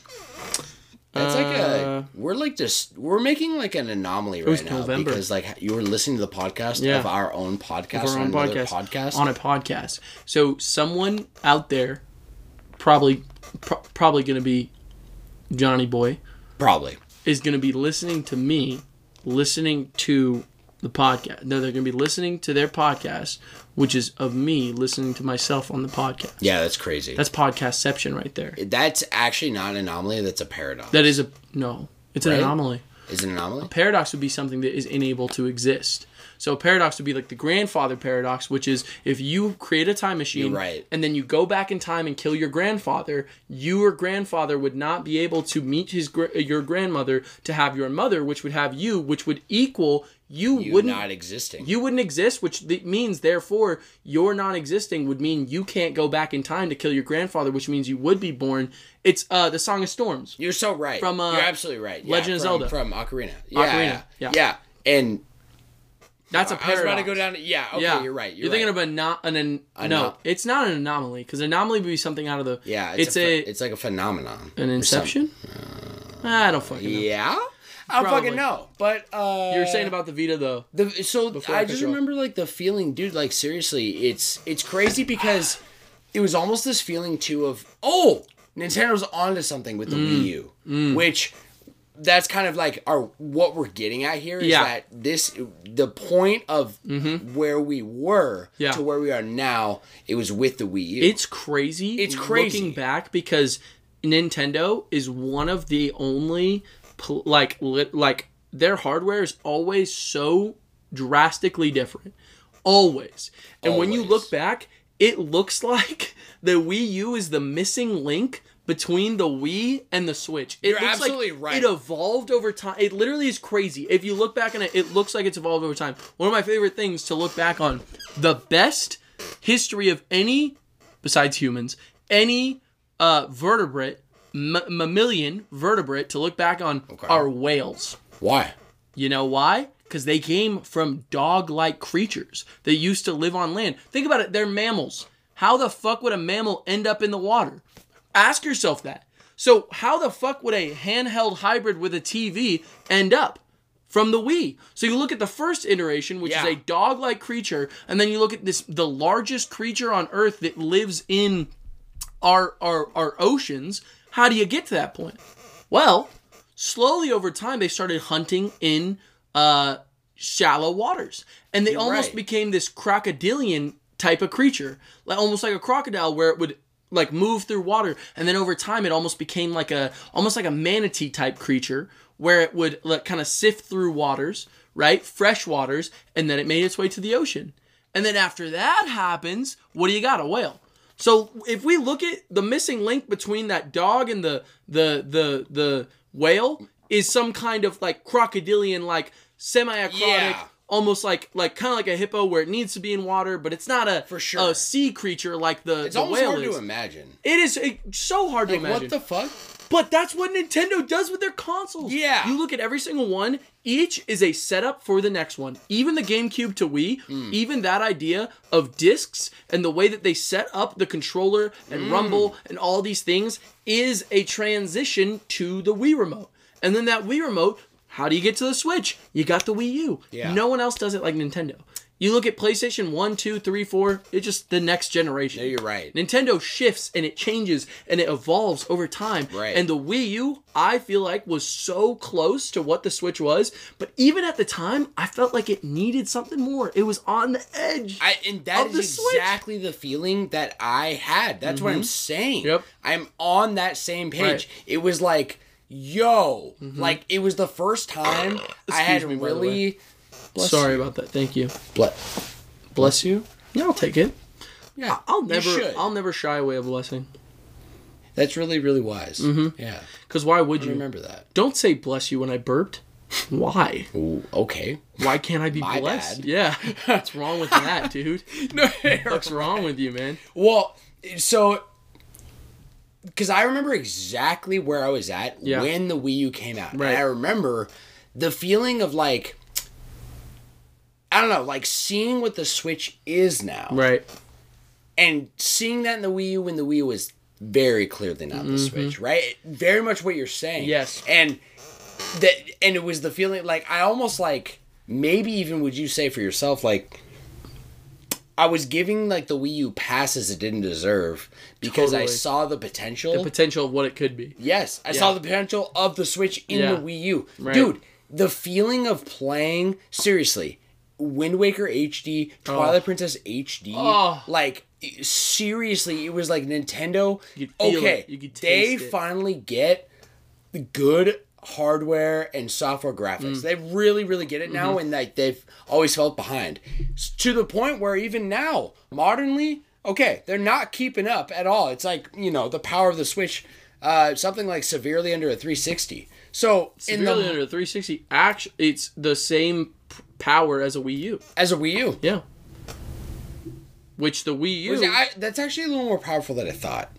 That's like a. Uh, We're like just. We're making like an anomaly right now November. because like you were listening to the podcast Yeah. of our own podcast our on own another podcast, podcast. on a podcast. So someone out there, probably, pro- probably going to be Johnny Boy, Probably. is going to be listening to me, listening to the podcast. No, they're going to be listening to their podcast, which is of me listening to myself on the podcast. Yeah, that's crazy. That's podcastception right there. that's actually not an anomaly. That's a paradox. That is a no. It's an Right? anomaly. is it an anomaly? A paradox would be something that is unable to exist. So a paradox would be like the grandfather paradox, which is if you create a time machine You're right. and then you go back in time and kill your grandfather, your grandfather would not be able to meet his your grandmother to have your mother, which would have you, which would equal you, You wouldn't not existing. you wouldn't exist, which th- means therefore your non-existing would mean you can't go back in time to kill your grandfather, which means you would be born. It's uh the Song of Storms. You're so right. From, uh, You're absolutely right. Yeah, Legend of from, Zelda. from Ocarina. Yeah, Ocarina, yeah, yeah. yeah. And That's a I was about to go down. To, yeah. Okay. yeah, You're right. You're, You're, thinking of a not an, an A no. It's not an anomaly because anomaly would be something out of the. Yeah. it's, a, a, It's like a phenomenon. an inception. I don't fucking know. Yeah. I don't Probably. fucking know. But uh You were saying about the Vita though. the so Before I I cut just you off. remember like the feeling, dude, like seriously, it's it's crazy because it was almost this feeling too of oh, Nintendo's onto something with the Mm. Wii U. Which that's kind of like our what we're getting at here is Yeah. that this the point of where we were Mm-hmm. Yeah. to where we are now, it was with the Wii U. It's crazy. It's crazy. looking back because Nintendo is one of the only pl- like li- like their hardware is always so drastically different, always. And when you look back, it looks like the Wii U is the missing link between the Wii and the Switch. It You're looks absolutely like right. It evolved over time. It literally is crazy. If you look back on it, it looks like it's evolved over time. One of my favorite things to look back on, the best history of any besides humans, any uh, vertebrate, m- mammalian vertebrate to look back on are whales. Why? You know why? Because they came from dog like creatures that used to live on land. Think about it, they're mammals. How the fuck would a mammal end up in the water? Ask yourself that. So, how the fuck would a handheld hybrid with a TV end up? From the Wii. So you look at the first iteration, which Yeah. is a dog-like creature, and then you look at this the largest creature on Earth that lives in our our our oceans. How do you get to that point? Well, slowly over time they started hunting in uh shallow waters and they almost right. became this crocodilian type of creature like almost like a crocodile where it would like move through water, and then over time it almost became like a almost like a manatee type creature where it would like kind of sift through waters, right, fresh waters, and then it made its way to the ocean. And then after that happens, what do you got? A whale. So if we look at the missing link between that dog and the the the the whale is some kind of like crocodilian like semi-aquatic Yeah. almost like like kind of like a hippo where it needs to be in water but it's not a For sure. a sea creature like the, It's the almost whale hard is. to imagine. It is so hard Like to imagine. what the fuck? But that's what Nintendo does with their consoles. Yeah. You look at every single one, each is a setup for the next one. Even the GameCube to Wii, Hmm. even that idea of discs and the way that they set up the controller and Hmm. rumble and all these things is a transition to the Wii remote. And then that Wii remote, how do you get to the Switch? You got the Wii U. Yeah. No one else does it like Nintendo. You look at PlayStation 1, 2, 3, 4, it's just the next generation. No, you're right. Nintendo shifts and it changes and it evolves over time. Right. And the Wii U, I feel like, was so close to what the Switch was, but even at the time, I felt like it needed something more. It was on the edge. I, and that the is Switch. exactly the feeling that I had. That's what I'm saying. Mm-hmm. Yep. I'm on that same page. Right. Mm-hmm. It was like, yo, like it was the first time I had me, the really. Bless Sorry about that. Thank you. Ble- Bless you. Yeah, I'll take it. yeah, I'll you never should. I'll never shy away a blessing. That's really, really wise. Mm-hmm. Yeah, Cuz why would I you? remember that. Don't say bless you when I burped. Why? Ooh, okay. Why can't I be My blessed? bad. Yeah. What's wrong with that, dude? no, What's wrong with you, man? Well, so because I remember exactly where I was at Yeah. when the Wii U came out. Right. And I remember the feeling of like I don't know, like seeing what the Switch is now. Right. And seeing that in the Wii U when the Wii U was very clearly not the Switch, right? Very much what you're saying. Mm-hmm. Yes. And that and it was the feeling like I almost like maybe even would you say for yourself like I was giving like the Wii U passes it didn't deserve because I saw the potential. The potential of what it could be. yes, I saw the potential of the Switch in Yeah. the Wii U. Right. Dude, the feeling of playing seriously Wind Waker HD, Twilight Princess HD, Oh. like seriously, it was like Nintendo. You could feel okay, it. You could they it. finally get the good hardware and software graphics. Mm. They really, really get it Mm-hmm. now, and like they've always felt behind to the point where even now, modernly, okay, they're not keeping up at all. It's like you know the power of the Switch, uh, something like severely under a 360. So in Severely the under 360, actually, it's the same power as a Wii U. as a Wii U, Yeah. Which the Wii U, it- I- that's actually a little more powerful than I thought.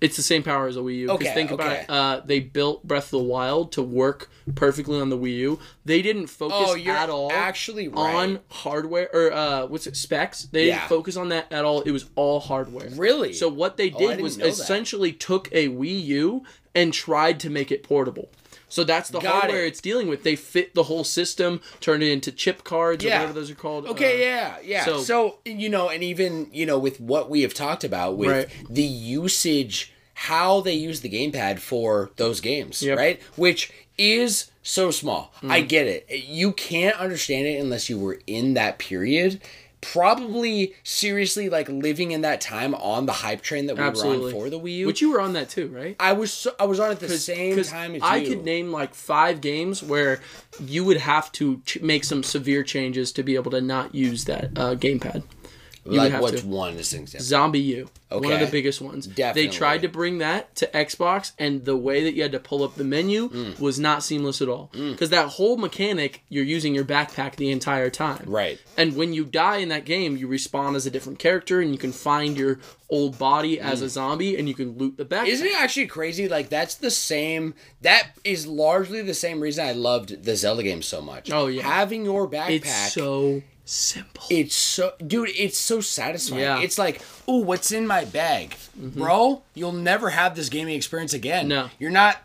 it's the same power as a Wii U. 'Cause Okay, think about it. Uh, they built Breath of the Wild to work perfectly on the Wii U. They didn't focus Oh, at all actually right. on hardware or uh, what's it specs. They Yeah. didn't focus on that at all. It was all hardware. Really? So what they Oh, did didn't was that. essentially took a Wii U and tried to make it portable. So that's the Got hardware it. it's dealing with. They fit the whole system, turn it into chip cards or whatever those are called. Okay, Uh, yeah, yeah. so- So, you know, and even you know with what we have talked about with Right. the usage, how they use the gamepad for those games, Yep. Mm. right? Which is so small. I get it. You can't understand it unless you were in that period. Probably seriously like living in that time on the hype train that we Absolutely. were on for the Wii U. Which you were on that too, right? I was so, I was on at the same 'Cause time as I you. could name like five games where you would have to ch- make some severe changes to be able to not use that uh, gamepad. You like have what's to. one as an example. ZombiU, one of the biggest ones. Definitely. They tried to bring that to Xbox, and the way that you had to pull up the menu Mm. was not seamless at all. Because that whole mechanic, you're using your backpack the entire time. Right. And when you die in that game, you respawn as a different character, and you can find your old body as Mm. a zombie, and you can loot the backpack. Isn't it actually crazy? Like that's the same. That is largely the same reason I loved the Zelda games so much. Oh, yeah. having your backpack. It's so simple. It's so, dude. It's so satisfying. Yeah. Mm-hmm. It's like, ooh, what's in my bag, bro? You'll never have this gaming experience again. No. you're not.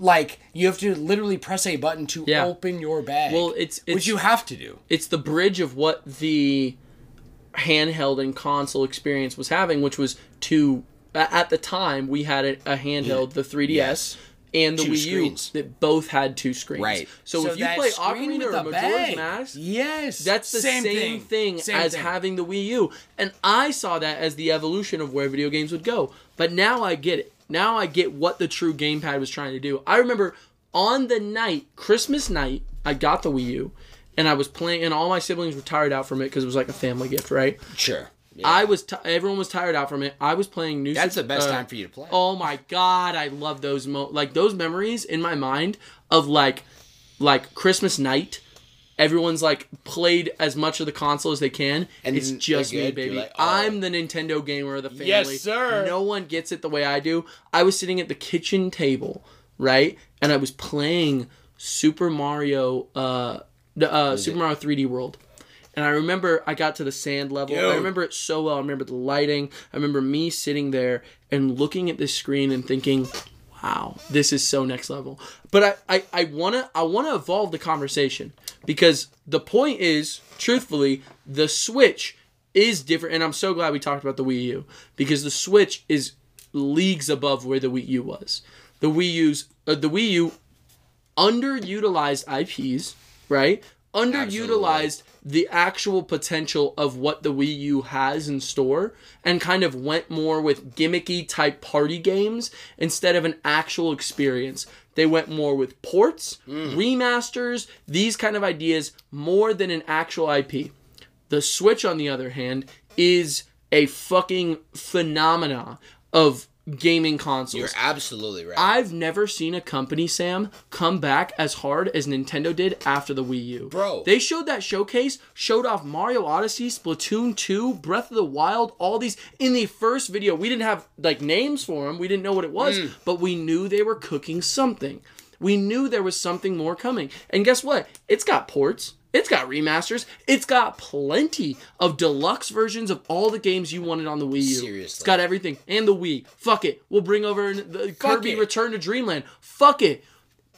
Like you have to literally press a button to Yeah. open your bag. Well, it's- it's- which you have to do. it's the bridge of what the handheld and console experience was having, which was to at the time we had a, a handheld, the 3DS. Yes. And the Two Wii screens. U that both had two screens. Right. So, if you play screen Ocarina or the Majora's bag. Mask, yes, that's the same, thing, Same as thing. having the Wii U. And I saw that as the evolution of where video games would go. But now I get it. Now I get what the true gamepad was trying to do. I remember on the night, Christmas night, I got the Wii U, and I was playing, and all my siblings were tired out from it because it was like a family gift, right? Sure. I was, t- everyone was tired out from it. I was playing new. That's the best uh, time for you to play. Oh my god, I love those mo like those memories in my mind of like like Christmas night. Everyone's like played as much of the console as they can. And it's they're just me, baby. Like, oh. I'm the Nintendo gamer of the family. Yes, sir. No one gets it the way I do. I was sitting at the kitchen table, right? And I was playing Super Mario uh, uh Super Mario 3D World. And I remember I got to the sand level. I remember it so well. I remember the lighting. I remember me sitting there and looking at this screen and thinking, wow, this is so next level. But I, I, I wanna I wanna evolve the conversation because the point is, truthfully, the Switch is different and I'm so glad we talked about the Wii U because the Switch is leagues above where the Wii U was. The Wii U's uh, the Wii U underutilized IPs, right? Underutilized the actual potential of what the Wii U has in store and kind of went more with gimmicky type party games instead of an actual experience. They went more with ports, mm. remasters, these kind of ideas more than an actual IP. The Switch, on the other hand, is a fucking phenomena of gaming consoles. You're absolutely right. I've never seen a company, Sam, come back as hard as Nintendo did after the Wii U. Bro. They showed that showcase, showed off Mario Odyssey, Splatoon 2, Breath of the Wild, all these in the first video. We didn't have like names for them. We didn't know what it was, Mm. but we knew they were cooking something. We knew there was something more coming. And guess what? It's got ports. It's got remasters. It's got plenty of deluxe versions of all the games you wanted on the Wii U. Seriously. It's got everything. And the Wii. Fuck it. We'll bring over the Kirby it. Return to Dreamland. Fuck it.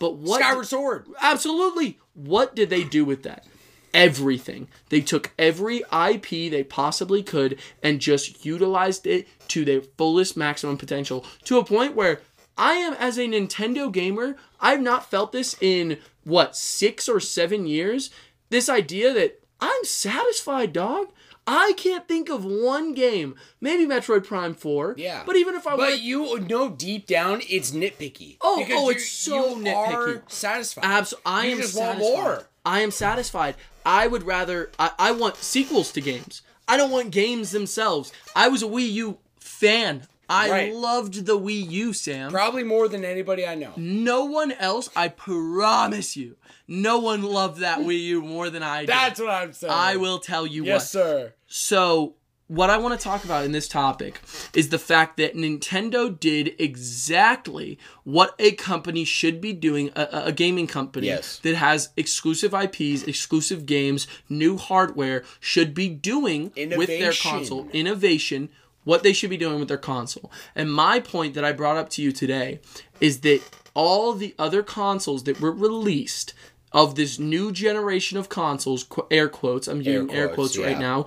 But what Skyward Sword. Absolutely. What did they do with that? Everything. They took every IP they possibly could and just utilized it to their fullest maximum potential to a point where I am, as a Nintendo gamer, I've not felt this in what, six or seven years? This idea that I'm satisfied, dog. I can't think of one game, maybe Metroid Prime 4. Yeah. But even if I But wanted you know deep down it's nitpicky. Oh, oh Because oh, it's so you nitpicky. Are satisfied. Abs- I you am just satisfied. want more. I am satisfied. I would rather. I, I want sequels to games. I don't want games themselves. I was a Wii U fan. I Right. loved the Wii U, Sam. Probably more than anybody I know. no one else, I promise you, no one loved that Wii U more than I did. That's what I'm saying. I will tell you what. Yes, what. sir. So, what I want to talk about in this topic is the fact that Nintendo did exactly what a company should be doing, a, a- gaming company Yes. that has exclusive IPs, exclusive games, new hardware should be doing with their console. Innovation, what they should be doing with their console. And my point that I brought up to you today is that all the other consoles that were released of this new generation of consoles, qu- air quotes, I'm using air quotes, quotes right yeah. now,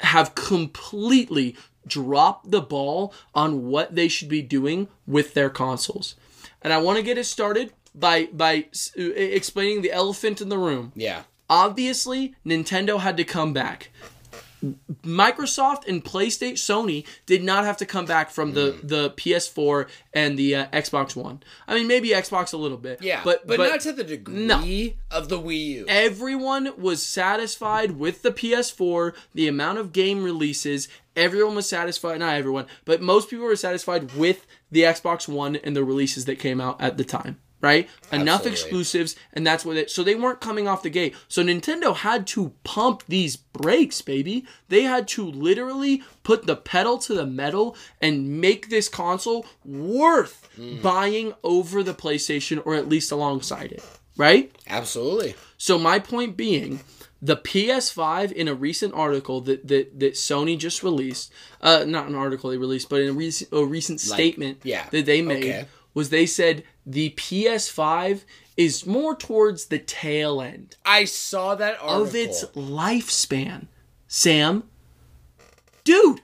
have completely dropped the ball on what they should be doing with their consoles. And I want to get it started by by explaining the elephant in the room. Yeah. Obviously, Nintendo had to come back. Microsoft and PlayStation, Sony did not have to come back from the, Mm. the PS4 and the uh, Xbox One. I mean, maybe Xbox a little bit. Yeah. but But, not to the degree of the Wii U. everyone was satisfied with the PS4, the amount of game releases. Everyone was satisfied, not everyone, but most people were satisfied with the Xbox One and the releases that came out at the time. Right? Enough exclusives, and that's what it. So they weren't coming off the gate. So Nintendo had to pump these brakes, baby. They had to literally put the pedal to the metal and make this console worth buying over the PlayStation, or at least alongside it. Right? Absolutely. So my point being, the PS5 in a recent article that that, that Sony just released, uh, not an article they released, but in a recent a recent statement yeah, that they made okay. was they said the PS5 is more towards the tail end I saw that article. of its lifespan. Sam, dude,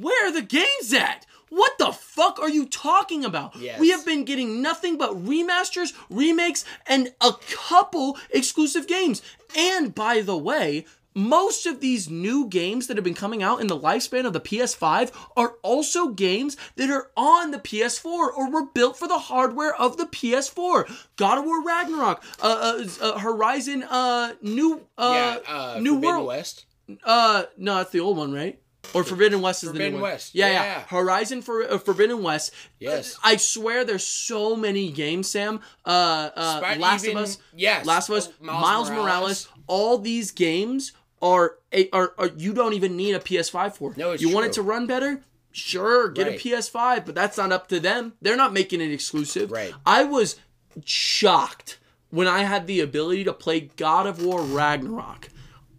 where are the games at? What the fuck are you talking about? Yes. We have been getting nothing but remasters, remakes, and a couple exclusive games. And by the way, most of these new games that have been coming out in the lifespan of the PS5 are also games that are on the PS4 or were built for the hardware of the PS4. God of War Ragnarok, uh, uh, uh Horizon, uh, New, uh, yeah, uh, New Forbidden World. West. Uh, no, that's the old one, right? Or Forbidden West is the Forbidden new one. West, Yeah, yeah, yeah. Horizon for uh, Forbidden West. Yes. I swear, there's so many games, Sam. Uh, uh, Last even- of Us. yes. Last of Us. Oh, Miles, Miles Morales. Morales. All these games are, a- are are you don't even need a PS5 for. No, it's you want it to run better. Sure, get Right. a PS5, but that's not up to them. They're not making it exclusive. Right. I was shocked when I had the ability to play God of War Ragnarok,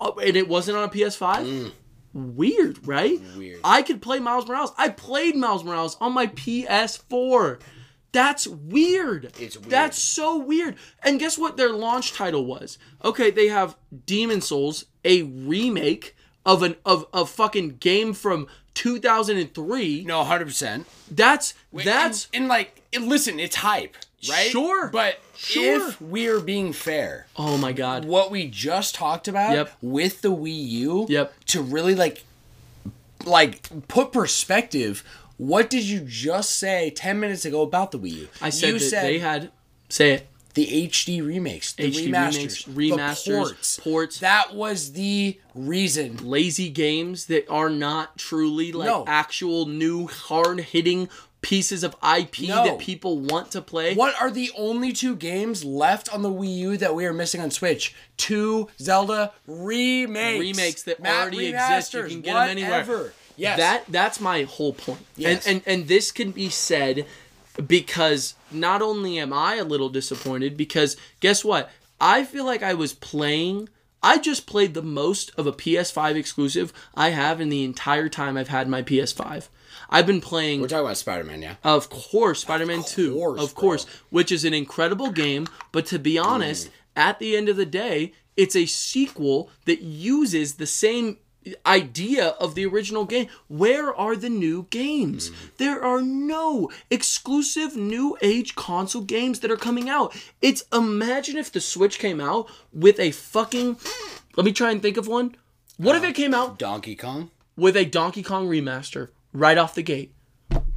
uh, and it wasn't on a PS5. Weird, right? Mm. Weird. I could play Miles Morales. I played Miles Morales on my PS4. That's weird. It's weird. That's so weird. And guess what their launch title was? Okay, they have Demon's Souls, a remake of an of a fucking game from 2003. No, hundred percent. That's that's and, and like, listen, it's hype, right? Sure. But Sure. if we're being fair, oh my god. what we just talked about Yep. with the Wii U, Yep. to really like, like put perspective. What did you just say ten minutes ago about the Wii U? I said you that said they had say it. the HD remakes, the HD remasters, remakes, remasters, ports. ports. That was the reason. lazy games that are not truly like No. actual new hard hitting pieces of IP No. that people want to play. What are the only two games left on the Wii U that we are missing on Switch? Two Zelda remakes. remakes that Not already exist. You can get them anywhere. Yes. That that's my whole point. Yes. And, and and this can be said because not only am I a little disappointed because guess what? I feel like I was playing I just played the most of a PS5 exclusive I have in the entire time I've had my PS5. I've been playing We're talking about Spider Man, yeah. Of course, Spider-Man 2. course, Of bro. course, which is an incredible game, but to be honest, mm. at the end of the day, it's a sequel that uses the same idea of the original game. Where are the new games? Mm-hmm. There are no exclusive new age console games that are coming out. It's imagine if the Switch came out with a fucking Let me try and think of one. What if uh, it came out Donkey Kong, with a Donkey Kong remaster right off the gate?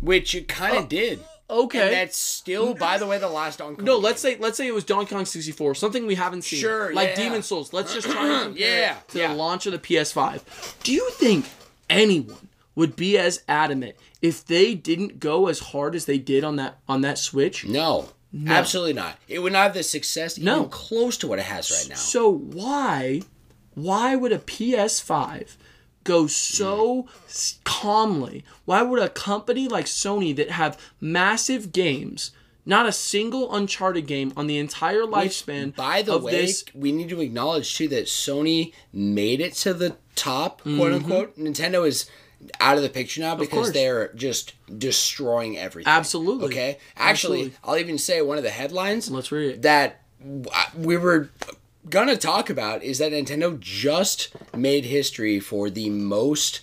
which it kind of uh, did. Okay. And that's still, mm. by the way, the last Donkey Kong. No, game. let's say let's say it was Donkey Kong 64, something we haven't seen. Sure, Like yeah. Demon's Souls. Let's just try and compare Yeah, it to yeah. the launch of the PS5. Do you think anyone would be as adamant if they didn't go as hard as they did on that on that Switch? No, absolutely not. It would not have the success No. even close to what it has right now. So why why would a PS5 go so calmly? Why would a company like Sony that have massive games, not a single Uncharted game on the entire lifespan By the way, this we need to acknowledge too that Sony made it to the top, Mm-hmm. quote unquote. Nintendo is out of the picture now because they're just destroying everything. Absolutely. Okay. Actually, Absolutely. I'll even say one of the headlines. Let's read it. That we were gonna talk about is that Nintendo just made history for the most.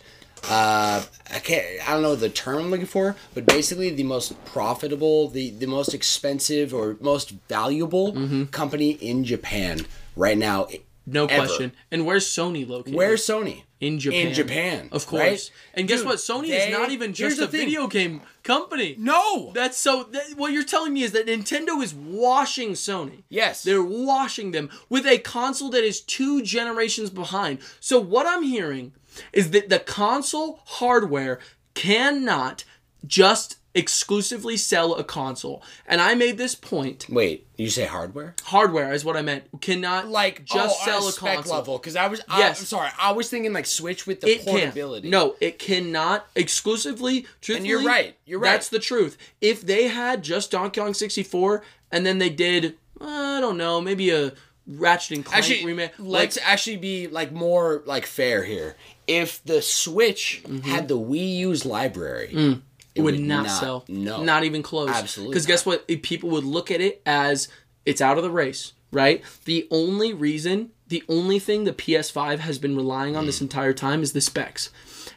Uh, I can't. I don't know the term I'm looking for, but basically the most profitable, the the most expensive or most valuable Mm-hmm. company in Japan right now. No ever. question. And where's Sony located? Where's Sony? In Japan? In Japan, of course. right? And guess Dude, what? Sony they- is not even just a thing. video game company. No. That's so. That, what you're telling me is that Nintendo is washing Sony. Yes. They're washing them with a console that is two generations behind. So what I'm hearing is that the console hardware cannot just exclusively sell a console. And I made this point. Wait, you say hardware? Hardware is what I meant. Cannot Like just oh, sell a a spec console. level? Because I was. Yes. I, am sorry. I was thinking like Switch with the it portability. Can. No, it cannot exclusively. Truthfully, you're right, you're right. That's the truth. If they had just Donkey Kong 64 and then they did, I don't know, maybe a Ratchet and Clank Actually, remake. let's actually be like more like fair here. If the Switch mm-hmm. had the Wii U's library, mm. It it would, not, sell. No, Not even close. Absolutely Because guess what? People would look at it as it's out of the race, right? The only reason, the only thing the PS5 has been relying on Mm. this entire time is the specs.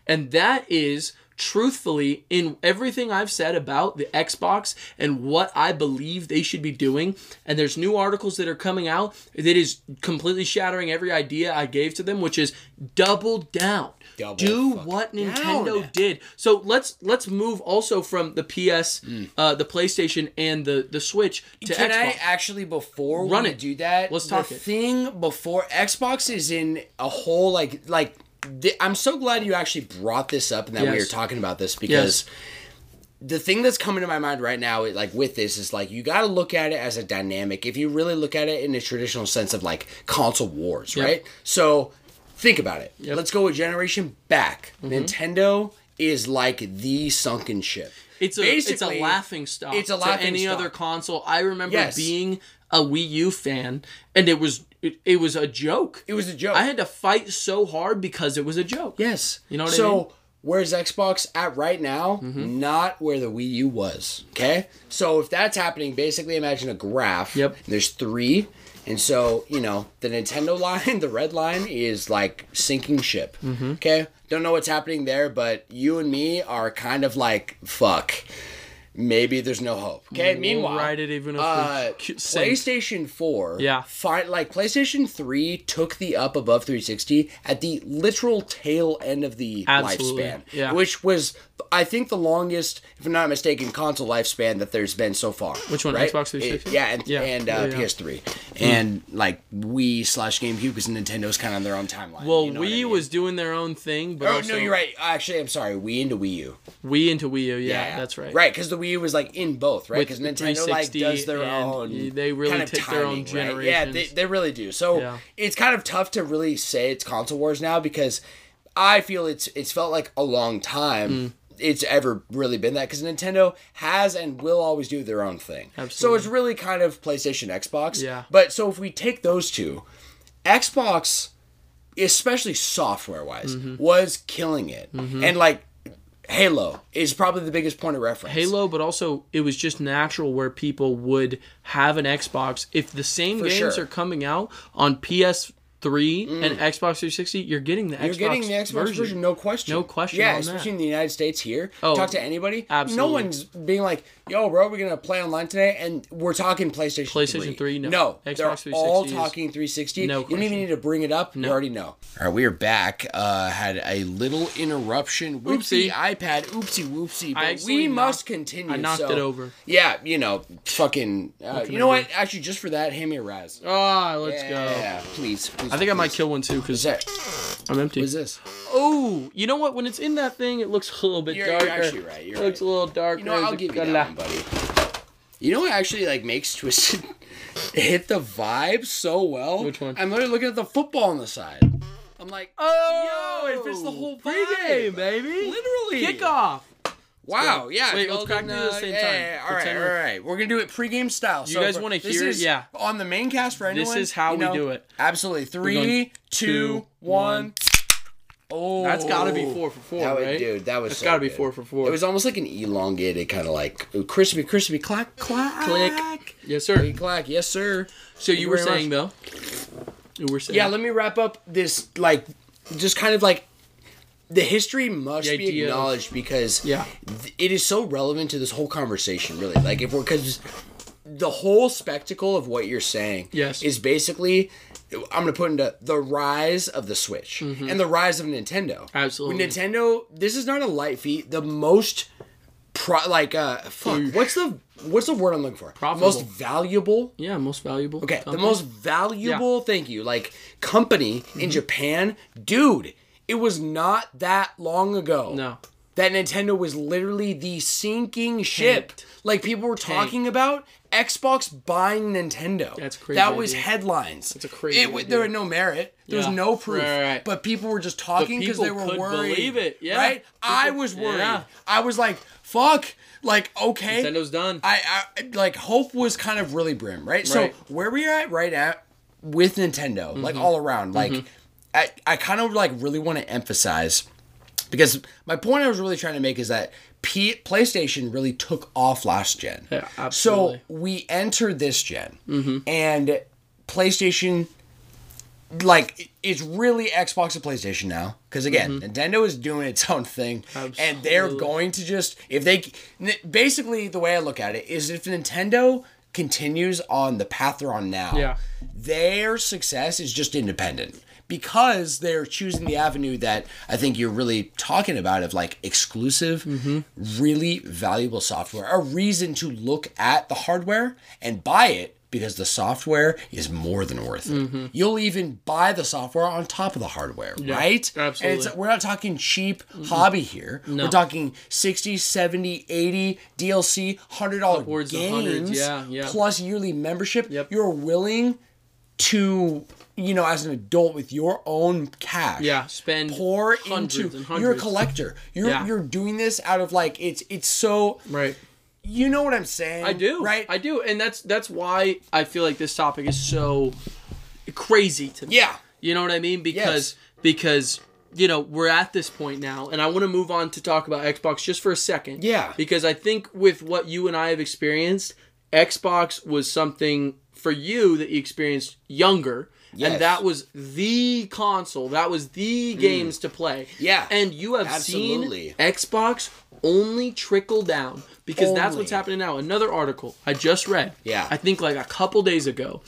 And that is truthfully, in everything I've said about the Xbox and what I believe they should be doing, and there's new articles that are coming out that is completely shattering every idea I gave to them, which is double down. Double Do fuck what down. Nintendo did. So let's let's move also from the PS, uh, the PlayStation, and the the Switch to Can Xbox. I actually before Run we it. do that? Let's the talk it. thing before Xbox is in a whole like like. th- I'm so glad you actually brought this up and that we Yes. were talking about this because Yes. the thing that's coming to my mind right now, like with this, is like you got to look at it as a dynamic. If you really look at it in a traditional sense of like console wars, Yep. right? So think about it. Yep. Mm-hmm. Let's go a generation back. Nintendo is like the sunken ship. It's a it's a Basically, laughing stock. it's a to laughing any stock. other console. I remember Yes. being a Wii U fan, and it was it, it was a joke. It was a joke. I had to fight so hard because it was a joke. Yes. You know what I so, mean? Mm-hmm. where's Xbox at right now? Not where the Wii U was. Okay? So if that's happening, basically imagine a graph. Yep. There's three. And so, you know, the Nintendo line, the red line, is like sinking ship. Mm-hmm. Okay? Don't know what's happening there, but you and me are kind of like, fuck. Maybe there's no hope. Okay. We'll Meanwhile, ride it even if uh. PlayStation 4, Yeah. fi- like PlayStation 3 took the up above 360 at the literal tail end of the Absolutely, lifespan, yeah. which was, I think, the longest, if I'm not mistaken, console lifespan that there's been so far. Which one, right? Xbox 360? It- yeah, and, Yeah, and uh, yeah, yeah. PS3. And like Wii slash GameCube because Nintendo's kind of on their own timeline. well, you know what I Wii mean? was doing their own thing, but Oh, also no, you're right. Actually, I'm sorry. Wii into Wii U. Wii into Wii U. Yeah, that's right. Right, because the Wii U was like in both, right? Because Nintendo like does their own. they really kind of take their own timing, right? Yeah, they, they really do. So it's kind of tough to really say it's console wars now because I feel it's it's felt like a long time. Mm. It's ever really been that because Nintendo has and will always do their own thing. So it's really kind of PlayStation, Xbox. Yeah. But so if we take those two, Xbox, especially software wise, Mm-hmm. was killing it, and like Halo is probably the biggest point of reference. Halo, but also it was just natural where people would have an Xbox. If the same For games sure. Are coming out on PS3 mm. and Xbox 360, you're getting the You're Xbox getting the Xbox version. no question. No question Yeah, on especially that. in the United States here. Oh, Talk to anybody. Absolutely. No one's being like, "Yo, bro, we're gonna play online today," and we're talking PlayStation. PlayStation 3, no. no. Xbox they're 360 all is- talking 360. No you don't even need to bring it up. You already know. All right, we are back. Uh, had a little interruption with Oopsie. the iPad. Oopsie, whoopsie. But actually we must continue. I knocked so- it over. Yeah, you know, fucking. Uh, you know do? what? Actually, just for that, hand me a Raz. Ah, let's go. Yeah, please, please. I think I might kill one too What's because that? I'm empty. What is this? Oh, you know what? When it's in that thing, it looks a little bit You're- you're darker. actually right, you're it looks right. a little darker. You know. I'll give you that one, You know what actually like makes Twisted hit the vibe so well? Which one? I'm literally looking at the football on the side. I'm like, Oh, yo, it fits the whole pregame, baby. Literally. Kickoff. Wow, yeah. Wait, let's didn't, at the same yeah, time. yeah, yeah. All right, all we're- right. We're gonna do it pregame style. You guys wanna this hear is Yeah. On the main cast for anyone. This is how we know? do it. Absolutely. Three, going two, two, one. Oh, That's got to be four for four, That was, right? dude, that was That's so got to be good. four for four. It was almost like an elongated kind of like crispy, crispy, clack, clack, Click. Yes, sir. Click, clack. Yes, sir. So Thank you were saying though. You were saying. Yeah, let me wrap up this like just kind of like the history must The be acknowledged because Yeah. th- it is so relevant to this whole conversation really like if we're because the whole spectacle of what you're saying Yes. is basically i'm gonna put into the rise of the switch and the rise of nintendo Mm-hmm. Absolutely. With nintendo this is not a light feat the most pro like uh fuck what's the what's the word i'm looking for Profitable. most valuable Yeah, most valuable. Okay, the most valuable, thank you, like company Mm-hmm. in Japan, dude. It was not that long ago. No. That Nintendo was literally the sinking ship. Like people were talking about Xbox buying Nintendo. That's crazy That was idea. headlines. That's a crazy It, idea. there was no merit. There was no proof. Right, right. But people were just talking because they were could worried. believe it, yeah. Right? I was worried. yeah. I was like, fuck. Like, okay. Nintendo's done. I, I like hope was kind of really brim, right? So where we are at right at with Nintendo, like Mm-hmm. all around, like I, I kind of like really want to emphasize because my point I was really trying to make is that P- PlayStation really took off last gen. Yeah, absolutely. So we entered this gen, mm-hmm. and PlayStation like it's really Xbox and PlayStation now because again, mm-hmm. Nintendo is doing its own thing, and they're going to just if they basically the way I look at it is if Nintendo continues on the path they're on now, Yeah. their success is just independent because they're choosing the avenue that I think you're really talking about of like exclusive, mm-hmm. really valuable software, a reason to look at the hardware and buy it because the software is more than worth it. Mm-hmm. You'll even buy the software on top of the hardware, right? And absolutely. it's, we're not talking cheap hobby here. No. We're talking 60, 70, 80 DLC, $100 Upwards games yeah, yeah. plus yearly membership. Yep. You're willing to, you know, as an adult with your own cash. Yeah, spend pour into. You're a collector. You're Yeah. you're doing this out of like it's it's so. Right. You know what I'm saying? I do. Right. I do, and that's that's why I feel like this topic is so crazy to me. yeah. You know what I mean? Because because you know we're at this point now, and I want to move on to talk about Xbox just for a second. Yeah. Because I think with what you and I have experienced, Xbox was something for you that you experienced younger. Yes. And that was the console. That was the games to play. Mm. Yeah. And you have Absolutely. seen Xbox only trickle down because that's what's happening now. Another article I just read. Yeah. I think like a couple days ago.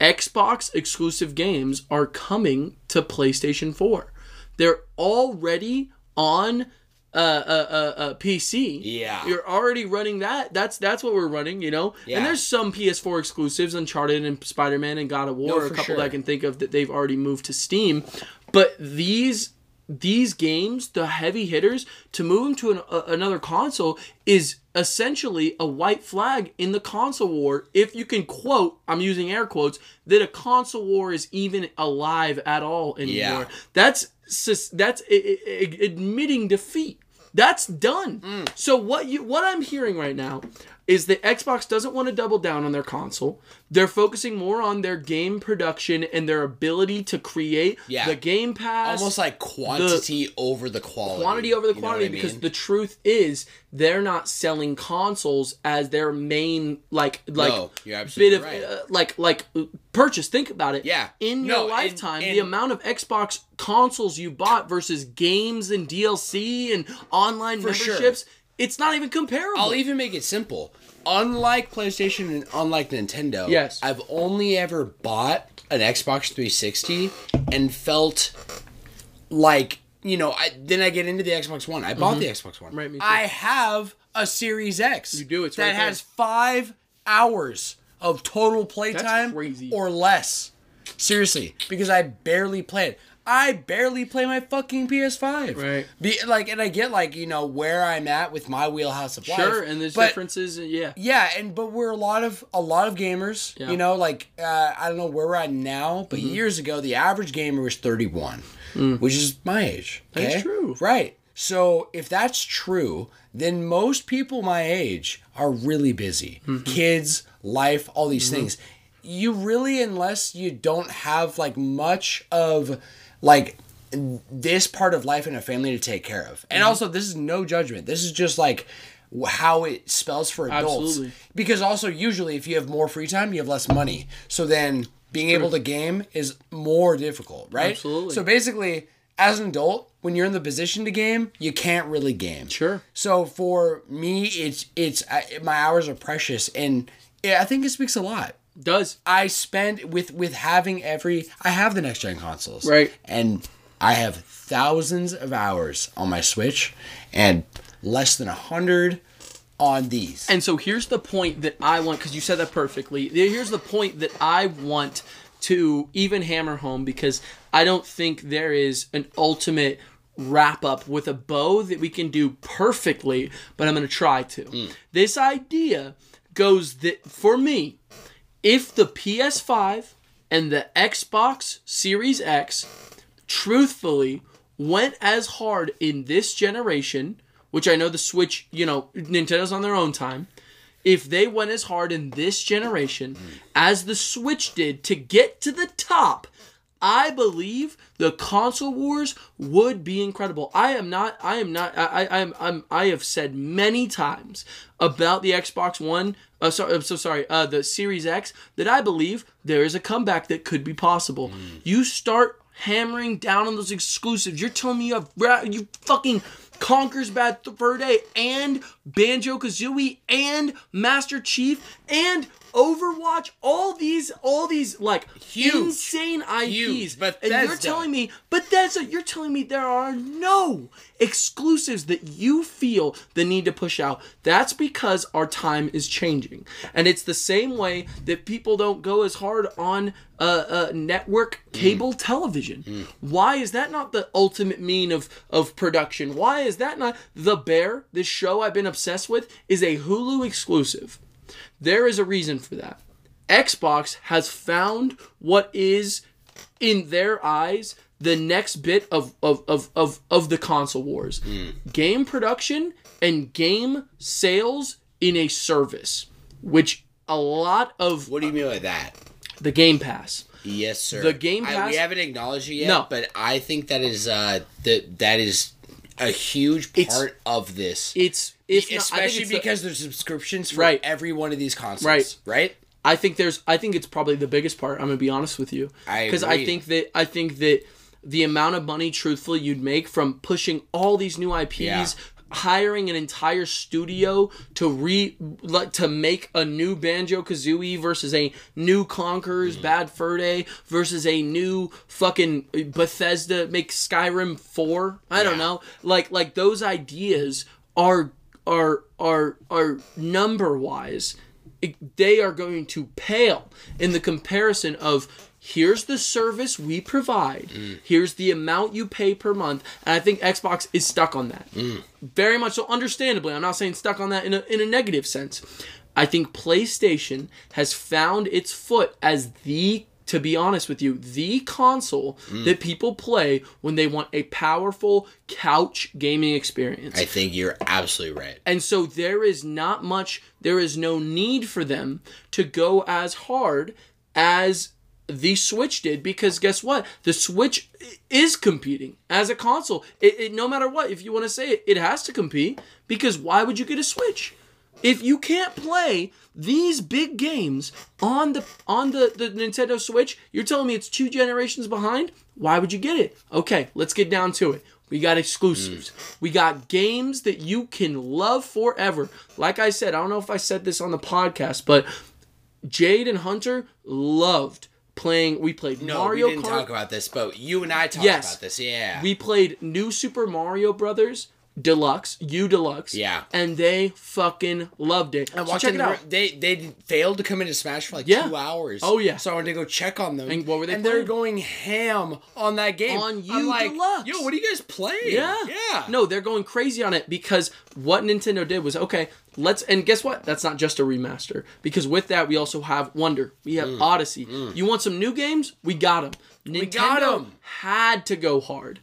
Xbox exclusive games are coming to PlayStation 4. They're already on uh, uh, uh, uh, PC. Yeah. You're already running that. That's that's what we're running, you know? Yeah. And there's some PS4 exclusives, Uncharted and Spider Man and God of War, No, a couple sure. that I can think of that they've already moved to Steam. But these these games, the heavy hitters, to move them to an, a, another console is essentially a white flag in the console war. If you can quote, I'm using air quotes, that a console war is even alive at all anymore. Yeah. That's that's admitting defeat. That's done. Mm. So what you what I'm hearing right now is that Xbox doesn't want to double down on their console. They're focusing more on their game production and their ability to create Yeah. the Game Pass Almost like quantity over the quality. quantity over the You know quantity because mean? the truth is they're not selling consoles as their main like like No, bit of right. uh, like like purchase think about it Yeah. in No, your and- lifetime the amount of Xbox consoles you bought versus games and DLC and online For sure. It's not even comparable I'll even make it simple. Unlike PlayStation and unlike Nintendo, Yes. I've only ever bought an Xbox 360 and felt like you know. I then I get into the Xbox One. I bought the Xbox One. Mm-hmm. Right, me too. I have a Series X. You do, it's that right has five hours of total playtime or less. Seriously, because I barely play it. I barely play my fucking PS5. Right. Be, like, and I get like you know where I'm at with my wheelhouse of life. sure and there's but- differences yeah yeah, and but we're a lot of a lot of gamers. Yeah. You know, like uh, I don't know where we're at now, but Mm-hmm. years ago the average gamer was 31, which is my age. Mm. That's true. right? So if that's true, then most people my age are really busy. Mm-hmm. Kids, life, all these things. You really, unless you don't have like much of like this part of life in a family to take care of. Mm-hmm. And also, this is no judgment. This is just like how it spells for adults. Absolutely. Because also, usually, if you have more free time, you have less money. So then being able to game is more difficult, right? Absolutely. So basically, as an adult, when you're in the position to game, you can't really game. Sure. So for me, it's it's I, my hours are precious, and I think it speaks a lot. Does I spend with with having every I have the next gen consoles. Right. And I have thousands of hours on my Switch and less than a hundred on these. And so here's the point that I want because you said that perfectly. Here's the point that I want to even hammer home because I don't think there is an ultimate wrap up with a bow that we can do perfectly, but I'm going to try to. Mm. This idea goes that for me, if the PS5 and the Xbox Series X truthfully went as hard in this generation, which I know the Switch, you know, Nintendo's on their own time. If they went as hard in this generation as the Switch did to get to the top, I believe the console wars would be incredible. I am not. I am not. I. I am. I'm. I have said many times about the Xbox One. Uh, sorry, I'm so sorry. Uh, the Series X that I believe there is a comeback that could be possible. You start hammering down on those exclusives. You're telling me you have you fucking Conker's Bad Fur Day and Banjo Kazooie and Master Chief and Overwatch. All these, all these like Huge. insane IPs. Huge. and you're telling me, Bethesda, you're telling me there are no exclusives that you feel the need to push out. That's because our time is changing. And it's the same way that people don't go as hard on uh, uh, network cable television. Why is that not the ultimate mean of, of production? Why is that not The Bear, this show I've been obsessed with, is a Hulu exclusive. There is a reason for that. Xbox has found what is, in their eyes, the next bit of of, of, of, of the console wars. Game production and game sales in a service. Which a lot of What do you mean by that? the Game Pass. Yes, sir. The Game I, Pass- we haven't acknowledged it yet, No. but I think that is uh that that is a huge part It's- of this. It's if not- Especially the- because there's subscriptions for Right. every one of these consoles. Right. Right? I think there's I think it's probably the biggest part. I'm gonna be honest with you. I Because I think that I think that the amount of money truthfully you'd make from pushing all these new IPs, Yeah. hiring an entire studio to re like to make a new Banjo Kazooie versus a new Conker's mm. Bad Fur Day versus a new fucking uh, Bethesda make Skyrim 4. I don't know. Like like those ideas are are are are number wise they are going to pale in the comparison of here's the service we provide mm. here's the amount you pay per month and i think xbox is stuck on that. Mm. Very much so understandably i'm not saying stuck on that in a, in a negative sense. I think playstation has found its foot as the to be honest with you the console mm. that people play when they want a powerful couch gaming experience I think you're absolutely right. and so there is not much, there is no need for them to go as hard as the Switch did because guess what? The Switch is competing as a console. It, it, no matter what, if you want to say it, it has to compete because why would you get a Switch? If you can't play these big games on the on the, the Nintendo Switch, you're telling me it's two generations behind? Why would you get it? Okay, let's get down to it. We got exclusives. Mm. We got games that you can love forever. Like I said, I don't know if I said this on the podcast, but Jade and Hunter loved playing. We played No, Mario we didn't Kart. talk about this, but you and I talked Yes. about this. Yeah. We played New Super Mario Brothers Deluxe, U Deluxe. Yeah. And they fucking loved it. I So walked check it out. They they failed to come into Smash for like Yeah. two hours. Oh, yeah. So I wanted to go check on them. And what were they And they're going ham on that game. On I'm U like, Deluxe. Yo, what are you guys playing? Yeah. Yeah. No, they're going crazy on it because what Nintendo did was okay, let's and guess what? That's not just a remaster. Because with that we also have Wonder. We have Mm. Odyssey. You want some new games? We got them. Nintendo got 'em. had to go hard.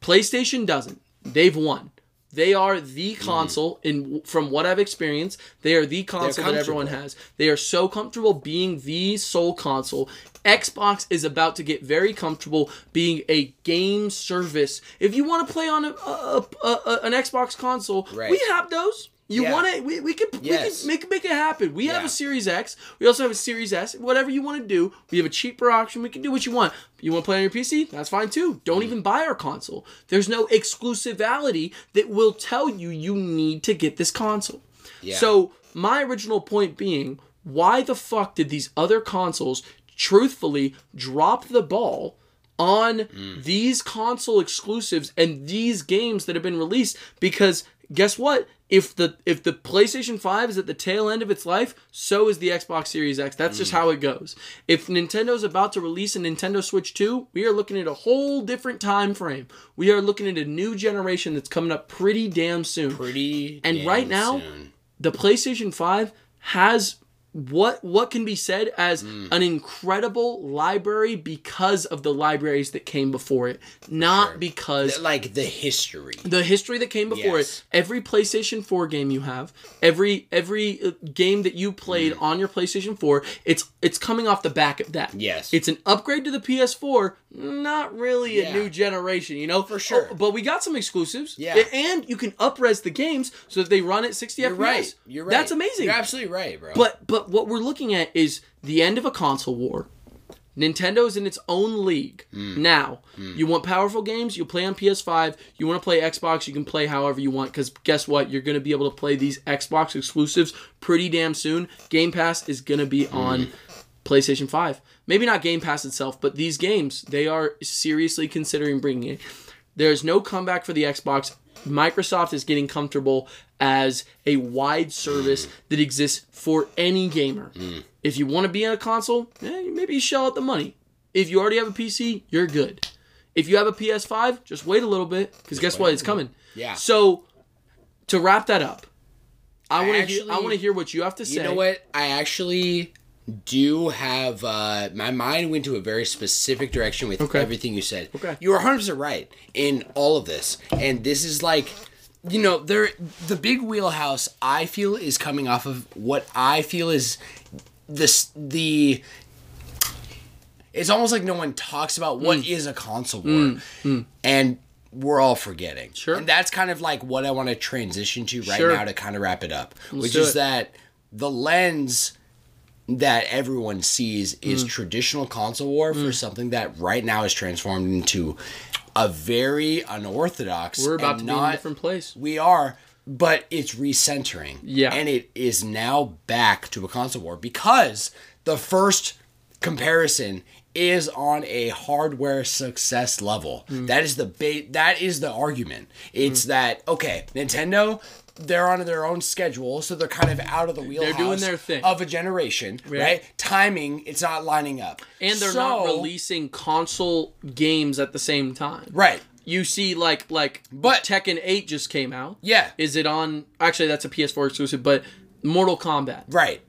PlayStation doesn't. They've won. They are the Mm. console in from what I've experienced, they are the console that everyone has. They are so comfortable being the sole console. Xbox is about to get very comfortable being a game service. If you want to play on a, a, a, a- an Xbox console, Right. we have those. You Yeah. want it? We, we could Yes. we could make make it happen. We have a Series X. We also have a Series S. Whatever you want to do, we have a cheaper option. We can do what you want. You want to play on your PC? That's fine too. Mm. Don't even buy our console. There's no exclusivity that will tell you you need to get this console. Yeah. So my original point being, why the fuck did these other consoles truthfully drop the ball on these console exclusives and these games that have been released? Because guess what? If the if the PlayStation 5 is at the tail end of its life, so is the Xbox Series X. That's just mm. how it goes. If Nintendo's about to release a Nintendo Switch 2, we are looking at a whole different time frame. We are looking at a new generation that's coming up pretty damn soon Pretty. And damn right now- soon. the PlayStation 5 has what what can be said as Mm. an incredible library because of the libraries that came before it, not because like the history. the history that came before Yes. it every playstation 4 game you have every every uh, game that you played Mm. on your playstation 4 it's it's coming off the back of that Yes. it's an upgrade to the ps4 not really a new generation you know For sure. Oh, but we got some exclusives Yeah. And you can upres the games so that they run at 60 You're fps right. You're right. that's amazing You're absolutely right, bro. but but what we're looking at is the end of a console war. Nintendo's in its own league. Mm. Now, mm. you want powerful games, you play on PS5. You want to play Xbox, you can play however you want cuz guess what? You're going to be able to play these Xbox exclusives pretty damn soon. Game Pass is going to be mm. on PlayStation 5. Maybe not Game Pass itself, but these games, they are seriously considering bringing it. There's no comeback for the Xbox. Microsoft is getting comfortable as a wide service that exists for any gamer. If you want to be on a console, eh, maybe you shell out the money. If you already have a PC, you're good. If you have a PS5, just wait a little bit because guess what? It's coming. Yeah. So to wrap that up, I want to. I want to hear what you have to say. You know what? I actually do have uh, my mind went to a very specific direction with Okay. everything you said. Okay. You were 100% right in all of this. And this is like you know, there the big wheelhouse I feel is coming off of what I feel is this the it's almost like no one talks about what mm. is a console war. Mm. Mm. And we're all forgetting. Sure. And that's kind of like what I want to transition to right Sure. now to kind of wrap it up. which do is it. that the lens that everyone sees Mm. is traditional console war for something that right now is transformed into a very unorthodox. We're about to be in a different place. We are, but it's recentering. Yeah. and it is now back to a console war because the first comparison is on a hardware success level. Mm. That is the ba- that is the argument. It's that okay, Nintendo they're on their own schedule, so they're kind of out of the wheelhouse doing their thing. of a generation, right? Timing, it's not lining up. and they're not releasing console games at the same time. Right. You see, like like, But- Tekken Eight just came out. Yeah. Is it on? Actually, that's a PS4 exclusive. But Mortal Kombat Right.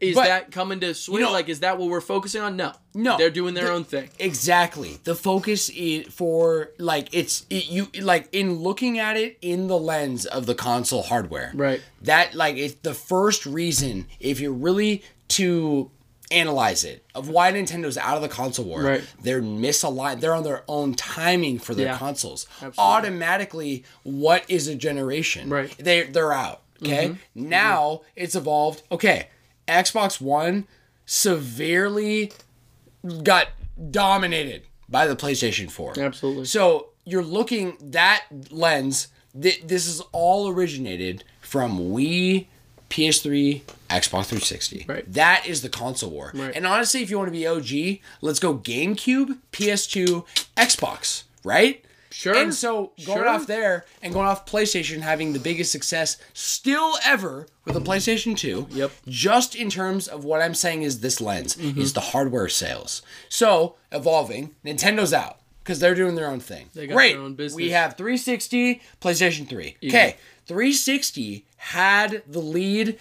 Is But- that coming to Switch? know- like, is that what we're focusing on? No. No, They're doing their the- own thing. Exactly. The focus is for like it's it, you like in looking at it in the lens of the console hardware. Right. That like it's the first reason if you're really to analyze it of why Nintendo's out of the console war. Right. They're misaligned. They're on their own timing for their Yeah. consoles. Absolutely. Automatically, what is a generation? Right. Mm-hmm. They they're out. Okay. Now it's evolved. Okay. Xbox One severely got dominated by the PlayStation 4. Absolutely. So you're looking that lens. Th- this is all originated from Wii, PS3, Xbox 360. Right. That is the console war. Right. And honestly, if you want to be OG, let's go GameCube, PS2, Xbox. Right. Sure. And so going Sure. off there and going off PlayStation having the biggest success still ever with the PlayStation 2. Yep. Just in terms of what I'm saying is this lens Mm-hmm. is the hardware sales. So evolving, Nintendo's out because they're doing their own thing. They got Great. their own business. We have 360, PlayStation 3. Okay. 360 had the lead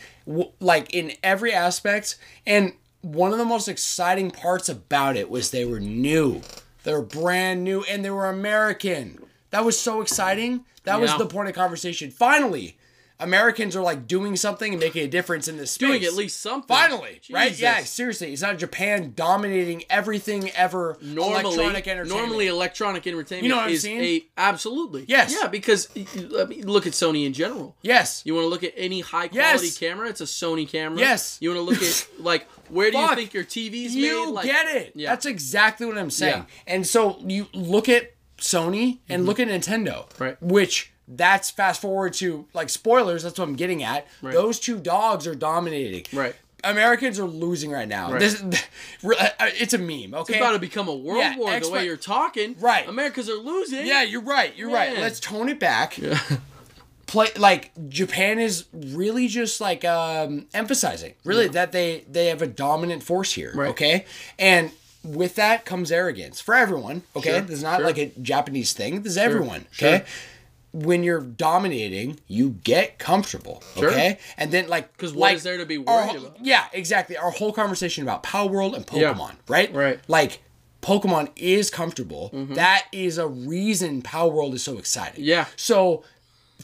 like in every aspect and one of the most exciting parts about it was they were new. They were brand new and they were American. That was so exciting. That was the point of conversation. Finally, Americans are like doing something and making a difference in this space. Doing at least something. Finally, right? Jesus. Yeah, seriously. It's not Japan dominating everything ever. normally electronic entertainment. normally electronic entertainment You know what I'm is saying? a absolutely Yes. yeah because I mean, look at Sony in general yes. you want to look at any high quality Yes. camera it's a Sony camera Yes. you want to look at like where do you think your TV's you made like get it. yeah That's exactly what I'm saying. Yeah. And so you look at Sony and look at Nintendo, Mm-hmm. Right. Which that's fast forward to like spoilers. That's what I'm getting at. Right. Those two dogs are dominating. Right. Americans are losing right now. Right. This, it's a meme. Okay. it's about to become a world Yeah, war the way you're talking Right. Americans are losing Yeah, you're right. You're right. Let's tone it back. Yeah. Play like Japan is really just like um emphasizing really that they they have a dominant force here. Right. Okay, and with that comes arrogance for everyone. Okay, Sure, this is not sure. like a Japanese thing. This is everyone. Okay. When you're dominating, you get comfortable. Sure. Okay, and then like 'Cause what like, is there to be worried whole- about? Yeah, exactly. Our whole conversation about Palworld and Yeah. Pokemon, right? Right. Like Pokemon is comfortable. Mm-hmm. That is a reason Palworld is so exciting. Yeah. So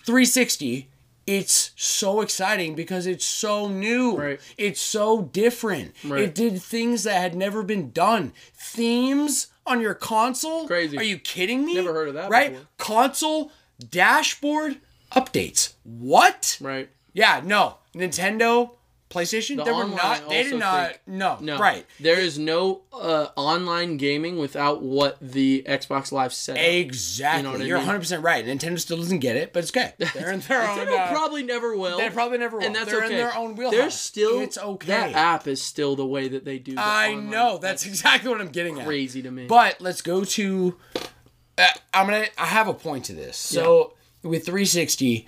360 it's so exciting because it's so new. Right. It's so different. Right. It did things that had never been done. Themes on your console? Crazy. Are you kidding me? Never heard of that Right? before. Console dashboard updates. What? Right. Yeah, no. Nintendo, PlayStation, The they were not they did not no, No. Right. There is no uh, online gaming without what the Xbox Live set. Exactly. You know what You're mean? 100% right. Nintendo still doesn't get it, but it's okay. They're in their own Nintendo uh, probably never will. they probably never will. And that's They're okay. in their own wheelhouse. There's still It's okay. That app is still the way that they do. I know. That's exactly what I'm getting at. crazy to me. But let's go to. Uh, I'm gonna. I have a point to this. So with 360,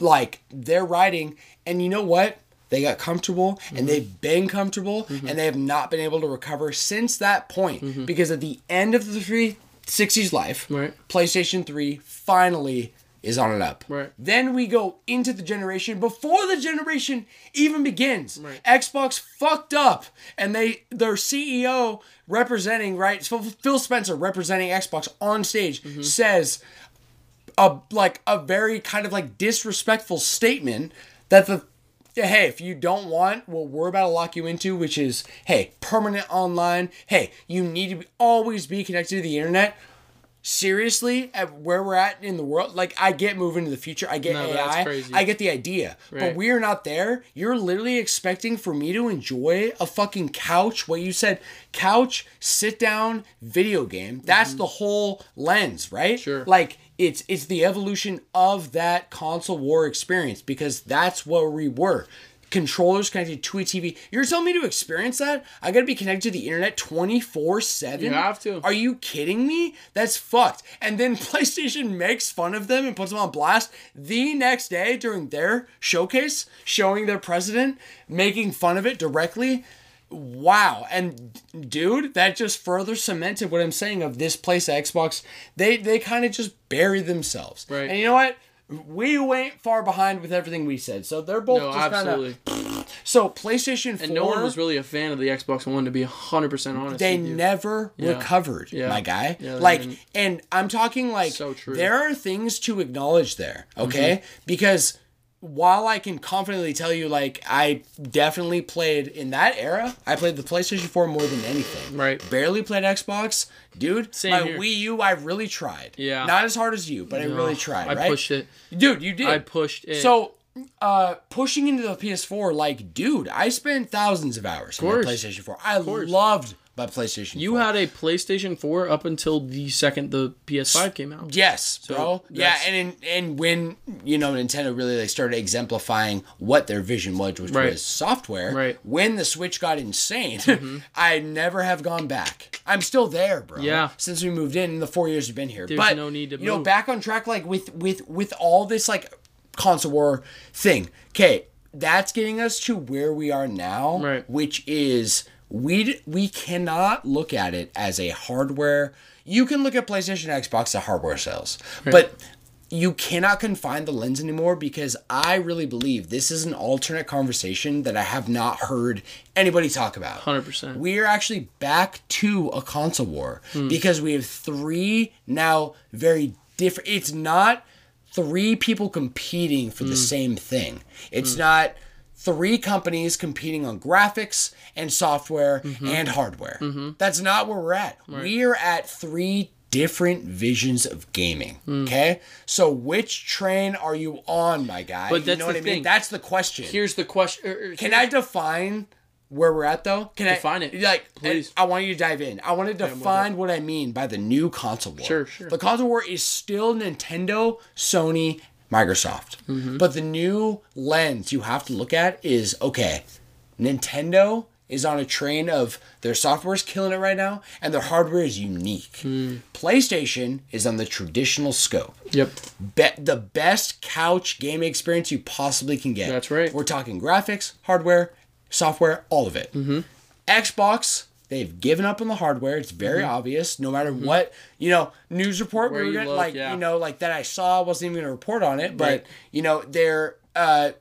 like they're riding, and you know what? They got comfortable, Mm-hmm. and they've been comfortable, and they have not been able to recover since that point. Because at the end of the 360's life, Mm-hmm. Right. PlayStation 3 finally is on an up. Right. Then we go into the generation before the generation even begins. Right. Xbox fucked up, and they their CEO representing right Phil Spencer representing Xbox on stage Mm-hmm. says a like a very kind of like disrespectful statement that the hey if you don't want what we're about to lock you into which is hey permanent online hey you need to be, always be connected to the internet seriously at where we're at in the world like i get moving to the future i get No, ai i get the idea. But we're not there. You're literally expecting for me to enjoy a fucking couch what you said couch sit down video game. That's mm-hmm. the whole lens right? Sure. like it's it's the evolution of that console war experience because that's where we were controllers connected to a tv you're telling me to experience that i gotta be connected to the internet 24 7 You have to. are you kidding me that's fucked and then playstation makes fun of them and puts them on blast the next day during their showcase showing their president making fun of it directly Wow, and dude, that just further cemented what I'm saying of this place Xbox. They they kind of just bury themselves. Right. And you know what? We ain't far behind with everything we said. So they're both no, just kind absolutely. of so PlayStation 4 and no one was really a fan of the Xbox One, to be hundred percent honest. they never Yeah. recovered, Yeah. my guy. Yeah, like, and I'm talking like So true. Mm-hmm. there are things to acknowledge there, okay? Because while I can confidently tell you, like, I definitely played in that era, I played the PlayStation 4 more than anything. Right. Barely played Xbox. Dude, Same my here. Wii U, I really tried. Yeah. Not as hard as you, but I really tried, I right? pushed it. Dude, you did. I pushed it. So, uh, pushing into the PS4, like, dude, I spent thousands of hours on. PlayStation 4. I loved my PlayStation you 4. had a PlayStation 4 up until the second the PS5 came out. Yes, bro. Yeah, and in, and when you know Nintendo really like started exemplifying what their vision was, which Right. was software. Right. Mm-hmm. When the Switch got insane, I never have gone back. I'm still there, bro. Yeah. Since we moved in, in the four years we've been here. There's but no need to you know, back on track, like with with with all this like console war thing. Okay, that's getting us to where we are now, Right. which is we we cannot look at it as a hardware. You can look at PlayStation, Xbox, the hardware sales, but you cannot confine the lens anymore because I really believe this is an alternate conversation that I have not heard anybody talk about. 100%. We are actually back to a console war Hmm. because we have three now very different. It's not three people competing for Hmm. the same thing. It's not three companies competing on graphics and software Mm-hmm. and hardware. That's not where we're at. We are at three different visions of gaming. Hmm. Okay? So which train are you on, my guy? But you that's know what the I mean? thing. That's the question. Here's the question. er, er, Can I define where we're at though? Can Define I define it, Like, please. I want you to dive in. I want to define what I mean by the new console war. Sure, sure. The console war is still Nintendo, Sony, Microsoft. Mm-hmm. But the new lens you have to look at is okay. Nintendo is on a train of their software is killing it right now and their hardware is unique. Hmm. PlayStation is on the traditional scope Yep. be- the best couch gaming experience you possibly can get. That's right. We're talking graphics, hardware, software, all of it. Mm-hmm. Xbox they've given up on the hardware. It's very obvious. No matter what you know, news report Mm-hmm. Where we were gonna, look, like yeah. you know like that I saw wasn't even gonna report on it, but Right. you know they're uh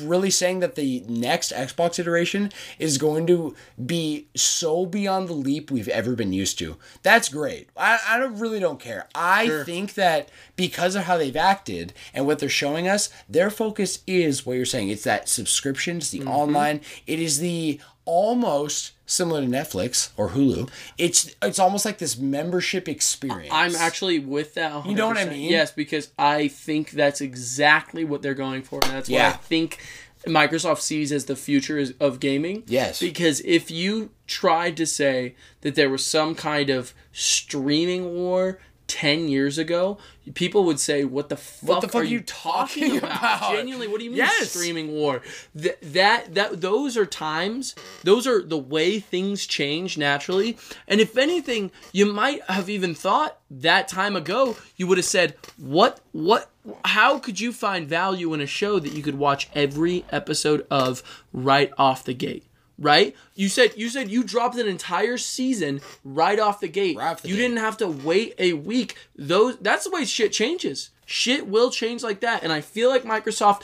really saying that the next Xbox iteration is going to be so beyond the leap we've ever been used to. That's great. I, I don't really don't care. I Sure. think that because of how they've acted and what they're showing us, their focus is what you're saying. It's that subscription, it's the Mm-hmm. online, it is the almost similar to Netflix or Hulu. It's it's almost like this membership experience. I'm actually with that. 100%. You know what I mean? Yes, because I think that's exactly what they're going for, and that's what I think Microsoft sees as the future is- of gaming. Yes. Because if you tried to say that there was some kind of streaming war 10 years ago, people would say, What the fuck, the fuck are are you talking about?" Genuinely, what do you mean Yes. streaming war? Th- that that those are times, those are the way things change naturally. And if anything, you might have even thought that time ago you would have said, "What what how could you find value in a show that you could watch every episode of right off the gate?" Right? You said you said you dropped an entire season right off the gate. Right off the you gate. didn't have to wait a week. Those that's the way shit changes. Shit will change like that, and I feel like Microsoft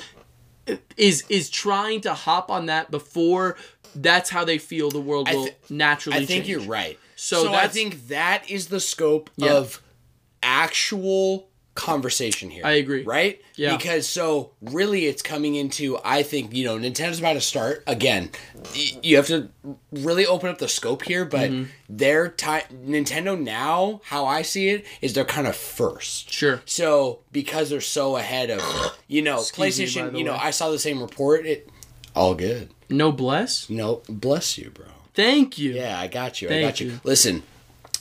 is is trying to hop on that before that's how they feel the world will thi- naturally I think change. you're right. So So, I think that is the scope Yeah. of actual conversation here. I agree. Right? Yeah. Because so really it's coming into I think, you know, Nintendo's about to start again. You have to really open up the scope here, but Mm-hmm. their time Nintendo now, how I see it, is they're kind of first. Sure. So because they're so ahead of you know, Excuse PlayStation, the you know, way. I saw the same report. It all good. No bless. No, bless you, bro. Thank you. Yeah, I got you. I got you. you. Listen,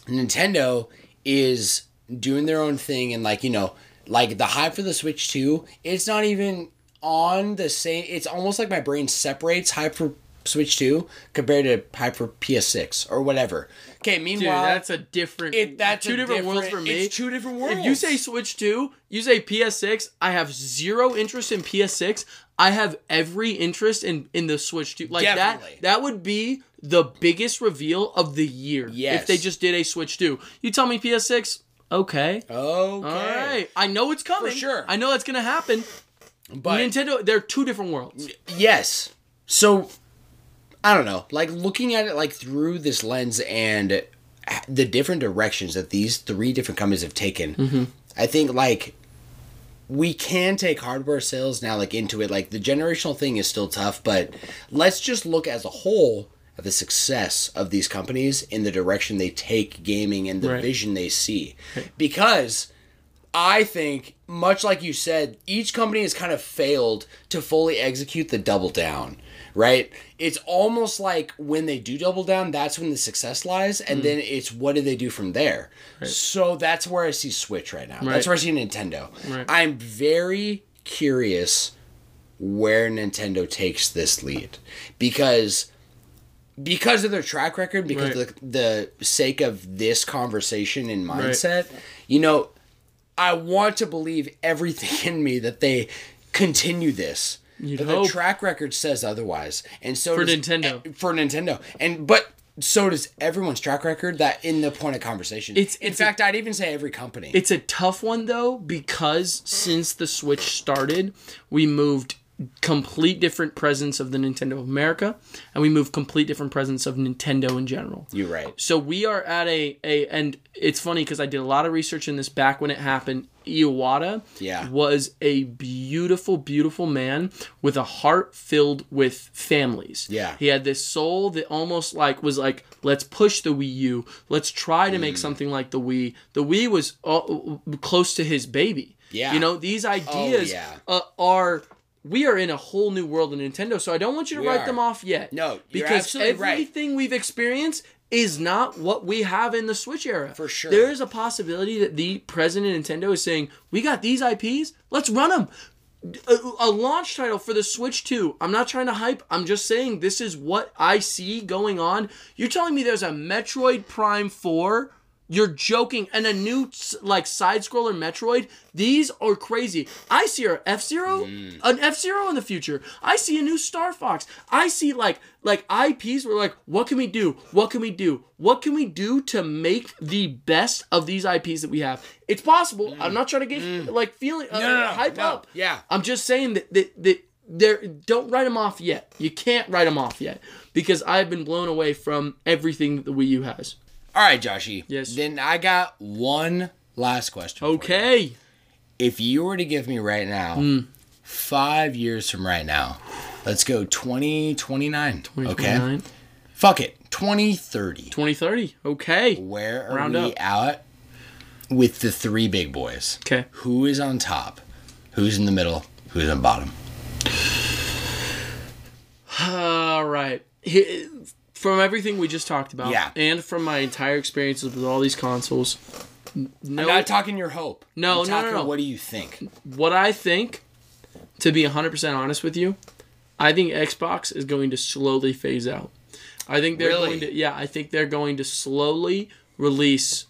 Nintendo is doing their own thing, and like you know, like the hype for the Switch Two, it's not even on the same. It's almost like my brain separates hype for Switch Two compared to hype for PS6 or whatever. Okay, Dude, meanwhile, that's a different. it that's two a different, worlds for me. It's two different worlds. If you say Switch 2, you say PS6, I have zero interest in PS6. I have every interest in in the Switch 2. Like Definitely. that that would be the biggest reveal of the year Yes. if they just did a Switch 2. You tell me PS6, okay. okay, All right. I know it's coming. For sure. I know that's going to happen. but Nintendo, they're two different worlds. Yes. So I don't know, like looking at it like through this lens and the different directions that these three different companies have taken. Mm-hmm. I think like we can take hardware sales now like into it like the generational thing is still tough, but let's just look as a whole the success of these companies in the direction they take gaming and the Right. vision they see. Because I think, much like you said, each company has kind of failed to fully execute the double down, right? It's almost like when they do double down, that's when the success lies, and mm. then it's what do they do from there? So that's where I see Switch right now. Right. That's where I see Nintendo. Right. I'm very curious where Nintendo takes this lead because because of their track record, because Right. of the, the sake of this conversation and mindset, you know, I want to believe everything in me that they continue this. You'd but hope. the track record says otherwise, and so For does- Nintendo. For Nintendo, and but so does everyone's track record. That in the point of conversation, It's- in it's fact, I'd even say every company. It's a tough one though because since the Switch started, we moved complete different presence of the Nintendo of America and we move complete different presence of Nintendo in general. You're right. So we are at a a and it's funny because I did a lot of research in this back when it happened. Iwata Yeah. was a beautiful, beautiful man with a heart filled with families. Yeah. He had this soul that almost like was like, let's push the Wii U. Let's try to Mm. make something like the Wii. The Wii was uh, close to his baby. Yeah. Oh, You know, these ideas yeah. uh, are we are in a whole new world of Nintendo, so I don't want you to We write are. them off yet. No, because absolutely right. everything we've experienced is not what we have in the Switch era. For sure. There is a possibility that the president of Nintendo is saying, "We got these IPs, let's run them." A, uh, a launch title for the Switch 2. I'm not trying to hype. I'm just saying this is what I see going on. You're telling me there's a Metroid Prime 4 You're joking. And a new like side scroller Metroid, these are crazy. I see a F Zero, mm. an F Zero in the future. I see a new Star Fox. I see like like IPs where like, what can we do? What can we do? What can we do to make the best of these IPs that we have? It's possible. Mm. I'm not trying to get mm. like feeling uh, no, no, hype no. up. Yeah. I'm just saying that that that there don't write them off yet. You can't write them off yet because I've been blown away from everything that the Wii U has. All right, Joshy. Yes. Then I got one last question. for you. Okay. If you were to give me right now, Hmm. five years from right now, let's go 2029. Okay. Fuck it. 2030. 2030. Okay. Where are Round we up. out with the three big boys? Okay. Who is on top? Who's in the middle? Who's on bottom? All right. He- From everything we just talked about, Yeah. and from my entire experiences with all these consoles, no, I'm not talking your hope. No, I'm no, no, talking no. What do you think? what I think, to be 100% honest with you, I think Xbox is going to slowly phase out. I think they're Really? going to yeah, I think they're going to slowly release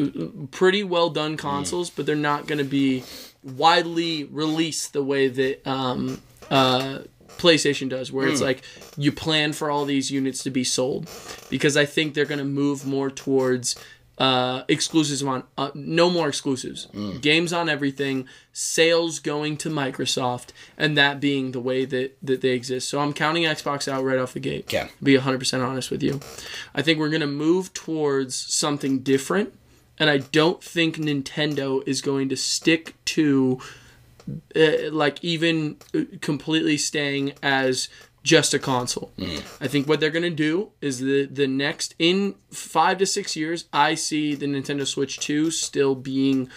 uh, pretty well done consoles, but they're not going to be widely released the way that um, uh, PlayStation does, where it's like you plan for all these units to be sold, because I think they're going to move more towards uh, exclusives on uh, no more exclusives, games on everything, sales going to Microsoft, and that being the way that that they exist. So I'm counting Xbox out right off the gate. Okay. Be 100% honest with you. I think we're going to move towards something different. And I don't think Nintendo is going to stick to uh, like even uh, completely staying as just a console. I think what they're going to do is the the next in 5 to 6 years I see the Nintendo Switch 2 still being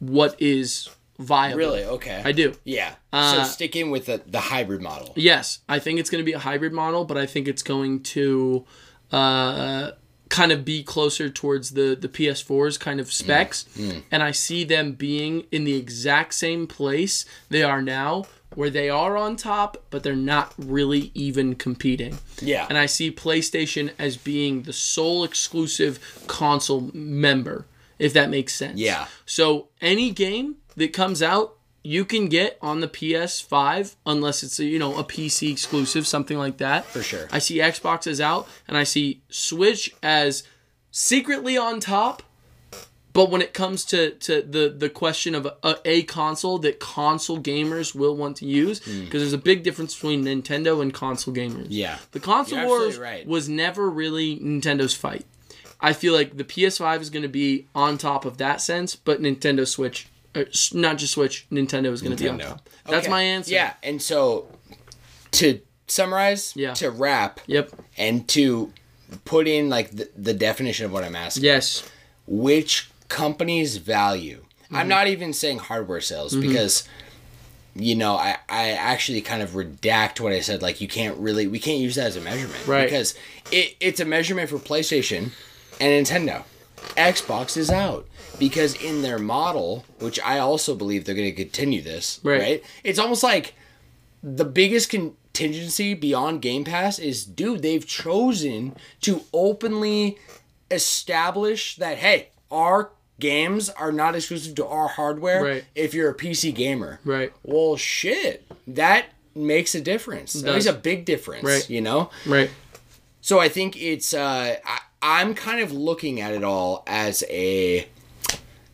what is viable. Really? Okay. I do. yeah. Uh, so sticking with the, the hybrid model. Yes, I think it's going to be a hybrid model, but I think it's going to uh, kind of be closer towards the the PS4's kind of specs, mm. Mm. and I see them being in the exact same place they are now, where they are on top, but they're not really even competing. Yeah. And I see PlayStation as being the sole exclusive console member, if that makes sense. Yeah. So any game that comes out, you can get on the PS5 unless it's a, you know a PC exclusive, something like that. For sure. I see Xbox as out, and I see Switch as secretly on top. But when it comes to, to the, the question of a, a console that console gamers will want to use, because there's a big difference between Nintendo and console gamers. Hmm. Yeah. The console wars right. was never really Nintendo's fight. I feel like the PS5 is going to be on top of that sense, but Nintendo Switch, uh, not just Switch, Nintendo is going to be on Nintendo. top. That's Okay. my answer. Yeah, and so to summarize, Yeah. to wrap, Yep. and to put in like the, the definition of what I'm asking, Yes. which companies value. Mm-hmm. I'm not even saying hardware sales because you know, I, I actually kind of redact what I said. Like, you can't really, we can't use that as a measurement. Right. Because it, it's a measurement for PlayStation and Nintendo. Xbox is out because in their model, which I also believe they're going to continue this, Right. right. It's almost like the biggest contingency beyond Game Pass is, dude, they've chosen to openly establish that, hey, our games are not exclusive to our hardware Right. if you're a PC gamer. Right. Well, shit. That makes a difference. That makes a big difference, Right. you know? Right. So I think it's uh I, I'm kind of looking at it all as a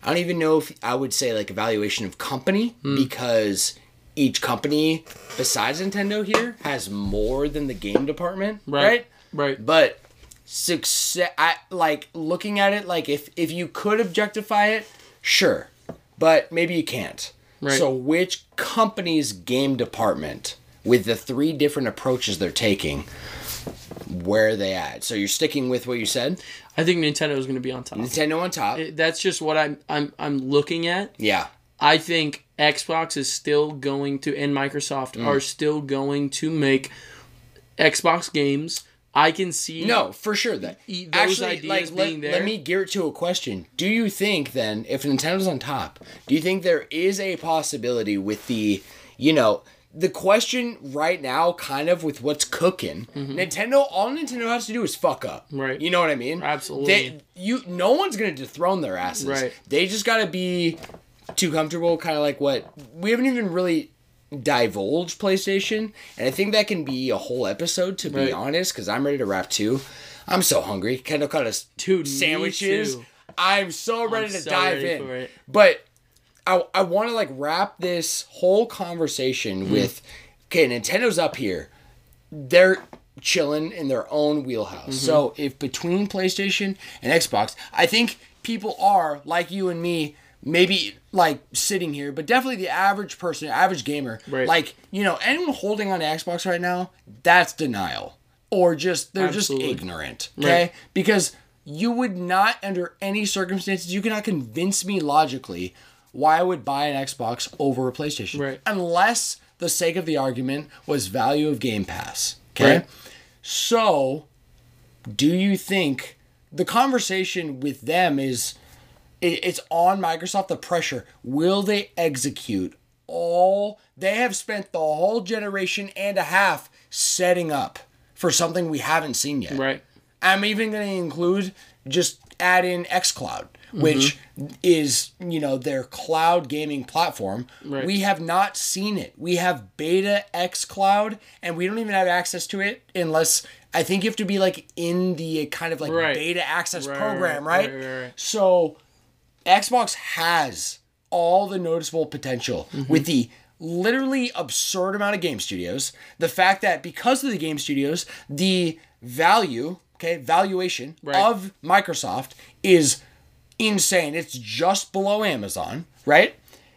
I don't even know if I would say like evaluation of company Hmm. because each company besides Nintendo here has more than the game department, Right. right? Right. But success I like looking at it like if if you could objectify it, sure. But maybe you can't. Right. So which company's game department with the three different approaches they're taking where are they at? So you're sticking with what you said? I think Nintendo is going to be on top. Nintendo on top. That's just what I'm I'm I'm looking at. yeah. I think Xbox is still going to and Microsoft Mm. are still going to make Xbox games. I can see No, for sure. That E- those actually, ideas like, let, being there. let me gear it to a question. Do you think then, if Nintendo's on top, do you think there is a possibility with the, you know, the question right now, kind of with what's cooking, Nintendo. All Nintendo has to do is fuck up. Mm-hmm. Right. You know what I mean? Absolutely. They, you. No one's gonna dethrone their asses. Right. They just gotta be too comfortable. Kind of like what we haven't even really divulged PlayStation, and I think that can be a whole episode. To be honest, because I'm ready to wrap too. I'm so hungry. Kendall cut us two sandwiches. I'm so ready I'm to so dive ready in. for it. But I I want to like wrap this whole conversation Hmm. with okay, Nintendo's up here. They're chilling in their own wheelhouse. Mm-hmm. So if between PlayStation and Xbox, I think people are like you and me maybe like sitting here, but definitely the average person, average gamer, Right. like, you know, anyone holding on to Xbox right now, that's denial. Or just they're Absolutely. just ignorant. Okay? Right. Because you would not under any circumstances you cannot convince me logically why I would buy an Xbox over a PlayStation. Right. Unless the sake of the argument was value of Game Pass. Okay? Right. So do you think the conversation with them is it, it's on Microsoft the pressure will they execute all they have spent the whole generation and a half setting up for something we haven't seen yet Right. I'm even going to include just add in xCloud, Mm-hmm. which is, you know, their cloud gaming platform. Right. We have not seen it. We have beta xCloud, and we don't even have access to it unless I think you have to be like in the kind of like Right. beta access Right, program, right. So Xbox has all the noticeable potential Mm-hmm. with the literally absurd amount of game studios. The fact that because of the game studios, the value, okay, valuation Right. of Microsoft is insane. It's just below Amazon, right?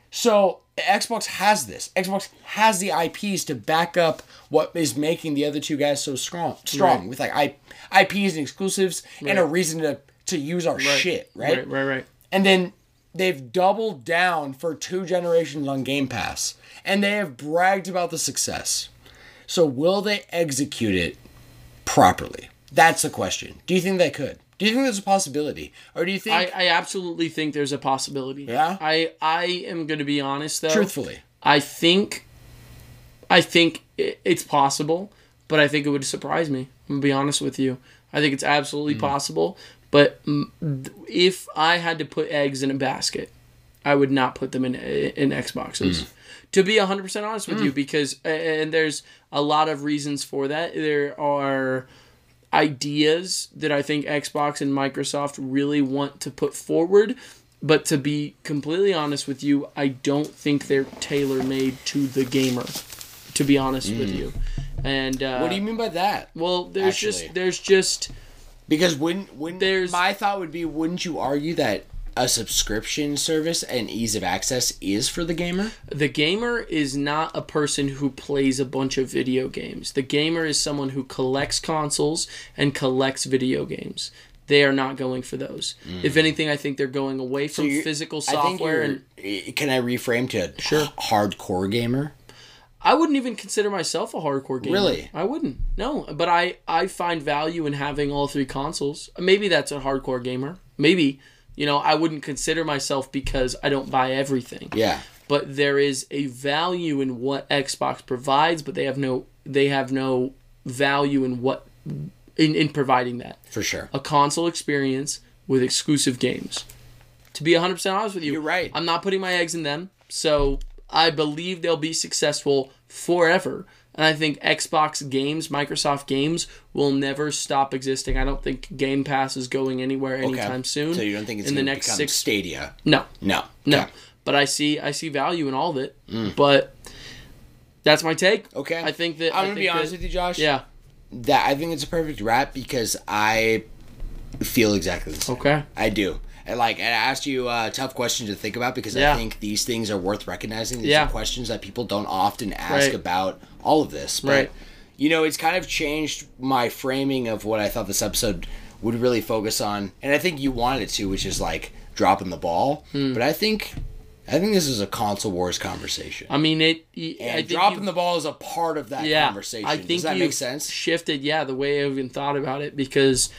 So Xbox has this. Xbox has the IPs to back up what is making the other two guys so strong, strong Right. with like I, IPs and exclusives and a reason to to use our shit, right? Right. Right. Right. And then they've doubled down for two generations on Game Pass. And they have bragged about the success. So will they execute it properly? That's the question. Do you think they could? Do you think there's a possibility? Or do you think I, I absolutely think there's a possibility. Yeah? I I am going to be honest though. truthfully? I think I think it's possible, but I think it would surprise me. I'm gonna be honest with you. I think it's absolutely possible, but mm, if I had to put eggs in a basket, I would not put them in in Xboxes. To be 100% honest with you because and there's a lot of reasons for that. There are ideas that I think Xbox and Microsoft really want to put forward. But to be completely honest with you, I don't think they're tailor made to the gamer. To be honest with you, and uh, What do you mean by that? well, there's Actually. just there's just Because wouldn't wouldn't There's- my thought would be wouldn't you argue that a subscription service and ease of access is for the gamer? the gamer is not a person who plays a bunch of video games. The gamer is someone who collects consoles and collects video games. They are not going for those. If anything, I think they're going away from You- physical Mm. Software and can I reframe to Sure. hardcore gamer? I wouldn't even consider myself a hardcore gamer. Really? I wouldn't. No, but I I find value in having all three consoles. Maybe that's a hardcore gamer. Maybe you know I wouldn't consider myself because I don't buy everything. Yeah. But there is a value in what Xbox provides, but they have no they have no value in what in, in providing that For sure. a console experience with exclusive games. To be 100% honest with you, You're right. I'm not putting my eggs in them. So I believe they'll be successful forever. And I think Xbox games, Microsoft games, will never stop existing. I don't think Game Pass is going anywhere anytime soon. So you don't think it's in the next six? Stadia? No, No. no. Okay. But I see, I see value in all of it. Mm. But that's my take. Okay. I think that I'm gonna be think honest that- with you, Josh. Yeah. That I think it's a perfect wrap because I feel exactly the same. Okay. I do. And like I asked you a tough question to think about because Yeah. I think these things are worth recognizing. These Yeah. are questions that people don't often ask Right. about all of this. But Right. you know, it's kind of changed my framing of what I thought this episode would really focus on. And I think you wanted it to, which is like dropping the ball. Hmm. But I think I think this is a console wars conversation. I mean, it. I and dropping you- the ball is a part of that yeah, conversation. I think Does that you've make sense? Shifted, yeah, the way I've even thought about it because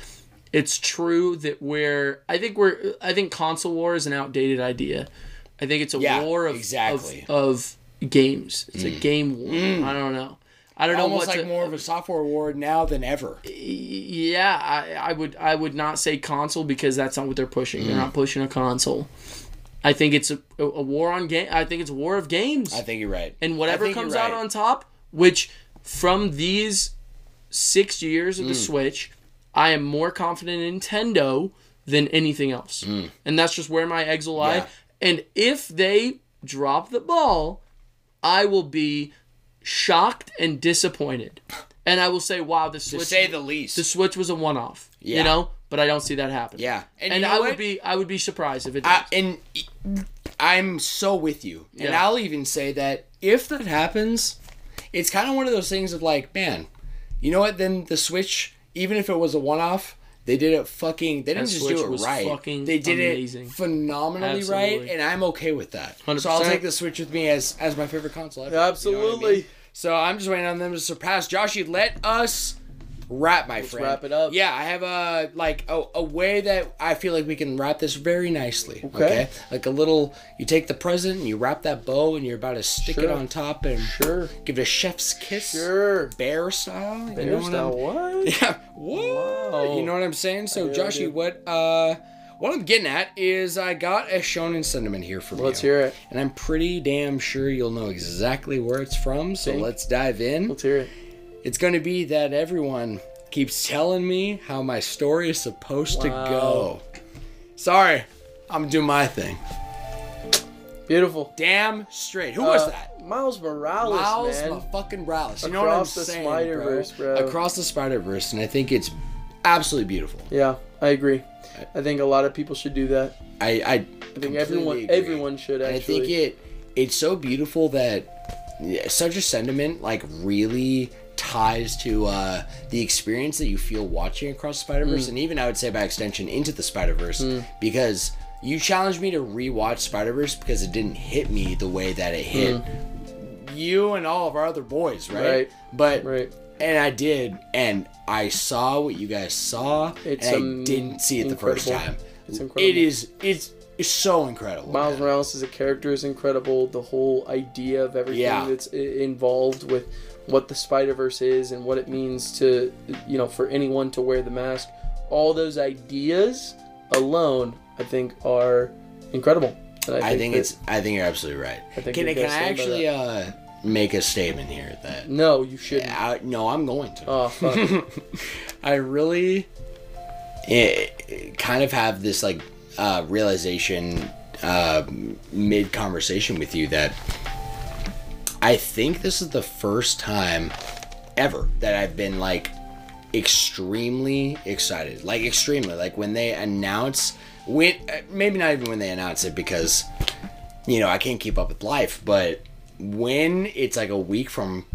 it's true that we're. I think we're. I think console war is an outdated idea. I think it's a Yeah, war of exactly. of, of games. It's a game war. I don't know. I don't know Almost like to, more of a software war now than ever. Yeah, I, I would I would not say console because that's not what they're pushing. They're not pushing a console. I think it's a, a war on game. I think it's a war of games. I think you're right. and whatever comes you're out on top, which from these six years of the Mm. Switch, I am more confident in Nintendo than anything else. And that's just where my eggs will lie. Mm. Yeah. And if they drop the ball, I will be shocked and disappointed. And I will say, wow, the to Switch say the least. the Switch was a one off. Yeah. You know? But I don't see that happen. yeah, And, you know I what? would be I would be surprised if it does. I, and I'm so with you. And Yeah. I'll even say that if that happens, it's kind of one of those things of like, man, you know what? Then the Switch, even if it was a one off, they did it fucking. They didn't That just Switch do it right. they did amazing. it phenomenally Absolutely. right, and I'm okay with that. So I'll take the Switch with me as as my favorite console. Ever, Absolutely. You know I mean? So I'm just waiting on them to surpass. Joshy, let us wrap, my friend. wrap it up. Yeah, I have a like a, a way that I feel like we can wrap this very nicely. Okay. Okay. Like a little, you take the present and you wrap that bow and you're about to stick it on top and Sure. give it a chef's kiss. Sure. Bear style. You know Bear what style, what? Yeah. Whoa. Wow. You know what I'm saying? So, Joshy, do. what uh, what I'm getting at is I got a shonen sentiment here for you. Let's hear it. And I'm pretty damn sure you'll know exactly where it's from. So Think? let's dive in. Let's hear it. It's going to be that everyone keeps telling me how my story is supposed to go. Sorry, I'm doing my thing. Beautiful. Damn straight. Who was Uh, that? Miles Morales, Miles man. fucking Morales. You know what I'm Across the saying, Spider-Verse, bro. Across the Spider Verse, and I think it's absolutely beautiful. Yeah, I agree. I think a lot of people should do that. I I, I think everyone everyone should And I think it it's so beautiful that yeah, such a sentiment like really ties to uh, the experience that you feel watching across Spider Mm. Verse, and even I would say by extension into the Spider Verse, because you challenged me to rewatch Spider Verse because it didn't hit me the way that it hit you and all of our other boys, right? Mm. Right. But Right. and I did, and I saw what you guys saw, It's, and I didn't see it the first time. It's incredible. It is. It's. It's so incredible. Miles man. Morales as a character is incredible. The whole idea of everything Yeah. that's involved with what the Spider Verse is and what it means to, you know, for anyone to wear the mask. All those ideas alone, I think, are incredible. And I think that- it's. I think you're absolutely right. I think can we can I gotta stand by actually uh, make a statement here that? no, you shouldn't. I, no, I'm going to. Oh fuck. I really eh, kind of have this like uh, realization uh, mid conversation with you that I think this is the first time ever that I've been like extremely excited. Like extremely. Like when they announce when uh, maybe not even when they announce it because you know I can't keep up with life, but when it's like a week from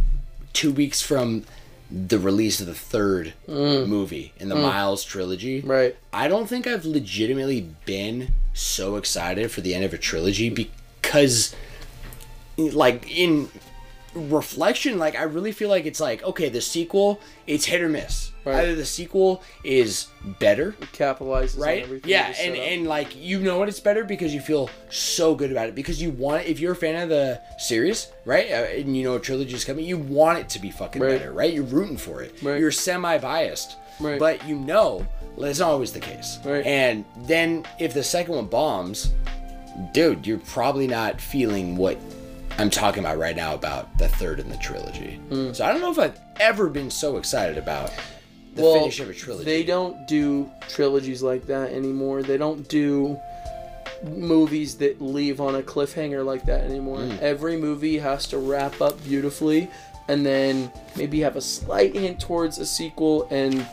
two weeks from the release of the third movie in the Miles trilogy. right. I don't think I've legitimately been so excited for the end of a trilogy because, like, in reflection, like, I really feel like it's like, okay, the sequel, it's hit or miss. Right. Either the sequel is better, it Capitalizes right? everything. Yeah, and, and like, you know what it's better because you feel so good about it. Because you want, if you're a fan of the series, right? Uh, and you know a trilogy is coming, you want it to be fucking Right. better, right? You're rooting for it. Right. You're semi biased. Right. But you know that's not always the case. Right. And then if the second one bombs, dude, you're probably not feeling what I'm talking about right now about the third in the trilogy. Hmm. So I don't know if I've ever been so excited about the well, finish of a trilogy. They don't do trilogies like that anymore. They don't do movies that leave on a cliffhanger like that anymore. Hmm. Every movie has to wrap up beautifully and then maybe have a slight hint towards a sequel and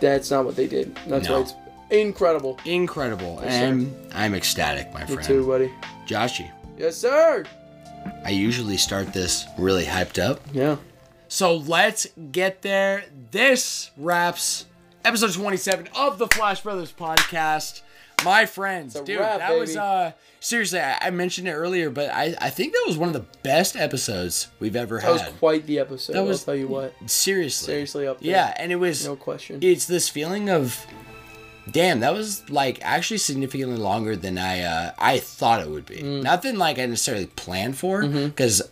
that's not what they did. That's No. why it's incredible. Incredible. sir. and I'm ecstatic, my Me friend. too, buddy. Joshy, Yes, sir. I usually start this really hyped up. Yeah. So let's get there. This wraps episode 27 of the Flash Brothers podcast. My friends, dude, wrap, that was uh seriously, I, I mentioned it earlier, but I, I think that was one of the best episodes we've ever had. That was quite the episode. That was- I'll tell you what. seriously. Seriously up there. Yeah, and it was No question. it's this feeling of damn that was like actually significantly longer than i uh i thought it would be Mm. nothing like i necessarily planned for Mm-hmm. because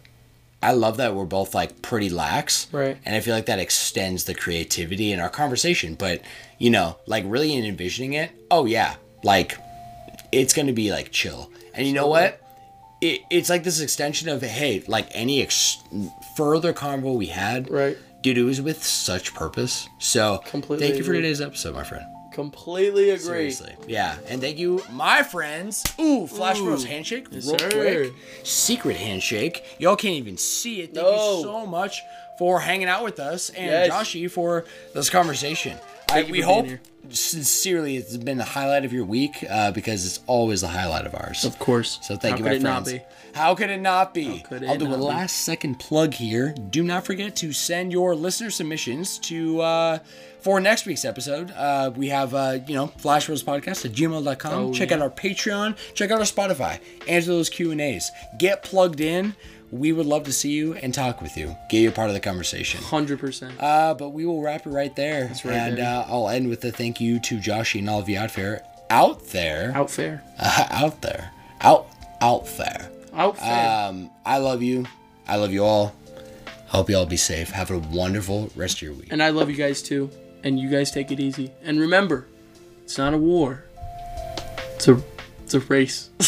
I love that we're both like pretty lax. Right. And I feel like that extends the creativity in our conversation. But, you know, like really in envisioning it, oh yeah, like it's gonna be like chill. And you know what? It, it's like this extension of hey, like any ex- further convo we had, Right. Dude, it was with such purpose. So Completely thank you for today's episode, my friend. Completely agree. Seriously. Yeah. And thank you, my friends. Ooh, Flash Bros handshake. Yes, real sir. quick. Secret handshake. Y'all can't even see it. Thank No. you so much for hanging out with us and Yes. Joshy for this conversation. I, you we for being hope here. sincerely it's been the highlight of your week uh, because it's always the highlight of ours. Of course. So thank How you, could my it not friends. be? How could it not be? could I'll it do a not be? last second plug here. Do not forget to send your listener submissions to uh, for next week's episode. Uh, we have uh, you know Flash Bros Podcast at gmail.com. Oh, check yeah. out our Patreon. Check out our Spotify. Answer those Q and A's. Get plugged in. We would love to see you and talk with you. Get you a part of the conversation. Hundred percent. Uh, but we will wrap it right there. right, and uh, I'll end with a thank you to Joshy and all of you out there, out there, Out there. uh, out there, out, out there. Out fair. Um, I love you. I love you all. Hope you all be safe. Have a wonderful rest of your week. and I love you guys too. And you guys take it easy. And remember, it's not a war. It's a it's a race.